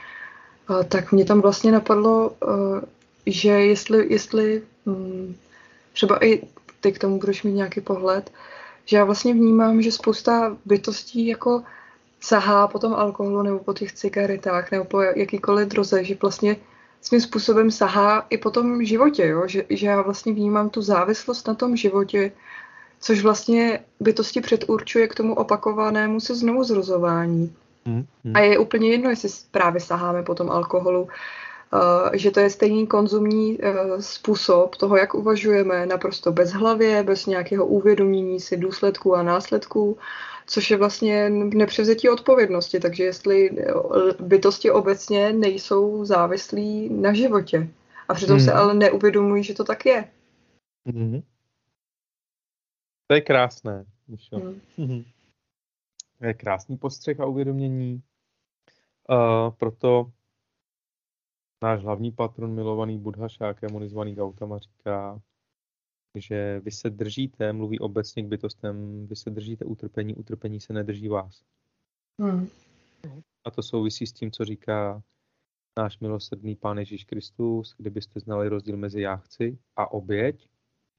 tak mě tam vlastně napadlo, že jestli, jestli hm, třeba i ty k tomu budeš mít nějaký pohled, že já vlastně vnímám, že spousta bytostí jako sahá po tom alkoholu nebo po těch cigaretách nebo po jakýkoliv droze, že vlastně svým způsobem sahá i po tom životě, jo? Že, že já vlastně vnímám tu závislost na tom životě, což vlastně bytosti předurčuje k tomu opakovanému se znovu zrozování. Hmm, hmm. A je úplně jedno, jestli právě saháme po tom alkoholu, uh, že to je stejný konzumní uh, způsob toho, jak uvažujeme, naprosto bez hlavě, bez nějakého uvědomění si důsledků a následků, což je vlastně nepřevzetí odpovědnosti. Takže jestli eh, bytosti obecně nejsou závislí na životě a přitom hmm. se ale neuvědomují, že to tak je. Hmm. To je krásné. Hmm. Je krásný postřeh a uvědomění. Uh, proto náš hlavní patron, milovaný Buddha Šákem, zvaný Gautama, říká, že vy se držíte, mluví obecně k bytostem, vy se držíte utrpení, utrpení se nedrží vás. Hmm. A to souvisí s tím, co říká náš milosrdný Pán Ježíš Kristus, kdybyste znali rozdíl mezi jáchci a oběť,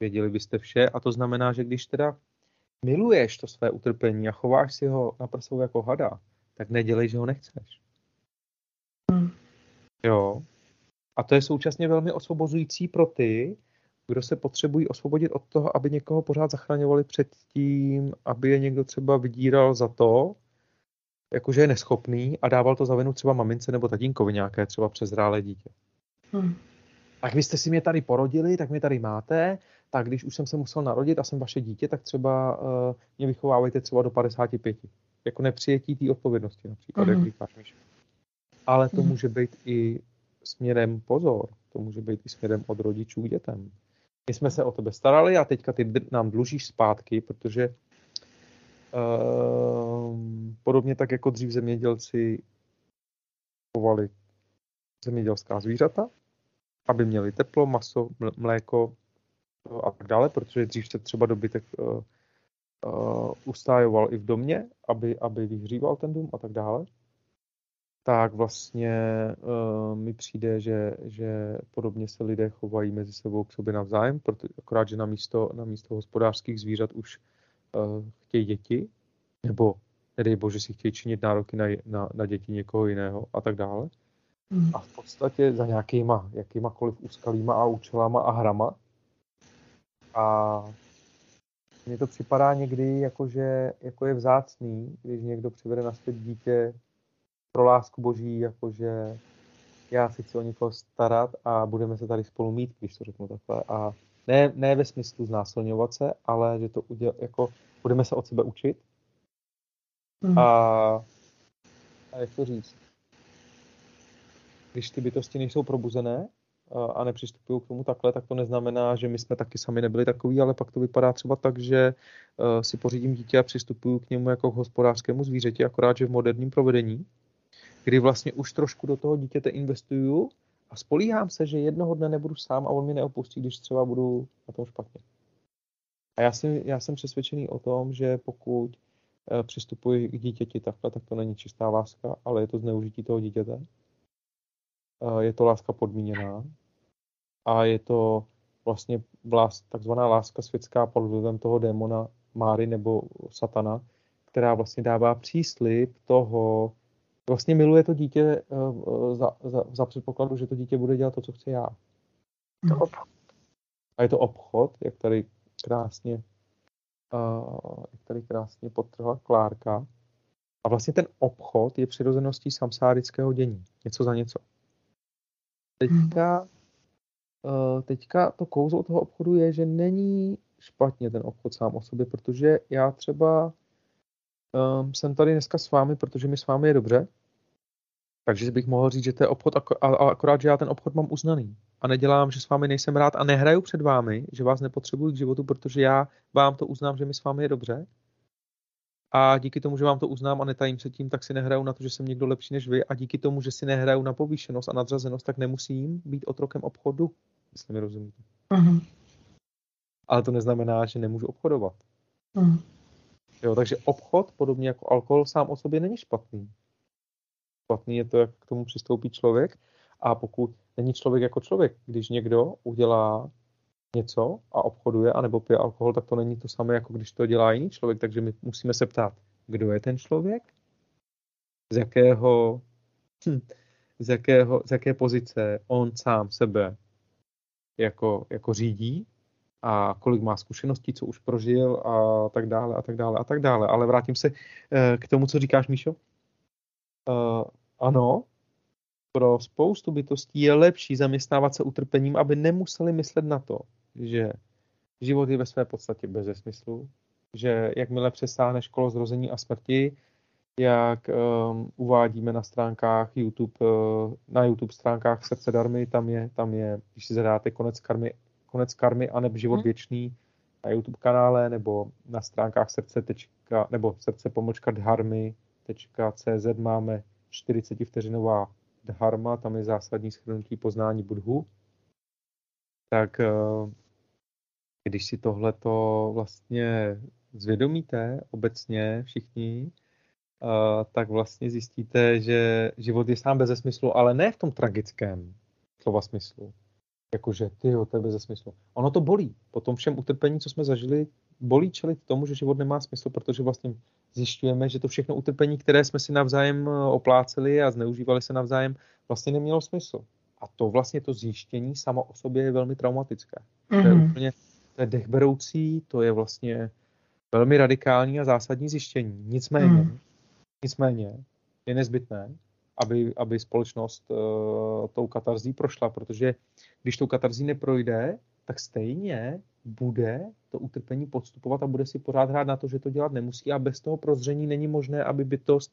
věděli byste vše. A to znamená, že když teda miluješ to své utrpení a chováš si ho na prsou jako hada, tak nedělej, že ho nechceš. Hmm. Jo. A to je současně velmi osvobozující pro ty, kdo se potřebují osvobodit od toho, aby někoho pořád zachraňovali před tím, aby je někdo třeba vydíral za to, jakože je neschopný a dával to za vinu třeba mamince nebo tatínkovi nějaké třeba přezrálé dítě. Hmm. Tak vy jste si mě tady porodili, tak mě tady máte, tak když už jsem se musel narodit a jsem vaše dítě, tak třeba uh, mě vychovávejte třeba do 55. Jako nepřijetí té odpovědnosti například, hmm jak říkáš, Míš. Ale to hmm může být i směrem pozor, to může být i směrem od rodičů k dětem my jsme se o tebe starali a teďka ty nám dlužíš zpátky, protože uh, podobně tak jako dřív zemědělci chovali zemědělská zvířata, aby měli teplo, maso, mléko a tak dále, protože dřív se třeba dobytek uh, uh, ustájoval i v domě, aby, aby vyhříval ten dům a tak dále tak vlastně uh, mi přijde, že, že podobně se lidé chovají mezi sebou k sobě navzájem, proto, akorát, že na místo, na místo hospodářských zvířat už uh, chtějí děti, nebo nedej bože si chtějí činit nároky na, na, na děti někoho jiného a tak dále. Mm. A v podstatě za nějakýma jakýmakoliv úskalýma a účelama a hrama. A mně to připadá někdy, jako, že, jako je vzácný, když někdo přivede na svět dítě pro lásku boží, jakože já si chci o někoho starat a budeme se tady spolu mít, když to řeknu takhle. A ne, ne ve smyslu znásilňovat se, ale že to uděl, jako budeme se od sebe učit. Mm. A, a jak to říct? Když ty bytosti nejsou probuzené, a nepřistupují k tomu takhle, tak to neznamená, že my jsme taky sami nebyli takový, ale pak to vypadá třeba tak, že e, si pořídím dítě a přistupuju k němu jako k hospodářskému zvířeti, akorát, že v moderním provedení, kdy vlastně už trošku do toho dítěte investuju a spolíhám se, že jednoho dne nebudu sám a on mi neopustí, když třeba budu na tom špatně. A já, si, já jsem přesvědčený o tom, že pokud e, přistupuji k dítěti takhle, tak to není čistá láska, ale je to zneužití toho dítěte. E, je to láska podmíněná, a je to vlastně vlast, takzvaná láska světská pod vlivem toho démona Máry nebo Satana, která vlastně dává příslip toho, vlastně miluje to dítě uh, za, za, za předpokladu, že to dítě bude dělat to, co chce já. To obchod. A je to obchod, jak tady krásně, uh, jak tady krásně podtrhla Klárka. A vlastně ten obchod je přirozeností samsárického dění. Něco za něco. Teďka Eh, teďka to kouzlo toho obchodu je, že není špatně ten obchod sám o sobě, protože já třeba um, jsem tady dneska s vámi, protože mi s vámi je dobře, takže bych mohl říct, že to je obchod, akorát, že já ten obchod mám uznaný. A nedělám, že s vámi nejsem rád a nehraju před vámi, že vás nepotřebuji k životu, protože já vám to uznám, že mi s vámi je dobře. A díky tomu, že vám to uznám a netajím se tím, tak si nehraju na to, že jsem někdo lepší než vy. A díky tomu, že si nehraju na povýšenost a nadřazenost, tak nemusím být otrokem obchodu jestli mi rozumíte. Uh-huh. Ale to neznamená, že nemůžu obchodovat. Uh-huh. Jo, takže obchod, podobně jako alkohol, sám o sobě není špatný. Špatný je to, jak k tomu přistoupí člověk. A pokud není člověk jako člověk, když někdo udělá něco a obchoduje, anebo pije alkohol, tak to není to samé, jako když to dělá jiný člověk. Takže my musíme se ptát, kdo je ten člověk, z jakého, hm, z, jakého, z jaké pozice on sám sebe jako, jako řídí a kolik má zkušeností, co už prožil a tak dále a tak dále a tak dále. Ale vrátím se eh, k tomu, co říkáš, Míšo. Uh, ano, pro spoustu bytostí je lepší zaměstnávat se utrpením, aby nemuseli myslet na to, že život je ve své podstatě bez smyslu, že jakmile přesáhne školo zrození a smrti, jak um, uvádíme na stránkách YouTube, uh, na YouTube stránkách Srdce Darmy, tam je, tam je, když si zadáte konec karmy, konec karmy a neb život hmm. věčný na YouTube kanále nebo na stránkách srdce tečka, nebo srdce pomočka dharmy.cz máme 40 vteřinová dharma, tam je zásadní shrnutí poznání budhu. Tak uh, když si tohleto vlastně zvědomíte obecně všichni, tak vlastně zjistíte, že život je sám bez smyslu, ale ne v tom tragickém slova smyslu. Jakože, ty to je bez smyslu. Ono to bolí. Po tom všem utrpení, co jsme zažili, bolí čelit tomu, že život nemá smysl, protože vlastně zjišťujeme, že to všechno utrpení, které jsme si navzájem eh, opláceli a zneužívali se navzájem, vlastně nemělo smysl. A to vlastně to zjištění samo o sobě je velmi traumatické. Mm-hmm. To je mhm. úplně to je dechberoucí, to je vlastně velmi radikální a zásadní zjištění. Nicméně, mm. Nicméně je nezbytné, aby, aby společnost uh, tou katarzí prošla, protože když tou katarzí neprojde, tak stejně bude to utrpení podstupovat a bude si pořád hrát na to, že to dělat nemusí a bez toho prozření není možné, aby bytost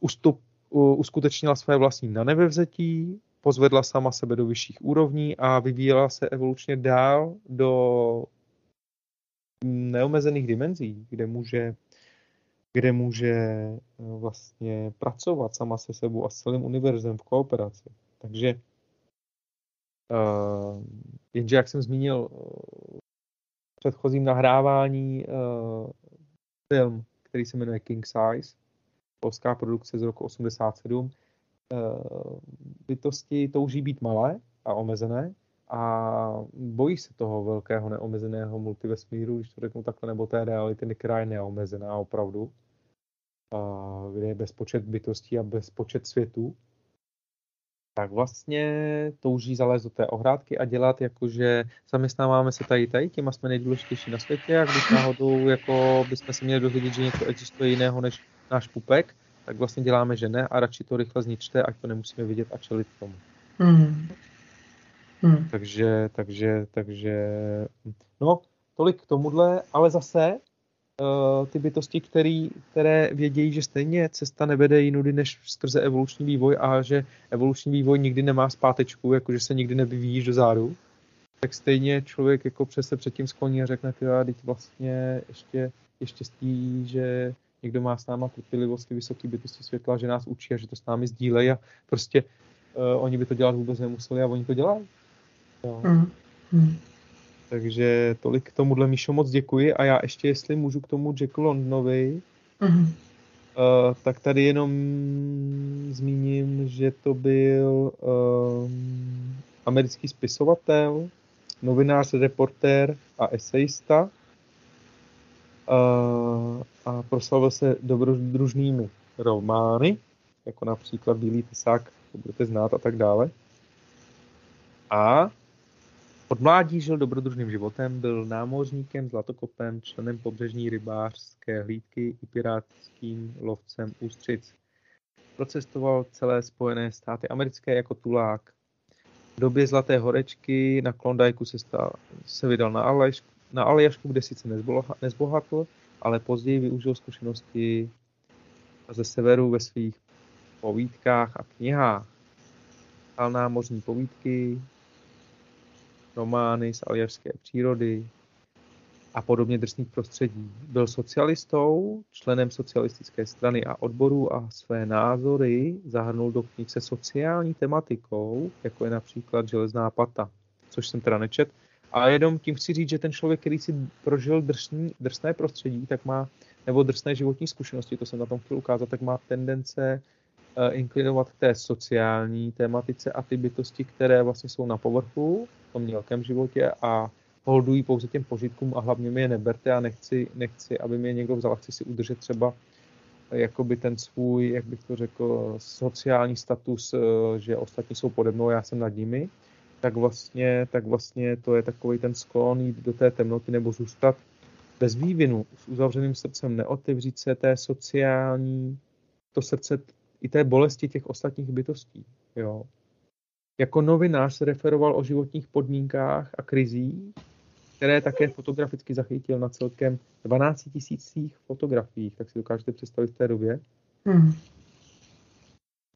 ustup, uh, uskutečnila své vlastní na nebevzetí, pozvedla sama sebe do vyšších úrovní a vyvíjela se evolučně dál do neomezených dimenzí, kde může kde může eh, vlastně pracovat sama se sebou a s celým univerzem v kooperaci. Takže uh, jenže, jak jsem zmínil eh, v předchozím nahrávání, uh, film, který se jmenuje King Size, polská produkce z roku 87, uh, bytosti touží být malé a omezené a bojí se toho velkého neomezeného multivesmíru, když to řeknu takhle, nebo té reality, která je neomezená opravdu kde je bezpočet bytostí a bezpočet světů. tak vlastně touží zalézt do té ohrádky a dělat jakože zaměstnáváme se tady tady, těma jsme nejdůležitější na světě a když náhodou jako bychom se měli dozvědět, že něco existuje jiného než náš pupek, tak vlastně děláme, že ne a radši to rychle zničte, ať to nemusíme vidět a čelit tomu. Mm. Mm. Takže, takže, takže, no, tolik k tomuhle, ale zase uh, ty bytosti, který, které vědějí, že stejně cesta nevede jinudy než skrze evoluční vývoj a že evoluční vývoj nikdy nemá zpátečku, jakože se nikdy nevyvíjíš do zádu, tak stejně člověk jako přes se předtím skloní a řekne, ty teď vlastně ještě je štěstí, že někdo má s náma trpělivost, ty vysoké bytosti světla, že nás učí a že to s námi sdílejí a prostě uh, oni by to dělat vůbec nemuseli a oni to dělají. Jo. Mm. Mm. Takže tolik k tomuhle, Míšo, moc děkuji. A já ještě, jestli můžu k tomu Jacku Londonovi, mm-hmm. uh, tak tady jenom zmíním, že to byl um, americký spisovatel, novinář, reportér a esejista. Uh, a proslavil se dobrodružnými romány, jako například Bílý pisák, to budete znát a tak dále. A od mládí žil dobrodružným životem, byl námořníkem, zlatokopem, členem pobřežní rybářské hlídky i pirátským lovcem ústřic. Procestoval celé Spojené státy americké jako tulák. V době Zlaté horečky na Klondajku se, stal, se vydal na, Aljašku, na Aljašku, kde sice nezbohatl, ale později využil zkušenosti ze severu ve svých povídkách a knihách. Psal námořní povídky, romány z aljašské přírody a podobně drsných prostředí. Byl socialistou, členem socialistické strany a odboru a své názory zahrnul do knih se sociální tematikou, jako je například Železná pata, což jsem teda nečet. A jenom tím chci říct, že ten člověk, který si prožil drsný, drsné prostředí, tak má, nebo drsné životní zkušenosti, to jsem na tom chtěl ukázat, tak má tendence uh, inklinovat k té sociální tematice a ty bytosti, které vlastně jsou na povrchu, v tom mělkém životě a holdují pouze těm požitkům a hlavně mi je neberte a nechci, nechci aby mě někdo vzal, chci si udržet třeba eh, jakoby ten svůj, jak bych to řekl, sociální status, eh, že ostatní jsou pode mnou, já jsem nad nimi, tak vlastně, tak vlastně to je takový ten sklon jít do té temnoty nebo zůstat bez vývinu, s uzavřeným srdcem, neotevřít se té sociální, to srdce i té bolesti těch ostatních bytostí. Jo. Jako novinář se referoval o životních podmínkách a krizích, které také fotograficky zachytil na celkem 12 tisících fotografiích, tak si dokážete představit v té době. Hmm.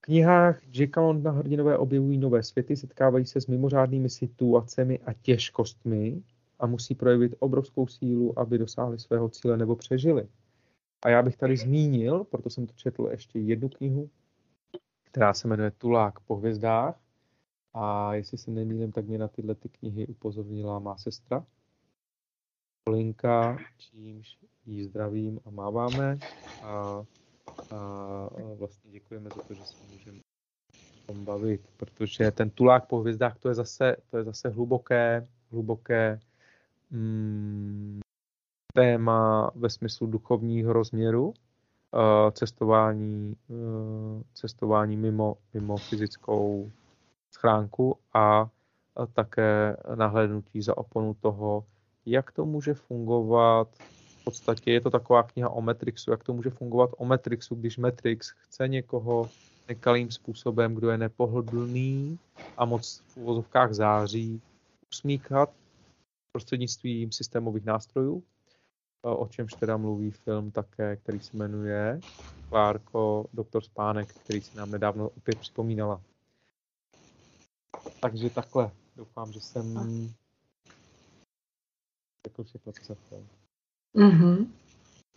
Knihách Jacka Londna hrdinové objevují nové světy, setkávají se s mimořádnými situacemi a těžkostmi a musí projevit obrovskou sílu, aby dosáhli svého cíle nebo přežili. A já bych tady zmínil, proto jsem to četl ještě jednu knihu, která se jmenuje Tulák po hvězdách. A jestli se nemýlím, tak mě na tyhle ty knihy upozornila má sestra. Linka, čímž jí zdravím a máváme. A, a, vlastně děkujeme za to, že se můžeme tom bavit, protože ten tulák po hvězdách, to je zase, to je zase hluboké, hluboké mm, téma ve smyslu duchovního rozměru, cestování, uh, cestování mimo, mimo fyzickou schránku a také nahlédnutí za oponu toho, jak to může fungovat. Podstatě je to taková kniha o Matrixu, jak to může fungovat o Matrixu, když Matrix chce někoho nekalým způsobem, kdo je nepohodlný a moc v uvozovkách září, usmíkat prostřednictvím systémových nástrojů, o čemž teda mluví film také, který se jmenuje Klárko, doktor Spánek, který si nám nedávno opět připomínala. Takže takhle. Doufám, že jsem řekl všechno, co jsem chtěl. Mm-hmm.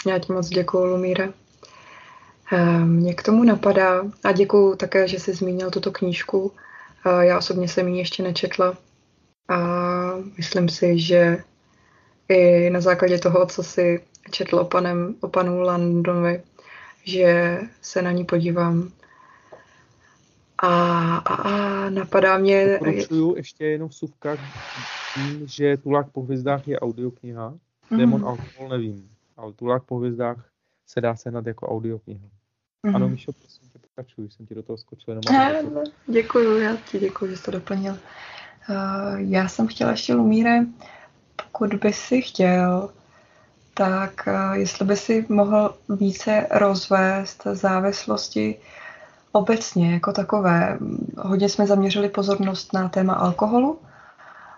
Já ti moc děkuju, Lumíre. Ehm, mě k tomu napadá a děkuju také, že jsi zmínil tuto knížku. Já osobně jsem ji ještě nečetla a myslím si, že i na základě toho, co si četl o, panem, o panu Landonovi, že se na ní podívám a, a, a napadá mě... Doporučuju ještě jenom vsuvka tím, že Tulák po hvězdách je audiokniha. Mm. Demon alkohol nevím, ale Tulák po hvězdách se dá sehnat jako audiokniha. Mm-hmm. Ano, Míšo, prosím tě, pokračuj, jsem ti do toho skočil jenom. Ne, ne, děkuju, já ti děkuji, že jsi to doplnil. Uh, já jsem chtěla ještě, Lumíre, pokud by si chtěl, tak uh, jestli by si mohl více rozvést závislosti obecně jako takové. Hodně jsme zaměřili pozornost na téma alkoholu,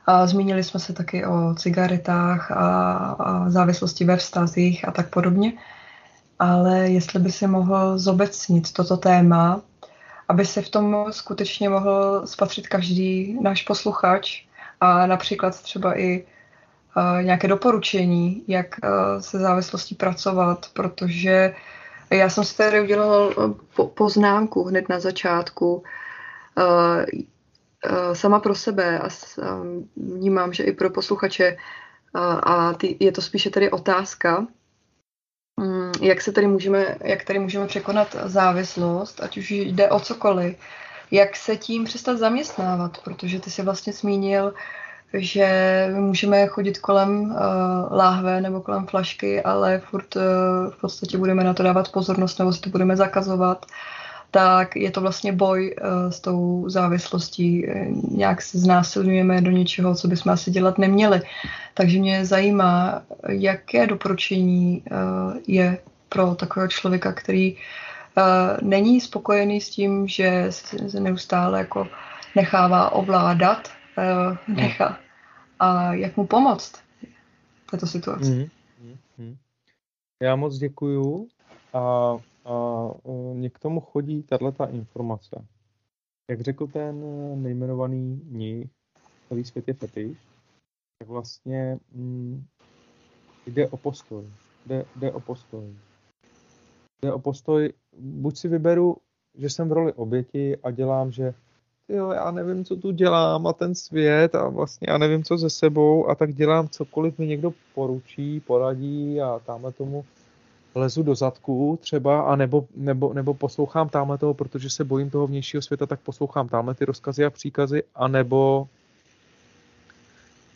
a zmínili jsme se taky o cigaretách a, a závislosti ve vztazích a tak podobně. Ale jestli by si mohl zobecnit toto téma, aby se v tom skutečně mohl spatřit každý náš posluchač a například třeba i uh, nějaké doporučení, jak uh, se závislostí pracovat, protože já jsem si tady udělala po, poznámku hned na začátku. Uh, sama pro sebe a um, vnímám, že i pro posluchače uh, a ty, je to spíše tedy otázka, um, jak se tady můžeme, jak tady můžeme překonat závislost, ať už jde o cokoliv, jak se tím přestat zaměstnávat, protože ty si vlastně zmínil, že můžeme chodit kolem uh, láhve nebo kolem flašky, ale furt uh, v podstatě budeme na to dávat pozornost nebo si to budeme zakazovat, tak je to vlastně boj uh, s tou závislostí. Nějak se znásilňujeme do něčeho, co bychom asi dělat neměli. Takže mě zajímá, jaké doporučení uh, je pro takového člověka, který není spokojený s tím, že se neustále jako nechává ovládat uh, nechá a jak mu pomoct v této situaci. Mm, mm, Já moc děkuju a, a mě k tomu chodí tato informace. Jak řekl ten nejmenovaný mních, celý svět je fetiš, tak vlastně mm, jde o postoj. Jde, jde o postoj. Jde o postoj, buď si vyberu, že jsem v roli oběti a dělám, že jo, já nevím, co tu dělám a ten svět a vlastně já nevím, co ze sebou a tak dělám cokoliv mi někdo poručí, poradí a tamhle tomu lezu do zadku třeba a nebo, nebo, nebo poslouchám tamhle toho, protože se bojím toho vnějšího světa, tak poslouchám tamhle ty rozkazy a příkazy a nebo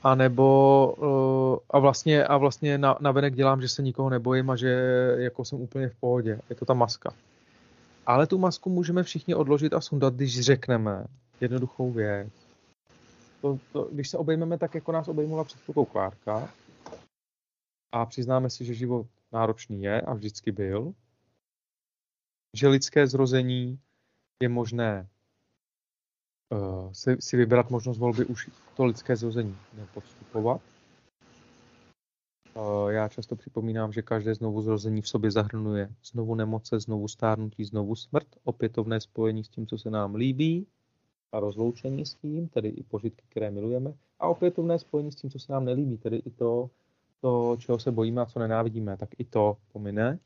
a nebo uh, a vlastně, a vlastně na, na venek dělám, že se nikoho nebojím a že jako jsem úplně v pohodě. Je to ta maska. Ale tu masku můžeme všichni odložit a sundat, když řekneme, jednoduchou věc. To, to, když se obejmeme tak, jako nás obejmula před chvilkou Klárka a přiznáme si, že život náročný je a vždycky byl, že lidské zrození je možné uh, si, si vybrat možnost volby už to lidské zrození nepodstupovat. Uh, já často připomínám, že každé znovu zrození v sobě zahrnuje znovu nemoce, znovu stárnutí, znovu smrt, opětovné spojení s tím, co se nám líbí, a rozloučení s tím, tedy i požitky, které milujeme, a opětovné spojení s tím, co se nám nelíbí, tedy i to, to, čeho se bojíme a co nenávidíme, tak i to pomine.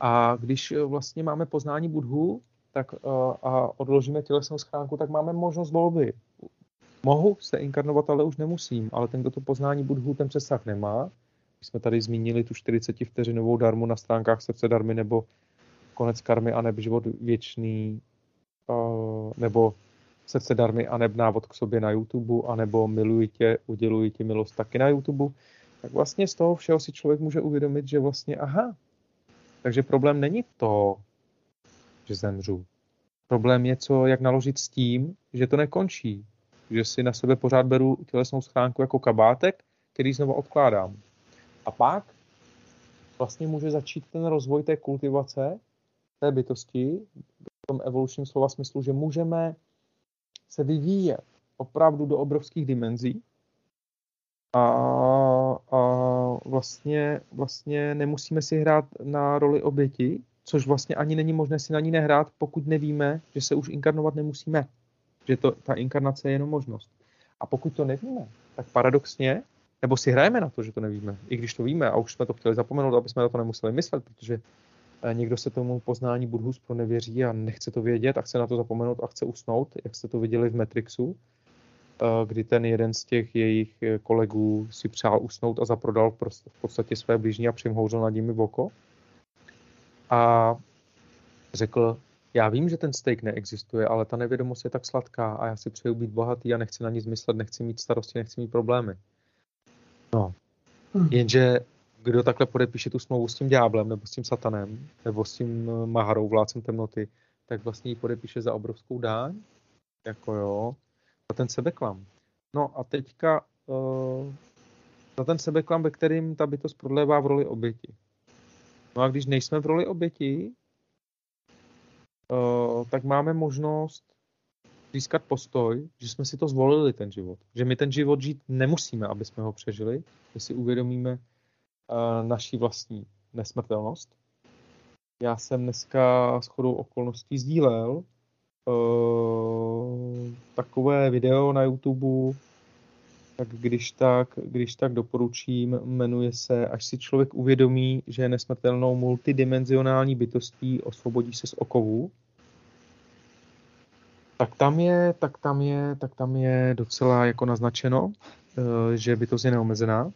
A když eh, vlastně máme poznání Budhu tak, eh, a odložíme tělesnou schránku, tak máme možnost volby. Mohu se inkarnovat, ale už nemusím. Ale ten, kdo to poznání Budhu, ten přesah nemá. My jsme tady zmínili tu 40 vteřinovou darmu na stránkách srdce darmy nebo konec karmy a nebo život věčný, eh, nebo srdce darmy a neb návod k sobě na YouTube, anebo miluji tě, uděluji ti milost taky na YouTube, tak vlastně z toho všeho si člověk může uvědomit, že vlastně aha, takže problém není to, že zemřu. Problém je, co, jak naložit s tím, že to nekončí. Že si na sebe pořád beru tělesnou schránku jako kabátek, který znovu odkládám. A pak vlastně může začít ten rozvoj té kultivace, té bytosti, v tom evolučním slova smyslu, že můžeme se vyvíjet opravdu do obrovských dimenzí a, a vlastně, vlastně nemusíme si hrát na roli oběti, což vlastně ani není možné si na ní nehrát, pokud nevíme, že se už inkarnovat nemusíme. Že to, ta inkarnace je jenom možnost. A pokud to nevíme, tak paradoxně, nebo si hrajeme na to, že to nevíme, i když to víme a už jsme to chtěli zapomenout, aby jsme na to nemuseli myslet, protože někdo se tomu poznání Budhus nevěří a nechce to vědět a chce na to zapomenout a chce usnout, jak jste to viděli v Matrixu, eh, kdy ten jeden z těch jejich eh, kolegů si přál usnout a zaprodal v podstatě své blížní a přimhouřil nad nimi oko. A řekl, já vím, že ten steak neexistuje, ale ta nevědomost je tak sladká a já si přeju být bohatý a nechci na nic myslet, nechci mít starosti, nechci mít problémy. No, hm. jenže kdo takhle podepíše tu smlouvu s tím ďáblem, nebo s tím satanem, nebo s tím eh, Maharou, vládcem temnoty, tak vlastně ji podepíše za obrovskou dáň, jako jo, za ten sebeklam. No a teďka uh, za ten sebeklam, ve kterým ta bytost prodlévá v roli oběti. No a když nejsme v roli oběti, uh, tak máme možnost získat postoj, že jsme si to zvolili, ten život. Že my ten život žít nemusíme, aby jsme ho přežili, že si uvědomíme uh, naší vlastní nesmrtelnost. Já jsem dneska s chodou okolností sdílel uh, takové video na YouTube, tak když tak, když tak doporučím, jmenuje se Až si člověk uvědomí, že je nesmrtelnou multidimenzionální bytostí, osvobodí se z okovů. Tak tam je, tak tam je, tak tam je docela jako naznačeno, eh, že bytost je neomezená.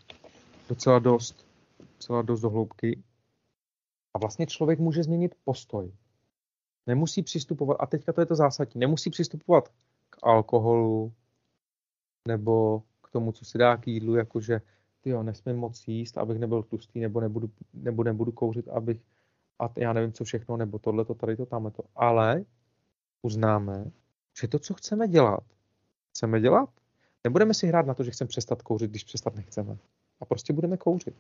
Docela dost, docela dost do hloubky. A vlastně člověk může změnit postoj. Nemusí přistupovat, a teďka to je to zásadní, nemusí přistupovat k alkoholu nebo k tomu, co si dá k jídlu, jakože jo, nesmím moc jíst, abych nebyl tlustý, nebo nebudu, nebo nebudu kouřit, abych, a já nevím, co všechno, nebo tohle, to, tady to, tamhle to. Ale uznáme, že to, co chceme dělat, chceme dělat. Nebudeme si hrát na to, že chceme přestat kouřit, když přestat nechceme. A prostě budeme kouřit.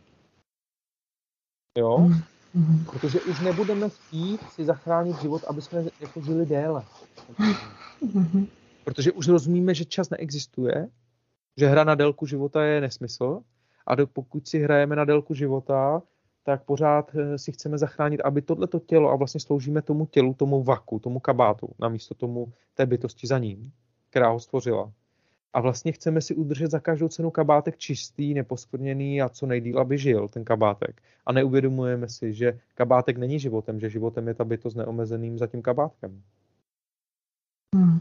Jo? Mm-hmm. Protože už nebudeme chtít si zachránit život, aby jsme jako žili déle. Mm-hmm. Protože už rozumíme, že čas neexistuje, že hra na délku života je nesmysl a do, pokud si hrajeme na délku života, tak pořád eh, si chceme zachránit, aby tohleto tělo a vlastně sloužíme tomu tělu, tomu vaku, tomu kabátu, namísto tomu té bytosti za ním, která ho stvořila. A vlastně chceme si udržet za každou cenu kabátek čistý, neposkvrněný a co nejdíl, aby žil ten kabátek. A neuvědomujeme si, že kabátek není životem, že životem je ta bytost neomezeným za tím kabátkem. Mm.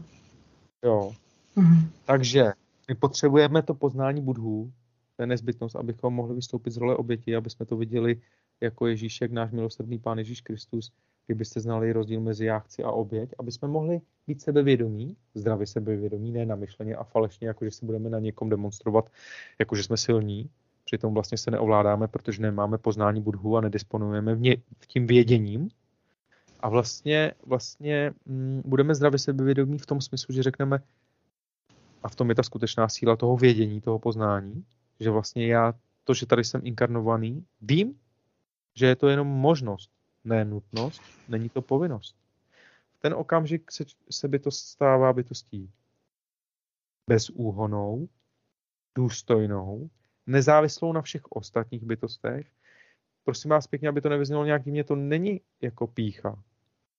Jo. Mm. Takže my potřebujeme to poznání budhů, to je nezbytnost, abychom mohli vystoupit z role oběti, aby jsme to viděli jako Ježíšek, náš milosrdný Pán Ježíš Kristus, kdybyste znali rozdíl mezi já chci a oběť, aby jsme mohli být sebevědomí, zdravě sebevědomí, ne namyšleně a falešně, jako že si budeme na někom demonstrovat, jako že jsme silní, přitom vlastně se neovládáme, protože nemáme poznání budhu a nedisponujeme v, ně, v tím věděním. A vlastně, vlastně m, budeme zdravě sebevědomí v tom smyslu, že řekneme, a v tom je ta skutečná síla toho vědění, toho poznání, že vlastně já, to, že tady jsem inkarnovaný, vím, že je to jenom možnost, ne nutnost, není to povinnost. V ten okamžik se, se bytost stává bytostí bezúhonou, důstojnou, nezávislou na všech ostatních bytostech. Prosím vás pěkně, aby to nevyznělo nějak divně, to není jako pícha.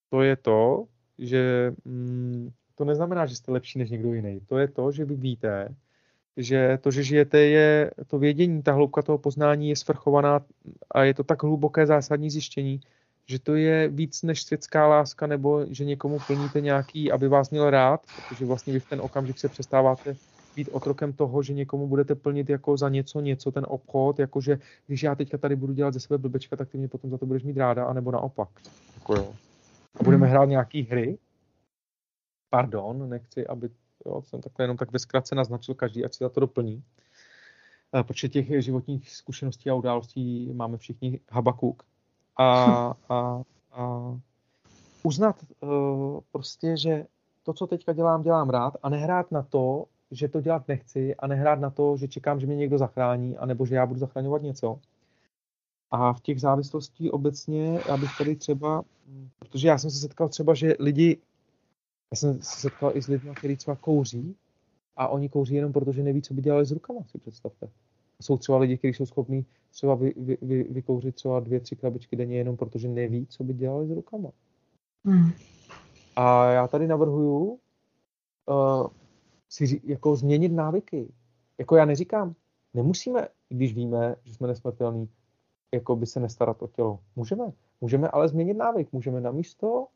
To je to, že mm, to neznamená, že jste lepší než někdo jiný. To je to, že vy víte, že to, že žijete, je to vědění, ta hloubka toho poznání je svrchovaná a je to tak hluboké zásadní zjištění, že to je víc než světská láska, nebo že někomu plníte nějaký, aby vás měl rád, protože vlastně vy v ten okamžik se přestáváte být otrokem toho, že někomu budete plnit jako za něco, něco ten obchod, jakože když já teďka tady budu dělat ze sebe blbečka, tak ty mě potom za to budeš mít ráda, anebo naopak. Jako jo. A budeme hrát nějaký hry. Pardon, nechci, aby Jo, jsem takhle jenom tak ve zkratce naznačil každý, ať si za to doplní. Eh, protože těch životních zkušeností a událostí máme všichni habakuk. A, a, a uznat uh, prostě, že to, co teďka dělám, dělám rád a nehrát na to, že to dělat nechci a nehrát na to, že čekám, že mě někdo zachrání, anebo že já budu zachraňovat něco. A v těch závislostí obecně, já bych tady třeba, protože já jsem se setkal třeba, že lidi já jsem se setkal i s lidmi, kteří třeba kouří a oni kouří jenom proto, že neví, co by dělali s rukama, si představte. Jsou třeba lidi, kteří jsou schopní třeba vy, vy, vy, vykouřit třeba dvě, tři krabičky denně jenom proto, že neví, co by dělali s rukama. Hmm. A já tady navrhuju uh, si jako změnit návyky. Jako já neříkám, nemusíme, když víme, že jsme nesmrtelní, jako by se nestarat o tělo. Můžeme. Můžeme ale změnit návyk. Můžeme namísto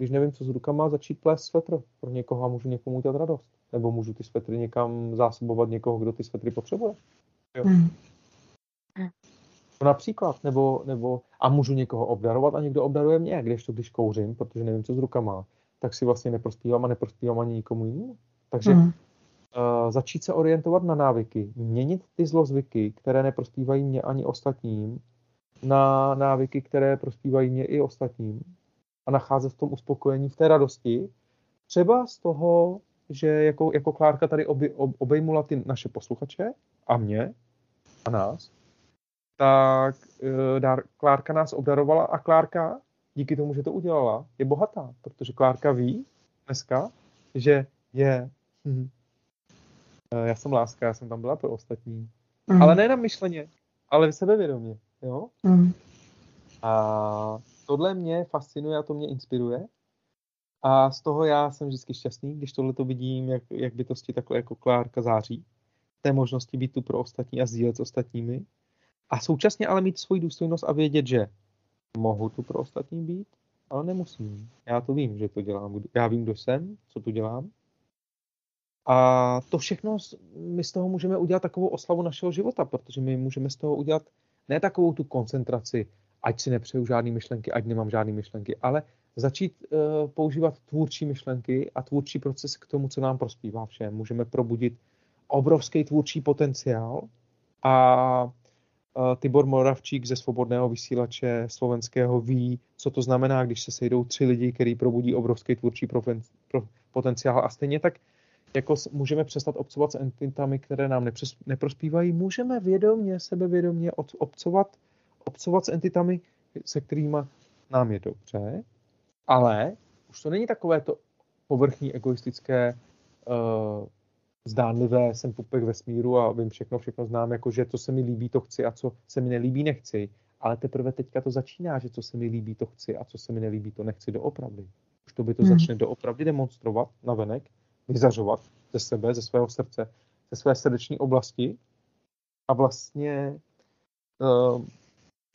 když nevím, co s rukama, začít plést svetr pro někoho a můžu někomu udělat radost. Nebo můžu ty svetry někam zásobovat někoho, kdo ty svetry potřebuje. Jo. Hmm. No například, nebo, nebo, a můžu někoho obdarovat a někdo obdaruje mě, když to, když kouřím, protože nevím, co s rukama, tak si vlastně neprospívám a neprospívám ani nikomu jinému. Takže hmm. Uh, začít se orientovat na návyky, měnit ty zlozvyky, které neprospívají mě ani ostatním, na návyky, které prospívají mě i ostatním a nacházet v tom uspokojení, v té radosti. Třeba z toho, že jako, jako Klárka tady oby, ob, obejmula ty naše posluchače a mě nás, tak uh, dar, Klárka nás obdarovala a Klárka díky tomu, že to udělala, je bohatá, protože Klárka ví dneska, že je hm, já jsem láska, já jsem tam byla pro ostatní. Mm. Ale nejenom myšleně, ale sebevědomě. Jo? Mm. A tohle mě fascinuje a to mě inspiruje. A z toho já jsem vždycky šťastný, když tohle to vidím, jak, jak bytosti takhle jako Klárka září. Té možnosti být tu pro ostatní a sdílet s ostatními. A současně ale mít svoji důstojnost a vědět, že mohu tu pro ostatní být, ale nemusím. Já to vím, že to dělám. Já vím, kdo jsem, co tu dělám. A to všechno, my z toho můžeme udělat takovou oslavu našeho života, protože my můžeme z toho udělat ne takovou tu koncentraci, ať si nepřeju žádné myšlenky, ať nemám žádné myšlenky, ale začít uh, používat tvůrčí myšlenky a tvůrčí proces k tomu, co nám prospívá všem. Můžeme probudit obrovský tvůrčí potenciál a uh, Tibor Moravčík ze Svobodného vysílače slovenského ví, co to znamená, když se sejdou tři lidi, který probudí obrovský tvůrčí potenciál. A stejně tak jako můžeme přestat obcovat s entitami, které nám nepřes, neprospívají. Můžeme vědomě, sebevědomě obcovat, obcovat s entitami, se kterými nám je dobře, ale už to není takové to povrchní, egoistické, uh, zdánlivé, jsem pupek vesmíru a vím všechno, všechno znám, jako že co se mi líbí, to chci a co se mi nelíbí, nechci. Ale teprve teďka to začíná, že co se mi líbí, to chci a co se mi nelíbí, to nechci doopravdy. Už to by to hmm. začne doopravdy demonstrovat na venek vyzařovat ze sebe, ze svého srdce, ze své srdeční oblasti a vlastně uh,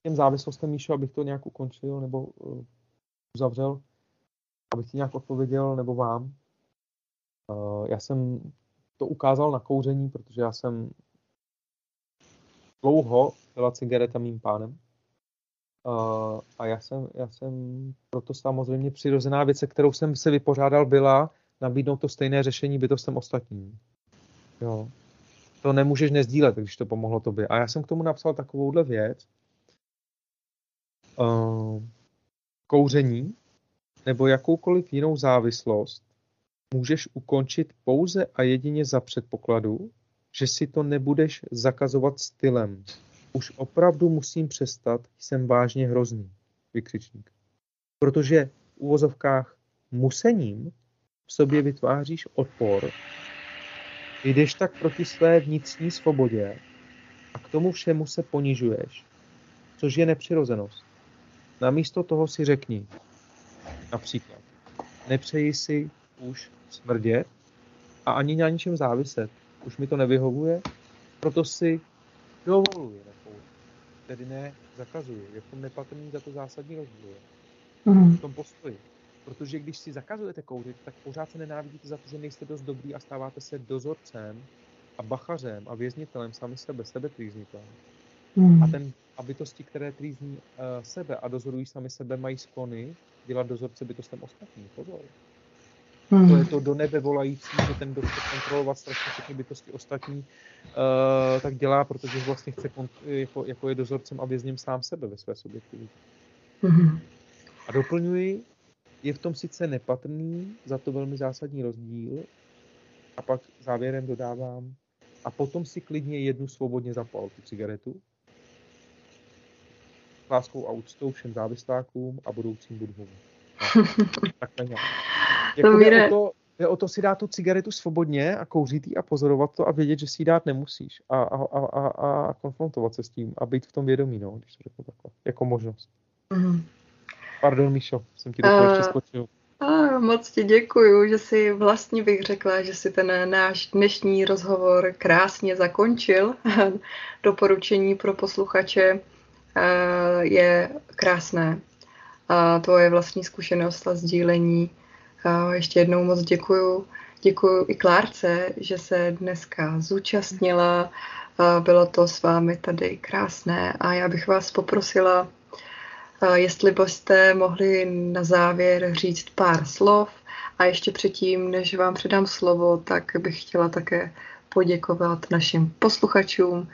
těm závislostem, Míšo, abych to nějak ukončil nebo uh, uzavřel, abych ti nějak odpověděl, nebo vám. Uh, já jsem to ukázal na kouření, protože já jsem dlouho byla cigareta mým pánem. Uh, a já jsem, já jsem proto samozřejmě přirozená věc, se kterou jsem se vypořádal, byla nabídnout to stejné řešení bytostem ostatním. Jo. To nemůžeš nezdílet, když to pomohlo tobě. A já jsem k tomu napsal takovouhle věc. Uh, kouření nebo jakoukoliv jinou závislost můžeš ukončit pouze a jedině za předpokladu, že si to nebudeš zakazovat stylem. Už opravdu musím přestat, jsem vážně hrozný, vykřičník. Protože v úvozovkách musením v sobě vytváříš odpor, jdeš tak proti své vnitřní svobodě a k tomu všemu se ponižuješ, což je nepřirozenost. Namísto toho si řekni, například, nepřeji si už smrdět a ani na ničem záviset. Už mi to nevyhovuje, proto si dovoluji nekouřit. Tedy ne zakazuji. Je v tom nepatrný za to zásadní rozdíl. Mm. V tom postoji. Protože když si zakazujete kouřit, tak pořád se nenávidíte za to, že nejste dost dobrý a stáváte se dozorcem a bachařem a věznitelem sami sebe, sebe trýznitelem. Mm. A, ten, a bytosti, které trýzní uh, sebe a dozorují sami sebe, mají sklony dělat dozorce bytostem ostatní. Pozor. Mm. To je to do nebe volající, že ten, kdo chce kontrolovat strašně všechny bytosti ostatní, uh, tak dělá, protože vlastně chce kont- jako, jako je dozorcem a vězněm sám sebe ve své subjektivitě. Mm. A doplňuji, je v tom sice nepatrný, za to velmi zásadní rozdíl. A pak závěrem dodávám, a potom si klidně jednu svobodně zapal, tu cigaretu. S láskou a úctou všem závislákům a budoucím budhům. tak nějak. Jako jde, o to, jde o to si dát tu cigaretu svobodně a kouřit a pozorovat to a vědět, že si ji dát nemusíš. A, a, a, a, a konfrontovat se s tím a být v tom vědomí, no, když to řeknu takhle, jako možnost. Mm-hmm. Pardon, Míšo, jsem ti do toho ještě skočil. A moc ti děkuju, že si vlastně bych řekla, že si ten náš dnešní rozhovor krásně zakončil. Doporučení pro posluchače je krásné. A tvoje vlastní zkušenost a sdílení. Ještě jednou moc děkuju. Děkuju i Klárce, že se dneska zúčastnila. Bylo to s vámi tady krásné a já bych vás poprosila, Jestli byste mohli na závěr říct pár slov A ještě předtím, než vám předám slovo, tak bych chtěla také poděkovat našim posluchačům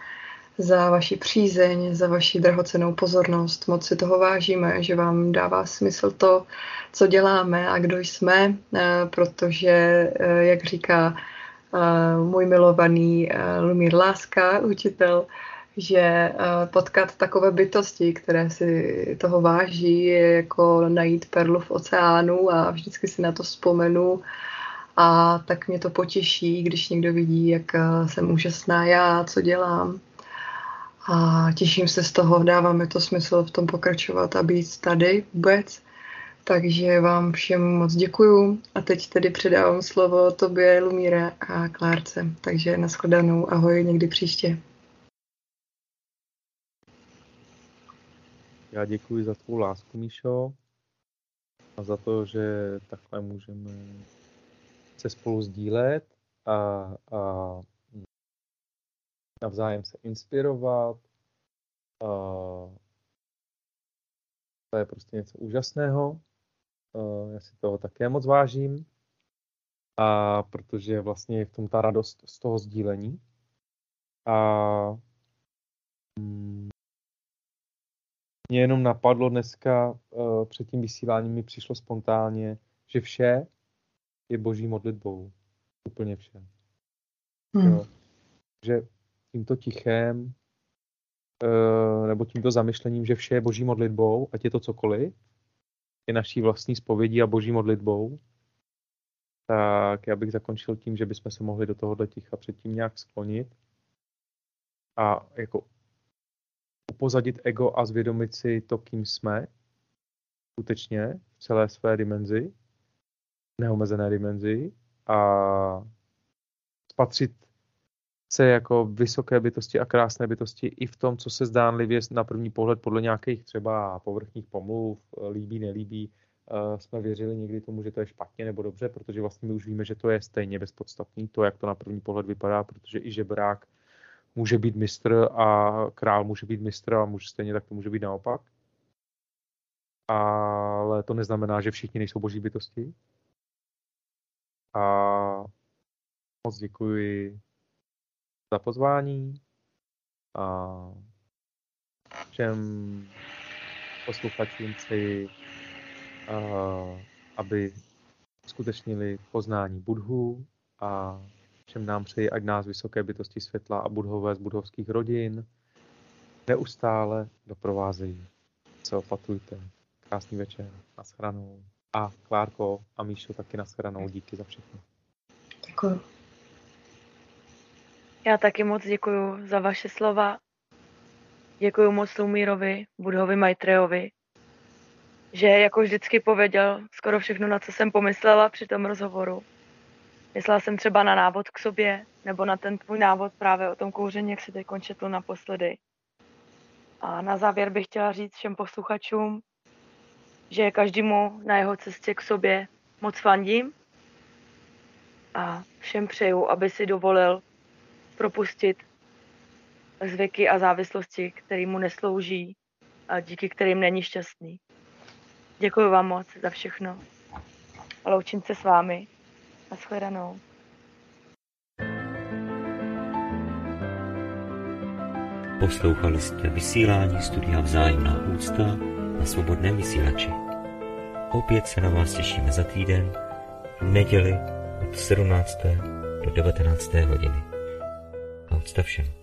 za vaši přízeň, za vaši drahocenou pozornost. Moc si toho vážíme, že vám dává smysl to, co děláme a kdo jsme, eh, protože, eh, jak říká eh, můj milovaný Lumír Láska, učitel, že potkat takové bytosti, které si toho váží, je jako najít perlu v oceánu a vždycky si na to vzpomenu a tak mě to potěší, když někdo vidí, jak jsem úžasná já, co dělám. A těším se z toho, dává mi to smysl v tom pokračovat a být tady vůbec. Takže vám všem moc děkuju a teď tedy předávám slovo tobě, Lumíre a Klárce. Takže nashledanou, ahoj někdy příště. Já děkuji za tvou lásku, Míšo, a za to, že takhle můžeme se spolu sdílet a, a navzájem se inspirovat. To je prostě něco úžasného. Já si toho také moc vážím. A protože vlastně je v tom ta radost z toho sdílení. A mm, mě jenom napadlo dneska, před tím vysíláním mi přišlo spontánně, že vše je boží modlitbou. Úplně vše. Hmm. Jo. Že tímto tichem eh, nebo tímto zamyšlením, že vše je boží modlitbou, ať je to cokoliv, je naší vlastní spovědí a boží modlitbou, tak já bych zakončil tím, že bychom se mohli do tohohle ticha předtím nějak sklonit a jako upozadit ego a zvědomit si to, kým jsme skutečně v celé své dimenzi, neomezené dimenzi a spatřit se jako vysoké bytosti a krásné bytosti i v tom, co se zdánlivě na první pohled podle nějakých třeba povrchních pomluv, líbí, nelíbí, uh, jsme věřili někdy tomu, že to je špatně nebo dobře, protože vlastně my už víme, že to je stejně bezpodstatný, to, jak to na první pohled vypadá, protože i žebrák může být mistr a král může být mistr a může stejně tak to může být naopak. Ale to neznamená, že všichni nejsou boží bytosti. A moc děkuji za pozvání a všem posluchačům přeji, aby skutečnili poznání Budhu a všem nám přeji, ať nás vysoké bytosti světla a budhové z budhovských rodin neustále doprovázejí. Se opatujte. Krásný večer. Naschranou. A Klárko a Míšo taky naschranou. Díky za všechno. Děkuji. Já taky moc děkuji za vaše slova. Děkuji moc Lumírovi, Budhovi Maitrejovi, že jako vždycky pověděl skoro všechno, na co jsem pomyslela při tom rozhovoru. Myslela jsem třeba na návod k sobě, nebo na ten tvůj návod právě o tom kouření, jak si teď četl naposledy. A na závěr bych chtěla říct všem posluchačům, že každému na jeho cestě k sobě moc fandím a všem přeju, aby si dovolil propustit zvyky a závislosti, které mu neslouží a díky kterým není šťastný. Děkuji vám moc za všechno. A loučím se s vámi. A shledanou. Poslouchali jste vysílání studia Vzájemná úcta na svobodném vysílači. Opět se na vás těšíme za týden v neděli od 17. do 19. hodiny. Odstav všem.